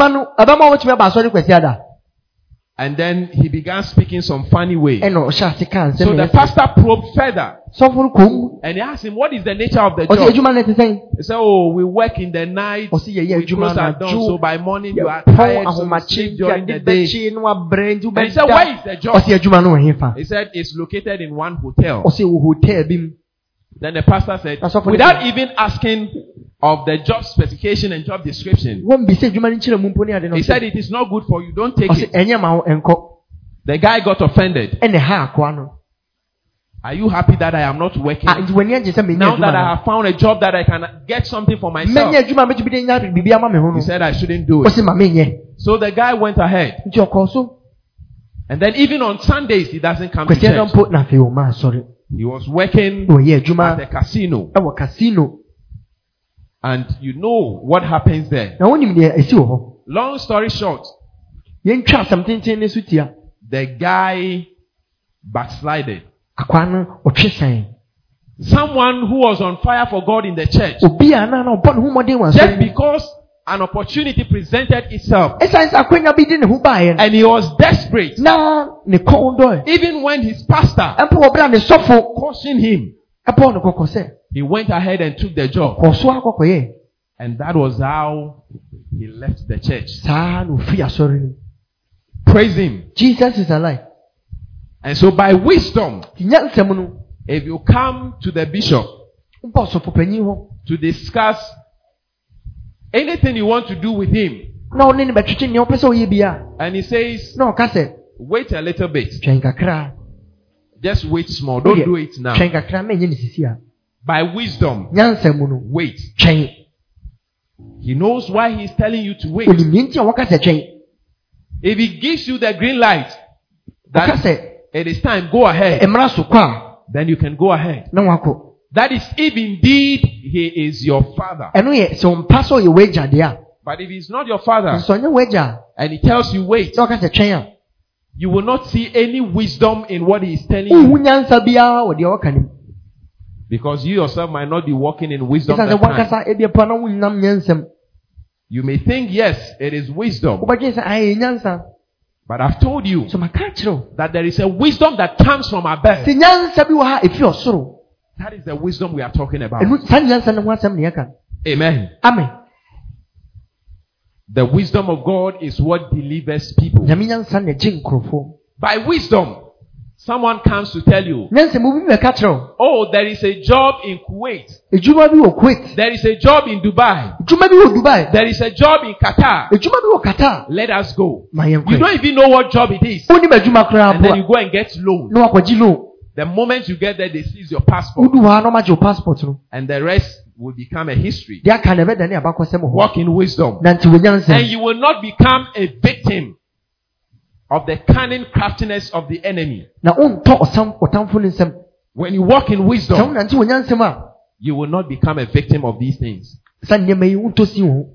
And then he began speaking some funny way. ɛna ɔhyɛ ase kaa nsɛm So the pastor probed further sɔfo no kɔn mu and he asked him, What is the nature of the job? adwuma no te sɛn He said, Oh, we work in the night. We close at dawn. So by morning you are tired. So you sleep during the day. bɛkye no abrɛ nti And he said, Where is the job? ɔsi adwuma no He said, It's located in one hotel. ɔsi wɔ hotel bi Then the pastor said, That's what for without even asking of the job specification and job description, wɔn bi sɛ adwuma no nkyerɛ mu mpo ne ade no he said, It is not good for you. Don't take it. ɛnyɛ ma wo nkɔ The guy got offended. Are you happy that I am not working? Ah, nti w'ani agye sɛ menya Now that I have found a job that I can get something for myself, menya adwuma a mɛtumi de nya biribi ama me ho no he said I shouldn't do it. ɔsi ma menyɛ So the guy went ahead. nti ɔkɔɔ so And then even on Sundays, he doesn't come to church. mpo na afei ɔma asɔre He was working at the casino. And you know what happens there. na wonim deɛ ɛsi wɔ hɔ Long story short, yɛntwa asɛm tenten ne so tia the guy backslided. akwaa no ɔtwe sɛn Someone who was on fire for God in the church. obi a na na ɔbɔ ne ho mmɔden wɔ Just because an opportunity presented itself. Ɛsiane sɛ akonnwa bi de ne ho baeɛ no and he was desperate. na ne kɔn dɔe Even when his pastor eh, ɛmpo wɔ bere a ne sɔfo cautioned him, ɛbɔɔ no kɔkɔ sɛ he went ahead and took the job. kɔ so akɔkɔyɛ And that was how he left the church. saa na ofiri asɔre no mu Praise him. jesus is alive. And so by wisdom, if you come to the bishop wobɔ ɔsɔfopanyin hɔ to discuss anything you want to do with him, na ɔne ne bɛtwetwe nea wopɛ sɛ ɔyɛ bia and he says, sɛ wait a little bit, just wait small, don't do it now. Twɛn kakra menyɛ ne sisi a By wisdom, nya nsɛm no wait. He knows why he's telling you to wait. onim nea nti a wɔka sɛ twɛn If he gives you the green light that it is time, go ahead, mmara so kɔ a then you can go ahead. That is if indeed he is your father. ɛno yɛ sɛ ɔmpa sɛ ɔyɛ wagya deɛ a But if he's not your father nso ɔnyɛ wagya and he tells you wait, a na ɔka sɛ you will not see any wisdom in what he is telling you because you yourself might not be walking in wisdom. ɛsiane That time. wankasa ebi pa na wonyam nyansɛm You may think yes, it is wisdom, wobɛdwen sɛ ayɛ nyansa but I've told you that there is a wisdom that comes from above. sɛ nyansa bi wɔ ha ɛfiri ɔsoro That is the wisdom we are talking about. ɛno saa nyansa no ho asɛm ne yɛka Amen. amen The wisdom of God is what delivers people. nyame nyansa na gye nkurɔfoɔ By wisdom, someone comes to tell you, nyansa mu bi bɛka kyerɛ wo oh, there is a job in Kuwait, adwuma bi wɔ kuwait there is a job in Dubai, adwuma bi wɔ dubai there is a job in Qatar. adwuma bi wɔ qatar Let us go. You don't even know what job it is. wonim adwuma koraa And then you go and get loan. na wakɔgye loan The moment you get there, they seize your passport. wodu hɔ a na ɔmagye wo passport no And the rest will become a history. deɛ aka na ɛbɛdane abakɔsɛm hɔ Walk in wisdom. And you will not become a victim of the cunning craftiness of the enemy. na wontɔ ɔsam ɔtamfo no nsɛm When you walk in sɛ wisdom, wonante wɔ nyansɛm a you will not become a victim of these things. saa nneɛma yi wontɔ si wo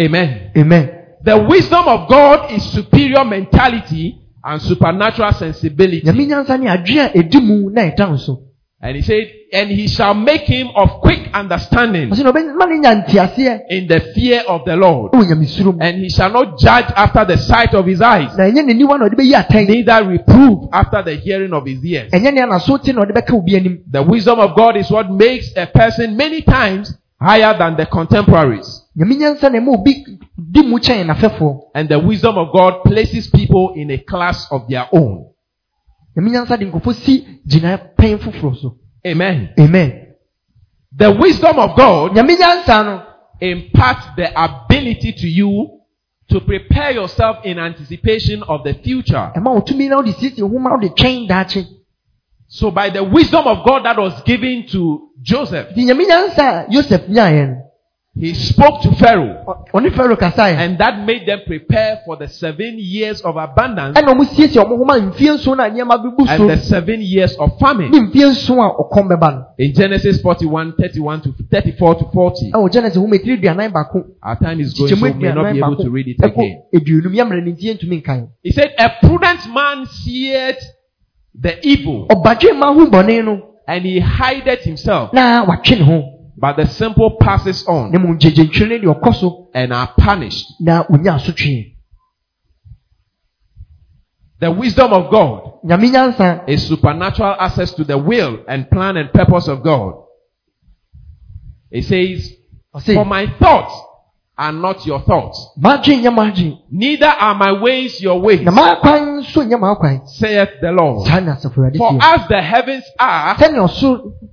Amen. amen The wisdom of God is superior mentality and supernatural sensibility. nyame nyansa ne adwe a ɛdi mu na ɛda nso And he said, and he shall make him of quick understanding ɔsɛ na ɔbɛma ne nya nteaseɛ in the fear of the Lord. mu And he shall not judge after the sight of his eyes, na ɛnyɛ n'aniwa na ɔde bɛyi atɛn neither reprove after the hearing of his ears. ɛnyɛ nea naso te na ɔde bɛka obi anim The wisdom of God is what makes a person many times higher than the contemporaries. nyame nyansa na ɛma obi di mu kyɛn n'afɛfoɔ And the wisdom of God places people in a class of their own. Nyame nyansa de nkɔfo si gyina pɛn foforɔ so Amen. amen The wisdom of God nyame nyansa no imparts the ability to you to prepare yourself in anticipation of the future. ɛma wo tumi na wode siesie wo ho ma wode So by the wisdom of God that was given to Joseph, nti nyame nyansa a yosef nyaeɛ no he spoke to Pharaoh. Ɔ- ɔne faro kasaeɛ and that made them prepare for the seven years of abundance. Ɛna ɔmo siesie ɔmo ho ma mfie nson no a nneɛma bɛbu so and the seven years of famine. ne mfie nson a ɔkɔm bɛba no. In Genesis 41, 31 to 34 to 40. ɛwɔ genesis ho metiri aduanan baako. Our time is going, so we may not be able to read it again. aduonum yɛmmerɛ ne ntie ntumi nkan He said, A prudent man seeth the evil ɔbadwe ma ho bɔne no. and he hideth himself. Na watwe ne ho But the simple passes on na mu gyegyentwere ne deɛ and are punished. na onya asotwe The wisdom of God is supernatural access to the will and plan and purpose of God. It says, For my thoughts are not your thoughts, madwen nyɛ madwen neither are my ways your ways, na makwan nso nyɛ makwan saith the Lord. saa na asafo awurade For as the heavens are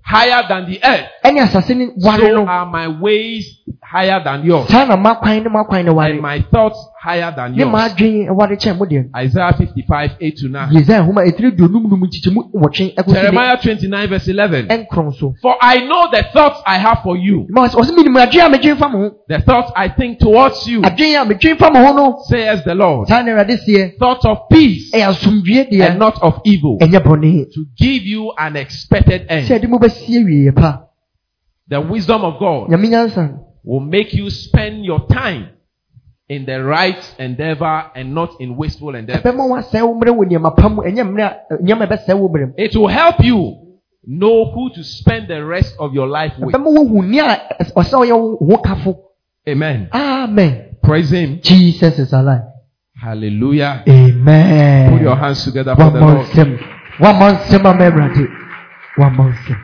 higher than the earth, ɛne asase ne ware so are my ways higher than yours, saa na makwan ne makwan ne ware and my thoughts higher than ne yours. madwen ware kyɛn mo deɛ Isaiah 55, 8 to 9. yesaia nhoma ɛtiri duonum num nkyekyɛmu nwɔtwe ɛkɔsi ne Jeremiah 29, verse 11. ɛnkorɔn so. For I know the thoughts I have for you, ma ɔsɛ ɔsɛ menim adwen a medwen fa mo. Ho the thoughts I think towards you, adwen a medwen fa mo ho no says the Lord. saa na awurade seɛ Thoughts of peace ɛyɛ asomdwie and not of evil, ɛnyɛ to give you an expected sɛ end. ɛde mo bɛsie wieɛ pa. The wisdom of God nyame nyansa will make you spend your time in the right endeavor and not in wasteful endeavor. ɛbɛma woasɛe wo mmerɛ wɔ nneɛma pa mu ɛnyɛ mmerɛ a eh, nneɛma ɛbɛsɛe wo It will help you know who to spend the rest of your life with. ɛbɛma wohu nne a ɛs- eh, ɔsɛ ɔyɛ wo wo kafo Amen. amen Praise Him. jesus is alive Hallelujah. amen Put your hands together for the Lord. nsɛm ama awurade wammɔ nsɛm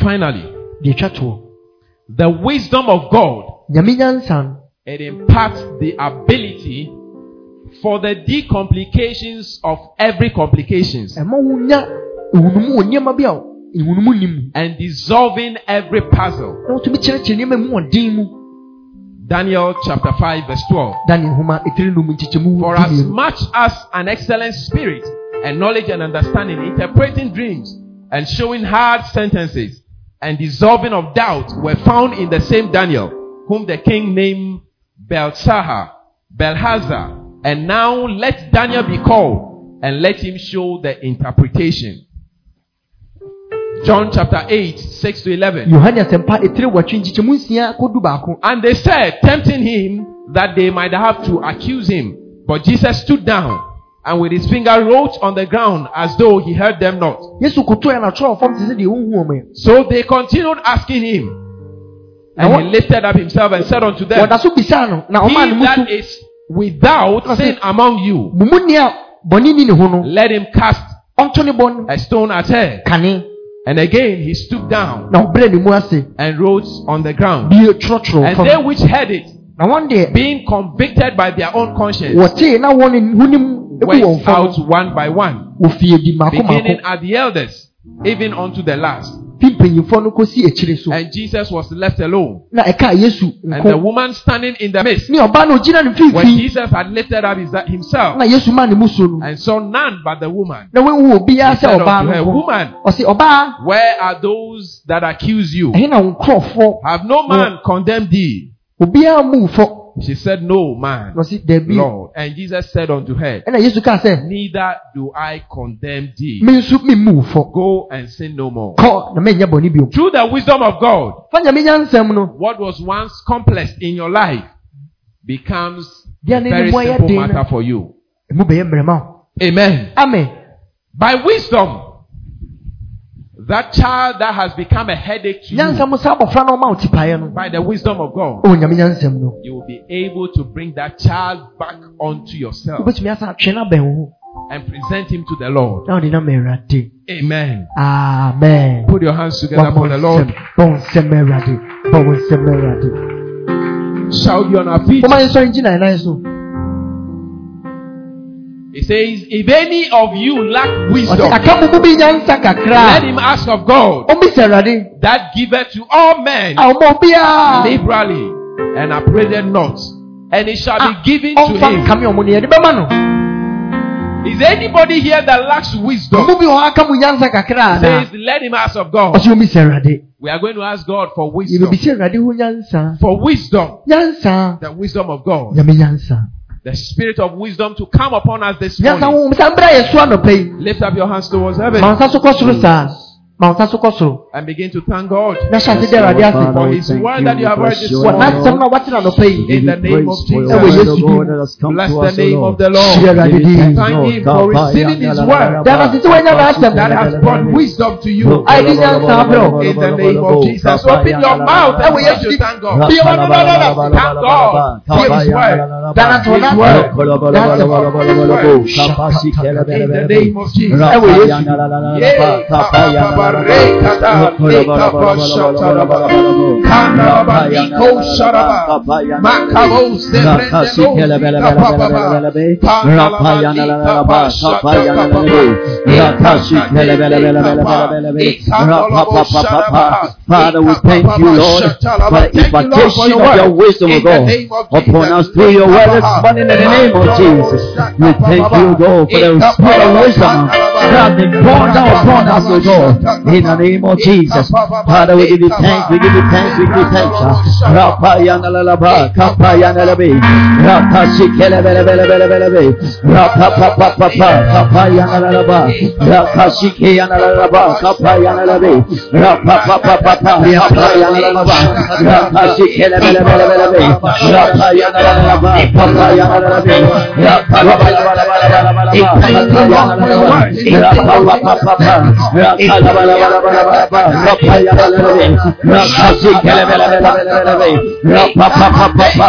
Finally, deɛ twa toɔ the wisdom of God nyame nyansa no it imparts the ability for the decomplications of every complications. Ɛma wo nya ehunumu wɔ nneɛma bi a ehunumu nim mu and dissolving every puzzle. na wotumi kyerɛkyerɛ nneɛma mu wɔ den mu Daniel chapter 5 verse 12. daniel nhoma etiri num nkyekyɛmu For as much as an excellent spirit and knowledge and understanding, interpreting dreams and showing hard sentences and dissolving of doubt were found in the same Daniel, whom the king named Belshazzar, Belhazzar. And now let Daniel be called and let him show the interpretation. John chapter 8, 6 to 11. yohane asɛmpa etiri wɔtwe nkyekyɛmu nsia kodu baako And they said, tempting him, that they might have to accuse him. But Jesus stood down and with his finger wrote on the ground as though he heard them not. yesu kotoa yɛ n'atwerɛ fam te sɛ deɛ wohu wɔn yɛ So they continued asking him. And he lifted up himself and said unto them, wɔda so bisaa no na He ɔmaa ne mu so that is without sin among you, mo mu nea bɔne ni ne ho no let him cast ɔnto ne bɔ a stone at her. And again he stooped down na ɔbrɛ ne and wrote on the ground. And they which heard it, na wɔn deɛ being convicted by their own conscience, wɔtee na wɔn ho nim ebu wɔn went out one by one. wofie di mako mako beginning at the elders, even unto the last. fi mpanyinfoɔ no kɔsi And Jesus was left alone. na ɛka yesu And the woman standing in the midst, ne ɔbaa no ogyina ne when Jesus had lifted up his, himself na yesu maa ne mu so no and saw none but the woman, na wɔn wu obiara he said unto her, Woman, where are those that accuse you? na wɔn nkorɔfoɔ Have no man condemned thee? Obiara mu fɔ She said, No man, na ɔsi dɛbi Lord. And Jesus said unto her, ɛna yesu kaa sɛ Neither do I condemn thee. mi nso mi mu fɔ Go and sin no more. kɔ na mɛ nyɛ bɔ ne Through the wisdom of God, fa nyame nyansɛm no what was once complex in your life becomes a very ne mu ayɛ simple matter for you. emu bɛyɛ mmerɛma o Amen. amen By wisdom, that child that has become a headache to you, nyansɛm saa abɔfra na ɔma o ti paeɛ no by the wisdom of God, o nyame nyansɛm no you will be able to bring that child back onto yourself wobɛtumi asa atwe na bɛn ho and present him to the Lord. na ɔde na mɛ awurade Amen. amen Put your hands together for the Lord. bɔ nsɛm awurade bɔ nsɛm awurade Shout you on our feet. Wɔma yɛ sɔre gyina yɛn nan so It says, If any of you lack wisdom, aka mo mu bi nyansa kakra let him ask of God that giveth to all men a ɔma obiara liberally and upbraided not, and it shall be given to him. nkame ɔmo ne yɛde bɛma Is anybody here that lacks wisdom? ɔmo bi wɔ hɔ aka mo nyansa kakra ana Says, let him ask of God. ɔsɛ ɔmbisa awurade We are going to ask God for wisdom. yɛbɛbisa awurade ho nyansa For wisdom, the wisdom of God, the spirit of wisdom to come upon us this morning. ho sa mbra yɛ so anɔpa yi Lift up your hands towards heaven. Ma nsa so kɔ soro saa ma nsa so kɔ soro and begin to thank God na hyɛ ase dɛ awurade ase Father, for His word you, that you have we heard this your wɔ name, morning. n'asɛm na wate na nɔpɛ yi In the name of praise for your Jesus. Ewe word, Yesu O din. God, that has come Bless the name of the Lord. hyɛ awurade Give you din thanks, Thank Him for receiving His word dana sisi wɔnyɛ n'asɛm that has brought wisdom to you. Ayi di nyansa abrɛ In the name of Jesus. Open your mouth and Ewe begin Yesu to din. thank God. Thank God for His word. dana to His word. In In the name of Jesus. Ewe Yesu Yeah, kababarekata, lekabashataraba, kanabaniko sharaba, makabo zebrendeno zikababa, Father, we thank you, Lord, for the impartation of your wisdom, O God, upon us through your word this morning in the name of Jesus. We thank you, God, for the spirit of wisdom that has been poured down upon us, O God, in the name of Jesus. Father, we give you thanks, we give you thanks, we give you thanks. Rapayanalaba, kapayanalabe, rapasikelebelebelebelebe, rapapapapapa, kapayanalaba, rapasikeyanalaba, kapayanalabe, rapapapapapa, kapayanalaba, rapasikelebelebelebe, rapayanalaba, kapayanalabe, rapapapapapa,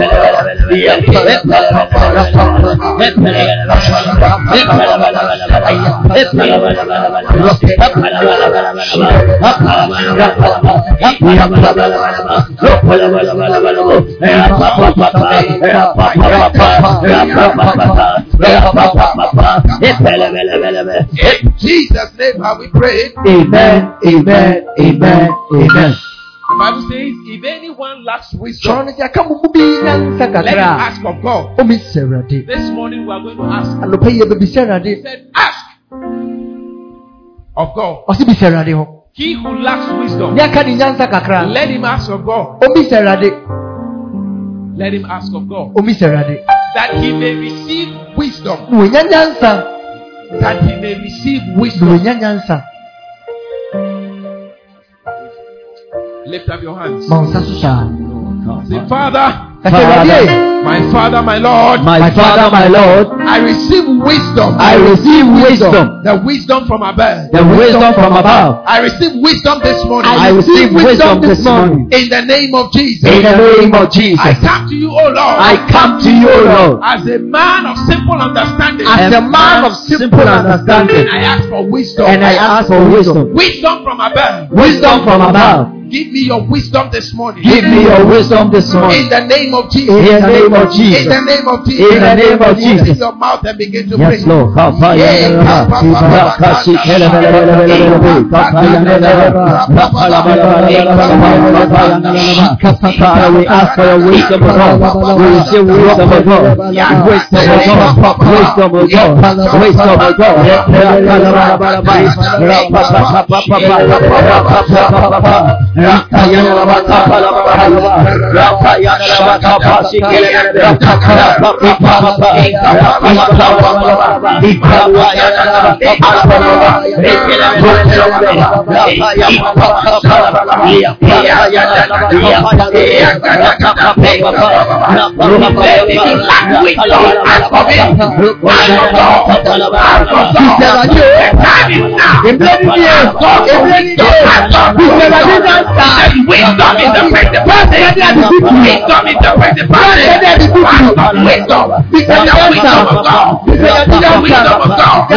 In Jesus' name have we prayed. Amen. Amen. Amen. Amen. The Bible says, if anyone lacks wisdom, no sɛ aka mu bi nyansa let him ask of God. awurade This morning we are going to ask. anɔpɛ yi yɛbɛbisa He said, ask of God. ɔse bisa awurade hɔ He who lacks wisdom, ne aka ne nyansa kakra a let him ask of God. awurade Let him ask of God omi sɛ awurade that he may receive wisdom. na wɔnya nyansa That he may receive wisdom. Lift up your hands. ma wo nsa Say, Father, awurade my Father, my Lord, My Father, my Lord, I receive wisdom. I receive wisdom, the wisdom from above. the wisdom from above. I receive wisdom this morning. I receive wisdom this morning. in the name of Jesus. In the name of Jesus, I come to you, O Lord, I come to you, O Lord, as a man of simple understanding. as a man of simple understanding I ask for wisdom. and I ask for wisdom. wisdom from above. Wisdom from above. Give me your wisdom this morning. Give me your wisdom this morning. in the name of Jesus. In the name of In Jesus. the name of Jesus. In the name of Open Jesus. your mouth and begin to Yes, pray. Lord. Kapaya Rakasi kelebelebelebelebe. Kapaya Father, we ask for your wisdom, O God. We receive wisdom, O God. Wisdom, O God. Wisdom, O God. Wisdom, O God. Wisdom is the principal thing. Wisdom. The wisdom of God. The wisdom of God.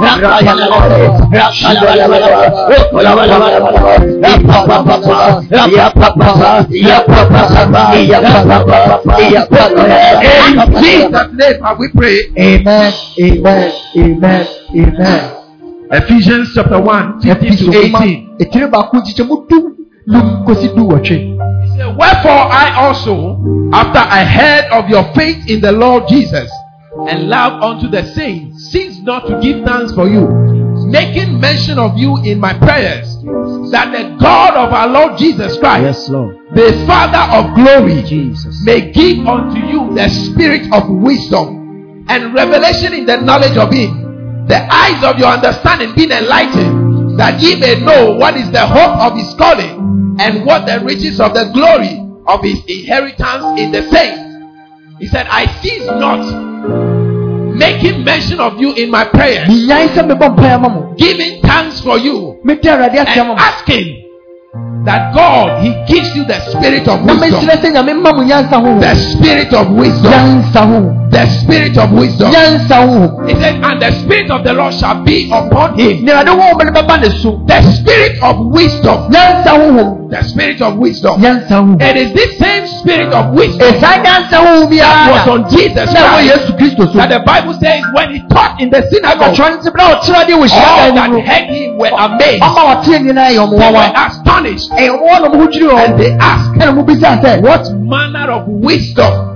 Yeah, In Jesus' name have we pray. Amen. Amen. Amen. Amen. Ephesians chapter 1, 15 to 18. Etire baako kyikyɛmu du num kosi du wɔtwe. He said, Wherefore I also, after I heard of your faith in the Lord Jesus and love unto the saints, cease not to give thanks for you, making mention of you in my prayers, that the God of our Lord Jesus Christ, Yes, Lord. the Father of glory, Jesus. may give unto you the spirit of wisdom and revelation in the knowledge of him, the eyes of your understanding being enlightened, that ye may know what is the hope of his calling and what the riches of the glory of his inheritance in the saints. He said, I cease not making mention of you in my prayers, Minyan sɛ mebɔ mpaeɛ ama mo. giving thanks for you Medi Awurade ase ama and asking that God he gives you the spirit of wisdom, mesrɛ sɛ Nyame mma mo nyansa ho. the spirit of wisdom. The spirit of wisdom. He said, and the spirit of the Lord shall be upon him. Nea Awurade ho bɛde bɛba ne so. The spirit of wisdom. The spirit of wisdom. It is this same spirit of wisdom Ɛsaa nyansa ho that was on Jesus Christ. Yesu Kristo so. That the Bible says when he taught in the synagogue, Ɛkɔtwerɛ nsɛm na ɔkyerɛ deɛ all that heard him were amazed. Ɔma wɔte nyinaa yɛ ɔmo They were astonished. Ɛyɛ ɔmo wɔn na ɔmo And they asked, Ɛna ɔmo bisa sɛ, What manner of wisdom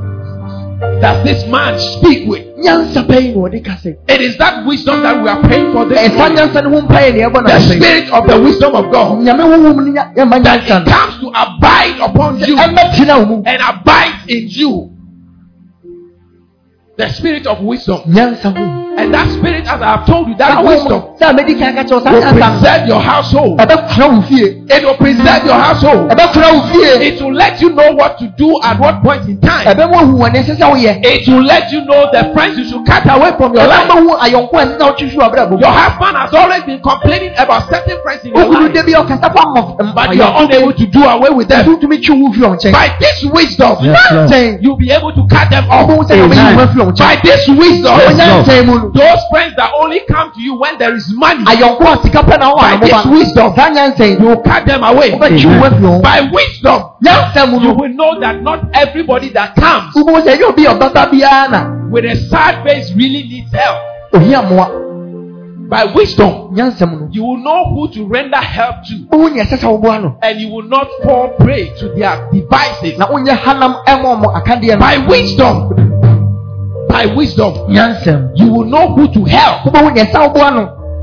does this man speak with? nyansa bɛyi na ɔde ka sɛ. It is that wisdom that we are praying for this morning. nyansa no ho mpaeɛ na ɛbɔ na The spirit of the wisdom of God. Nyame honhom no nya- yɛmma That it comes to abide upon you Ɛmmɛtena wo mu. and abide in you. The spirit of wisdom. And that spirit, as I have told you, that wisdom honhom sɛ a mɛdi kan ka kyerɛ wo, saa will preserve your household. Ɛbɛkora wo fie. It will preserve your household. Ɛbɛkora wo fie. It will let you know what to do at what point in time. Ɛbɛma hu wɔn ɛsɛ sɛ woyɛ. It will let you know the friends you should cut away from your life. Ɛbɛma hu ayɔnko a ɛsɛ sɛ wotwe hwɛ w'abrabɔ. Your husband has always been complaining about certain friends in your Okunu life, de bi ɔkasa fa mmɔ but you are unable to do away with them. Ɛtumi twi wo firi wɔn nkyɛn. By this wisdom, Yes, Lord. You'll be able to cut them off. ɔbɛhu sɛ ɔbɛyi Amen. wo afiri wɔn By this wisdom, Yes, Lord. Nyansa mu those friends that only come to you when there is money, Ayɔnko a sika pɛ na by this wisdom, Saa nyansa yi you will cut them away. wobɛtwi wo afiri wɔn. By wisdom, you will know that not everybody that comes Wobɛhu sɛ ɛnyɛ obi a ɔbɛba biara na with a sad face really needs help. By wisdom, you will know who to render help to, Wobɛhu nea ɛsɛ sɛ woboa no. and you will not fall prey to their devices. Na wonyɛ hanam ɛma ɔmo. By wisdom, by wisdom, you will know who to help.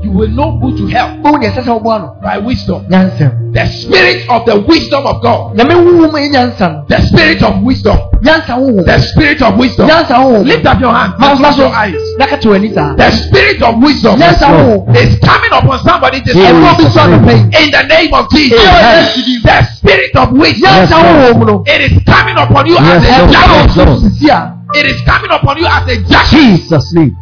Wobɛhu nea ɛsɛ sɛ woboa no. You will know who to help Wobɛhu nea ɛsɛ sɛ by wisdom. The spirit of the wisdom of God. Nyame honhom yɛ nyansa. The spirit of wisdom. The spirit of wisdom. Lift up your hand. Close your eyes. Na ka kyerɛ w'ani. The spirit of wisdom is coming upon somebody this morning. bi sɔ no pɛ. In the name of Jesus. The spirit of wisdom. It is coming upon you as a Lord. jackal. Yes, Lord. Sisi. It is coming upon you as a jackal. Jesus' name.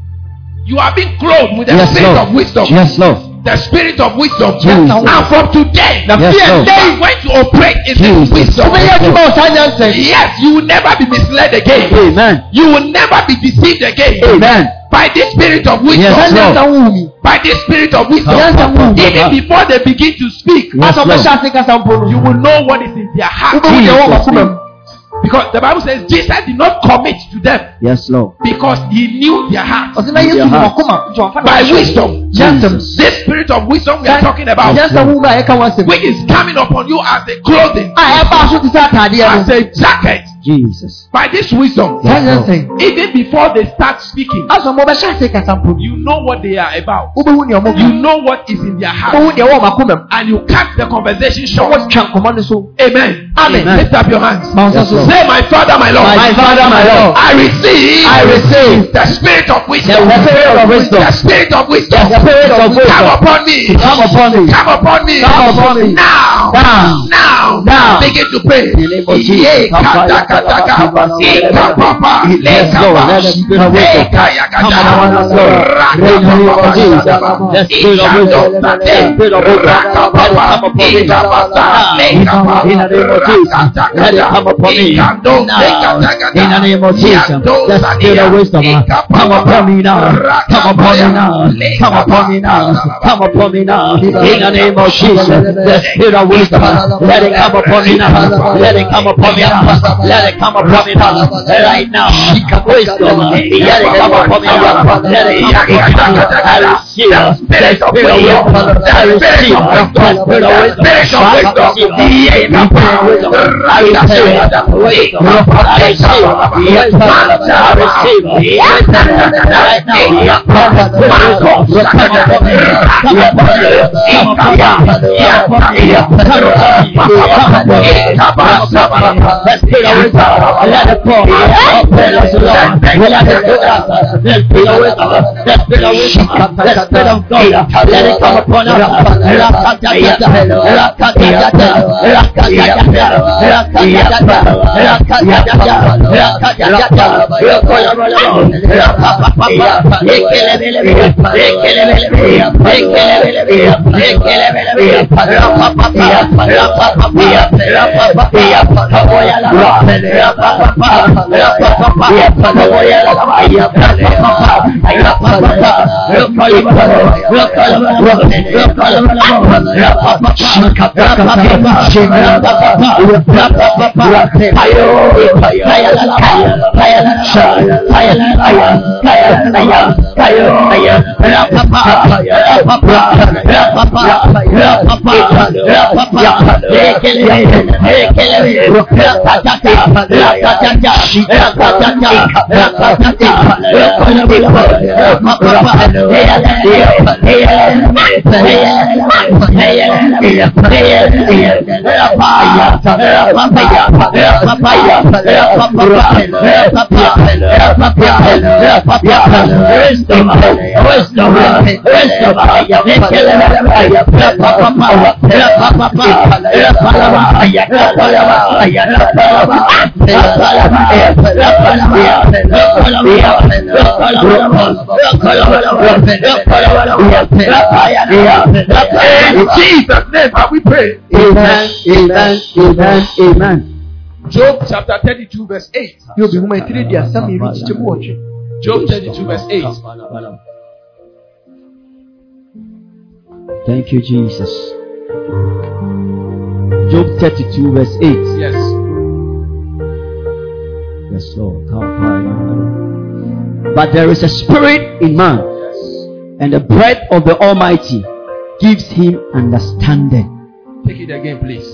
You are being clothed with the Yes, spirit Lord. of wisdom. Yes, Lord. The spirit of wisdom. Jesus. And from today, the Yes, fear Lord. you are going to operate in Jesus. wisdom. Wobɛyɛ adwuma wɔ saa nyansa yi. Yes, you will never be misled again. Amen. You will never be deceived again. Amen. By this spirit of wisdom. Yes, Lord. nyansa honhom yi. By this spirit of wisdom. Nyansa honhom. Even before they begin to speak, Yes, Lord. ɔbɛhyɛ ase kasa mpo no. you will know what is in their heart. Jesus'. Because the Bible says Jesus did not commit to them Yes, Lord. because he knew their hearts. ɔsɛ na yesu Your heart. ɔkoma nti ɔmfa By wisdom. Nyansɛm. This spirit of wisdom we are talking about, nyansɛm hu bɛ a yɛka ho asɛm which is coming upon you as a clothing, a ɛbaa so te sɛ ataadeɛ as no a jacket. Jesus. By this wisdom, saa Yes, Lord. even before they start speaking, asɔ mo bɛhyɛ ase kasa mpo you know what they are about. wobɛhu nea ɔmo You know what is in their heart. wobɛhu nea ɛwɔ ɔmo akoma mu And you cut the conversation short. ɔmo twa nkɔmɔ no so Amen. Amen. Lift up your hands. ma wo nsa Yes. Say, My Father, my Lord. My Father, my Lord. I receive. I receive the spirit of wisdom. the spirit of wisdom. The spirit of wisdom. The spirit of wisdom. Come upon me. Come upon me. Come upon me. Come upon me. Now. Now. Now. Now. Begin to pray. In the Yes, Lord. The kata. come upon us, Lord. Raka In the name Jesus. shadaba. The spirit of wisdom. Ika The spirit of wisdom. Raka Let it come upon me. The come upon me. Ikando Now. le kata kata. In the The wisdom. Come upon me now. Come upon me now. Come upon me now. Come upon me now. In the name of Jesus. The spirit of wisdom. Let it come upon me now. Let it come upon me now. Let it come upon me now. Right now. Let it come upon me. Let it come upon me receive the spirit of wisdom. I receive the spirit of wisdom. I receive the spirit of wisdom. I receive wisdom. I receive wisdom. I receive wisdom. Let it pour. Open us, Lord. Let us. The spirit of wisdom. The spirit of wisdom. The spirit of God. Let it come upon us. Rapa Ella, ella, ella, In Jesus' name, have we pray? Amen, amen, amen, amen. Job chapter 32, verse 8. yɛ obi nwoma etiri di asɛm mmienu kyekyɛ mu wɔtwe Job 32, verse 8. Thank you, Jesus. Job 32, verse 8. Yes. Yes, Lord. But there is a spirit in man. And the breath of the Almighty gives him understanding. Take it again, please.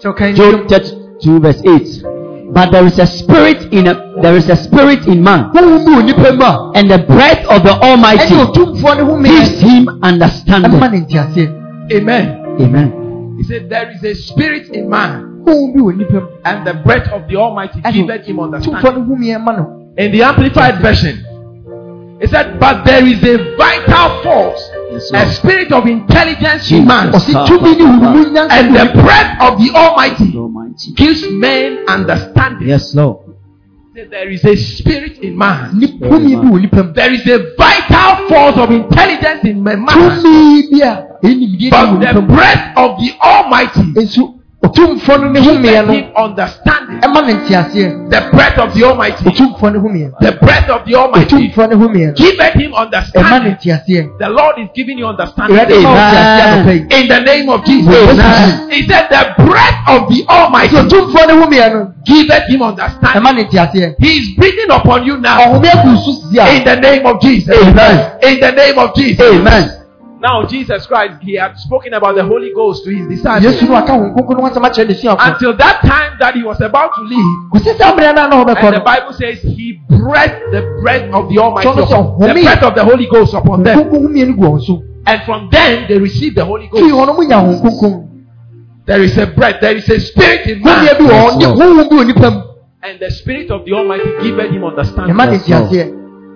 sɛ ɔkan Job 32, verse 8. But there is a spirit in a there is a spirit in man, honhom bi wɔ nipa mu a and the breath of the Almighty otumfoɔ ne home gives him understanding. Amen. Amen. He said, There is a spirit in man, honhom bi wɔ nipa mu and the breath of the Almighty giveth him understanding. ne home ɛma no In the Amplified Version, it said, But there is a vital force, Yes, a spirit of intelligence in man, Jesus. ɔsi tumi ne hurumu nyansa and the breath of the Almighty Almighty. gives men understanding. Yes, Lord. There is a spirit in man. Nip- tumi bi wɔ nipa mu There is a vital force of intelligence in man. tumi bi a ɛyɛ nimdeɛ bi wɔ But the breath of the Almighty otumfoɔ no ne homeɛ Let no ɛma ne nteaseɛ the breath of the Almighty. otumfoɔ ne homeɛ The breath of the Almighty. otumfoɔ ne homeɛ no ɛma ne nteaseɛ The Lord is giving you understanding. awurade ma wo nteaseɛ yi In the name of Jesus. Amen. He said, The breath of the Almighty. nti otumfoɔ ne homeɛ no Give him ɛma understanding. He is breathing upon you now. ɔhome agu so si In the name of Jesus. Amen. In the name of Jesus. Amen. Now, Jesus Christ, he had spoken about the Holy Ghost to his disciples. yesu no aka ho nkronkron no ho asɛm akyerɛ ne suafoɔ Until that time that he was about to leave, kɔsi sɛ mmerɛ no a na wɔbɛkɔ and the Bible says he breathed the breath of the Almighty, So, so, upon, the breath of the Holy Ghost upon them. nkronkron homeɛ no gu wɔn so And from then they received the Holy Ghost. hɔ no mo nya ho nkronkron There is a breath, there is a spirit in man. homeɛ bi wɔ hɔ ne honhom bi wɔ nipa mu And the spirit of the Almighty giveth him understanding.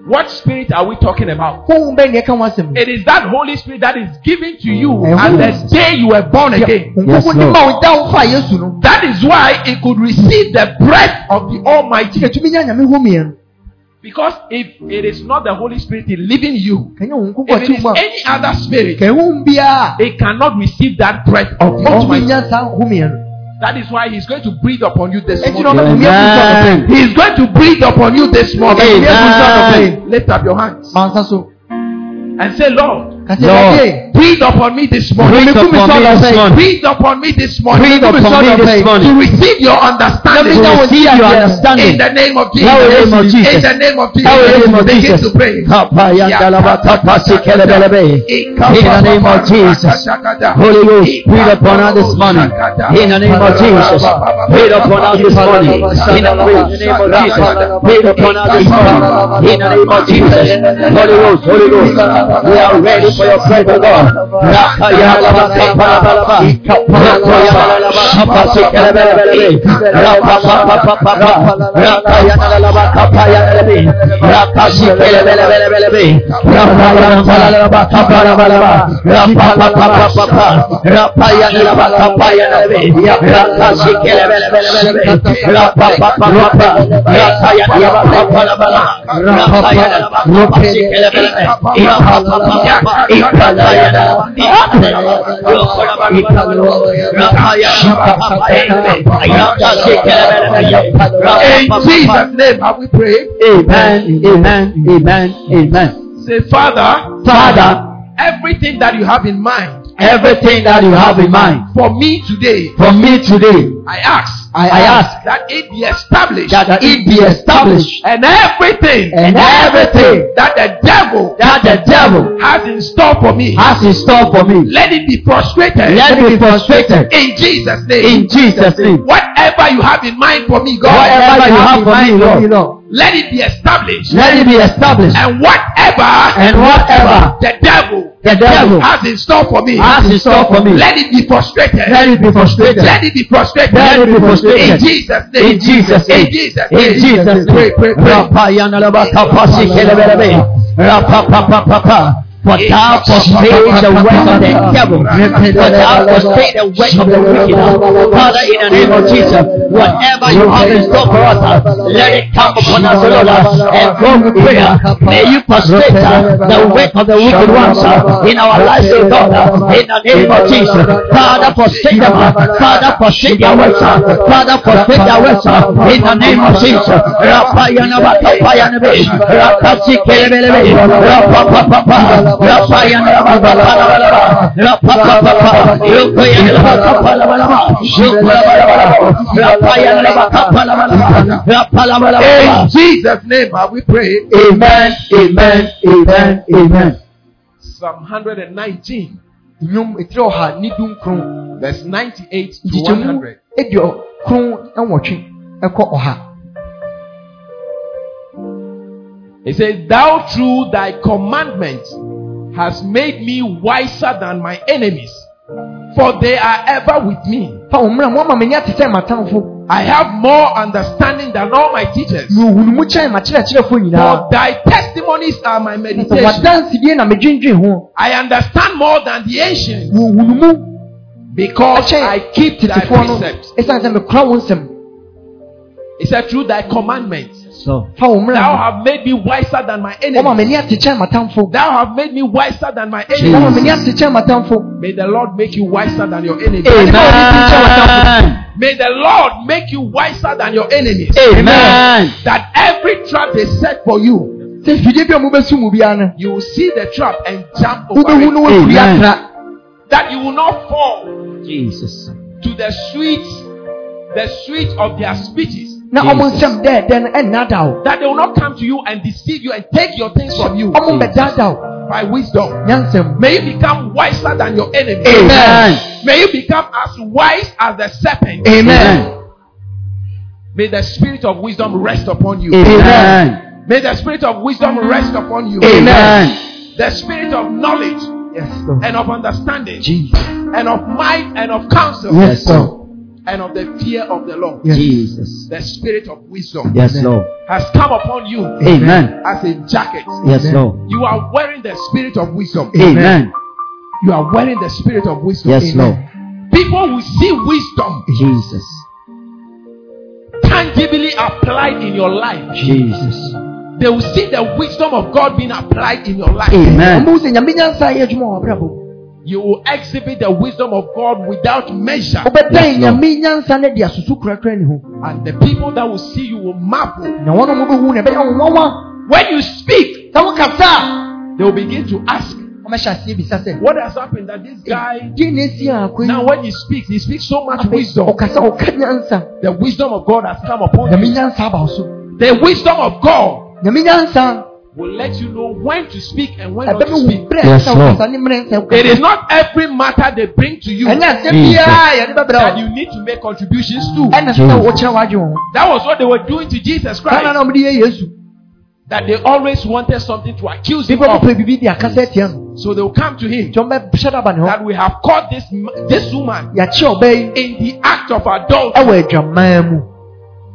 Ɛma ne Yes, Lord. nteaseɛ What spirit are we talking about? honhom bɛn ne ɛka ho asɛm It is that Holy Spirit that is given to you at yes. the day you were born again. Yes, nkronkron ne Lord. ma wo da wo fa yesu no That is why it could receive the breath of the Almighty. ɛtumi nya nyame homeɛ no Because if it is not the Holy Spirit living you, kɛnyɛ ho nkronkron if it ati is mu a any other spirit, kɛnyɛ honhom biara it cannot receive that breath of the Almighty. Nya saa homeɛ no That is why He's going to breathe upon you this morning. ɔbɛtumi abu so anɔpa yi Amen. He is going to breathe upon you this morning. ɔbɛtumi abu so anɔpa yi Lift up your hands and say, Lord, kasɛ Lord. ɛdade breathe upon me this morning. Breathe upon me this morning. Breathe upon me this morning. Breathe upon me this To receive your understanding. To receive your In understanding. the name of Jesus. In the name of Jesus. In the name of Jesus. In the name of Begin Jesus. to pray. In the name of Jesus. Holy Ghost, breathe upon us this morning. In the name of Jesus. Breathe upon us this morning. In the name of Jesus. Breathe upon us this morning. In the name of Jesus. Holy Ghost, Holy Ghost. We are ready for your presence, Lord. Rapayandalabakapayabalaba. Rapayandalabakapasikelebelebe. In Jesus' name, have we prayed? Amen, amen, amen, amen. Say, Father, Father, everything that you have in mind everything that you have in mind for me today, for me today, I ask I ask that it be established that it be established and everything and everything that the devil that the devil has in store for me, has in store for me, let it be frustrated let it be frustrated in Jesus' name. in Jesus' name. Whatever you have in mind for me, God, Whatever you have for me, Lord, let it be established. let it be established And whatever and whatever the devil the devil has in store for me, has in store for me, let it be frustrated. let it be frustrated. Let it be frustrated. Be frustrated. In Jesus' name. In Jesus' name. In Jesus' In name. Jesus' Pray, pray, pray. Rapapapapapa. For thou forsake the works of the devil. For thou forsake the works of the wicked. Father, in the name of Jesus, whatever you have in store for us, let it come upon us, Lord. And from prayer, may you frustrate the work of the wicked ones in our lives, O God. In the name of Jesus. Father, forsake them. Father, forsake their works. Father, forsake their works. In the name of Jesus. Rupayanabakapalabalaba. Rupayabalaba. Rapayanabakapalabalaba. Rapalabalaba. In Jesus' name have we prayed. Amen, amen, amen, amen. Psalm 119, nnwom etiri ɔha ne du nkron verse 98 to 100. edi ɔkron nwɔtwe ɛkɔ ɔha It says, Thou through thy commandments hast made me wiser than my enemies, for they are ever with me. fa wɔn mmerɛ mo ama m'ani ate sɛ m'atamfo I have more understanding than all my teachers. na ohun mu kyɛn m'akyerɛkyerɛfo nyinaa For thy testimonies are my meditation. wadansidie na medwendwen ho I understand more than the ancients na ohun mu because I keep thy precepts. ɛsiane sɛ mekora wo nsɛm He said, Through thy commandments. So, fa wo mmara Thou have made me wiser than my enemies. m'ani ate kyɛn m'atamfo Thou have made me wiser than my enemies. m'ani ate kyɛn m'atamfo May the Lord make you wiser than your enemies. Amen. May the Lord make you wiser than your enemies. Amen. That every trap they set for you, sɛ fidie bi a mobɛsu mu biara no you will see the trap and jump over wobɛhu it. Amen. That you will not fall Jesus. to the sweet, the sweet of their speeches. Na ɔmo Jesus. nsɛm dɛɛdɛ no ɛnnada wo That they will not come to you and deceive you and take your things from you wo by wisdom. May you become wiser than your enemy. Amen. May you become as wise as the serpent. amen May the spirit of wisdom rest upon you. Amen. May the spirit of wisdom rest upon you. Amen. The spirit of knowledge yes and of understanding jesus and of might and of counsel yes lord and of the fear of the Lord. yes Jesus. The spirit of wisdom Yes, Lord. has come upon you Amen. as a jacket. Yes, Lord. You are wearing the spirit of wisdom. Amen. You are wearing the spirit of wisdom. Yes, Amen. Lord. People will see wisdom Jesus. tangibly applied in your life. Jesus. They will see the wisdom of God being applied in your life. Amen. Ɔmo sɛ nyame nyansa yɛ adwuma wɔ abrabɔ mu You will exhibit the wisdom of God without measure. wobɛdan Yes, Lord. nyame nyansa no de asusu kurakura ne ho And the people that will see you will marvel. na wɔn a wɔbɛhu no ɛbɛyɛ wo nwanwa When you speak, sɛ wokasa a they will begin to ask, ɔmɛhyɛ aseɛ bisa sɛ What has happened that this guy, gye na esi a akɔ now when he speaks, he speaks so much wisdom. ɔkasa ɔka nyansa The wisdom of God has come upon nyame you. nyansa aba The wisdom of God will let you know when to speak and when not to ɛbɛma wo speak. Yes, Lord. wokasa ne mmerɛ sɛ It is not every matter they bring to you ɛnyɛ Jesus. biara yɛde bɛbrɛ that you need to make contributions to. Jesus. wokyerɛ w'adwe wo ho That was what they were doing to Jesus Christ. na ɔmde yɛ yesu That they always wanted something to accuse him of. mopɛ biribi de akasa atia no So they will come to him nti ɔmbɛhyɛ da aba ne that we have caught this this woman yɛakye in the act of adultery.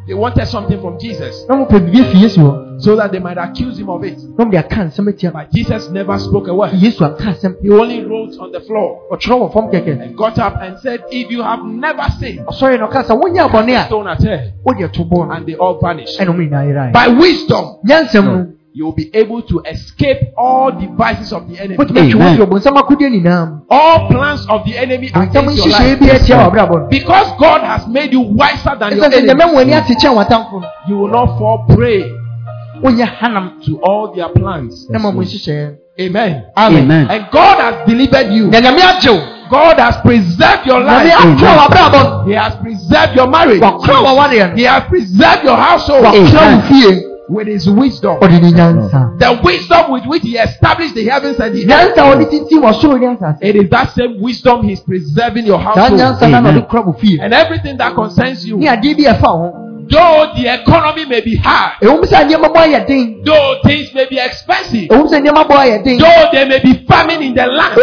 Ɛwɔ adwaman mu They wanted something from Jesus. Na mopɛ biribi afi yesu so that they might accuse him of it. na ɔmde aka nsɛm atia no But Jesus never spoke a word. yesu anka asɛm He only wrote on the floor. Ɔtwerɛ wɔ fam kɛkɛ and got up and said, If you have never sinned, ɔsɔre na ɔka sɛ wonyɛ abɔne a stone at her. wode to boɔ And they all vanished. ɛna ɔmo nyinaa yerae By wisdom, you will be able to escape all devices of the enemy. wotumi atwe wo Amen. firi ɔbonsam akodeɛ nyinaa mu All plans of the enemy against your life. bi atia wɔ abrabɔ no Because God has made you wiser than your ɛsɛ sɛ nyame enemy, wo ani ate kyɛn w'atamfo no you will not fall prey wonyɛ hanam to all their plans. na ma mo nhyehyɛeɛ Amen. Amen. And God has delivered you. na nyame God has preserved your life. akora w'abrabɔ no He has preserved your marriage. He has preserved your household no wakora wo Amen. Fie with his wisdom. ɔde ne nyansa The wisdom with which he established the heavens and the earth. nyansa a ɔde titi wɔ soro ne It is that same wisdom he's preserving your saa household. nyansa no na Amen. ɔde kora wo fie And everything that concerns you. ne adeɛ bi a ɛfa wo ho Though the economy may be hard, ɛwom sɛ nneɛma bɔ ayɛ den though things may be expensive, ɛwom sɛ nneɛma bɔ ayɛ den though there may be famine in the land,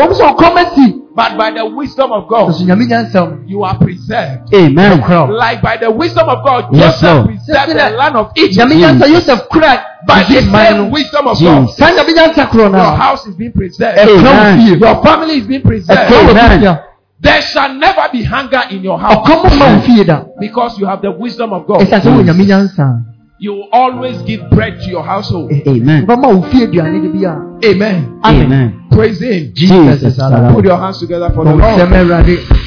ɛwom sɛ ɔkɔm asi but by the wisdom of God, ɔso nyame nyansa mu you are preserved. Amen. Like by the wisdom of God, Yes, Joseph Lord. preserved the land of Egypt. nyame nyansa yosef kora By the man same wisdom of Jesus. God, saa nyame nyansa korɔ no your house is being preserved. Amen. Your family is being preserved. Amen. There shall never be hunger in your house ɔkɔm ma wo fie da because you have the wisdom of God. Ɛsiane sɛ wɔ nyame nyansa You will always give bread to your household. Amen. wobɛma wo fie aduane de bi a Amen. Amen. Praise Him. Jesus. Put your hands together for the Lord. sɛm awurade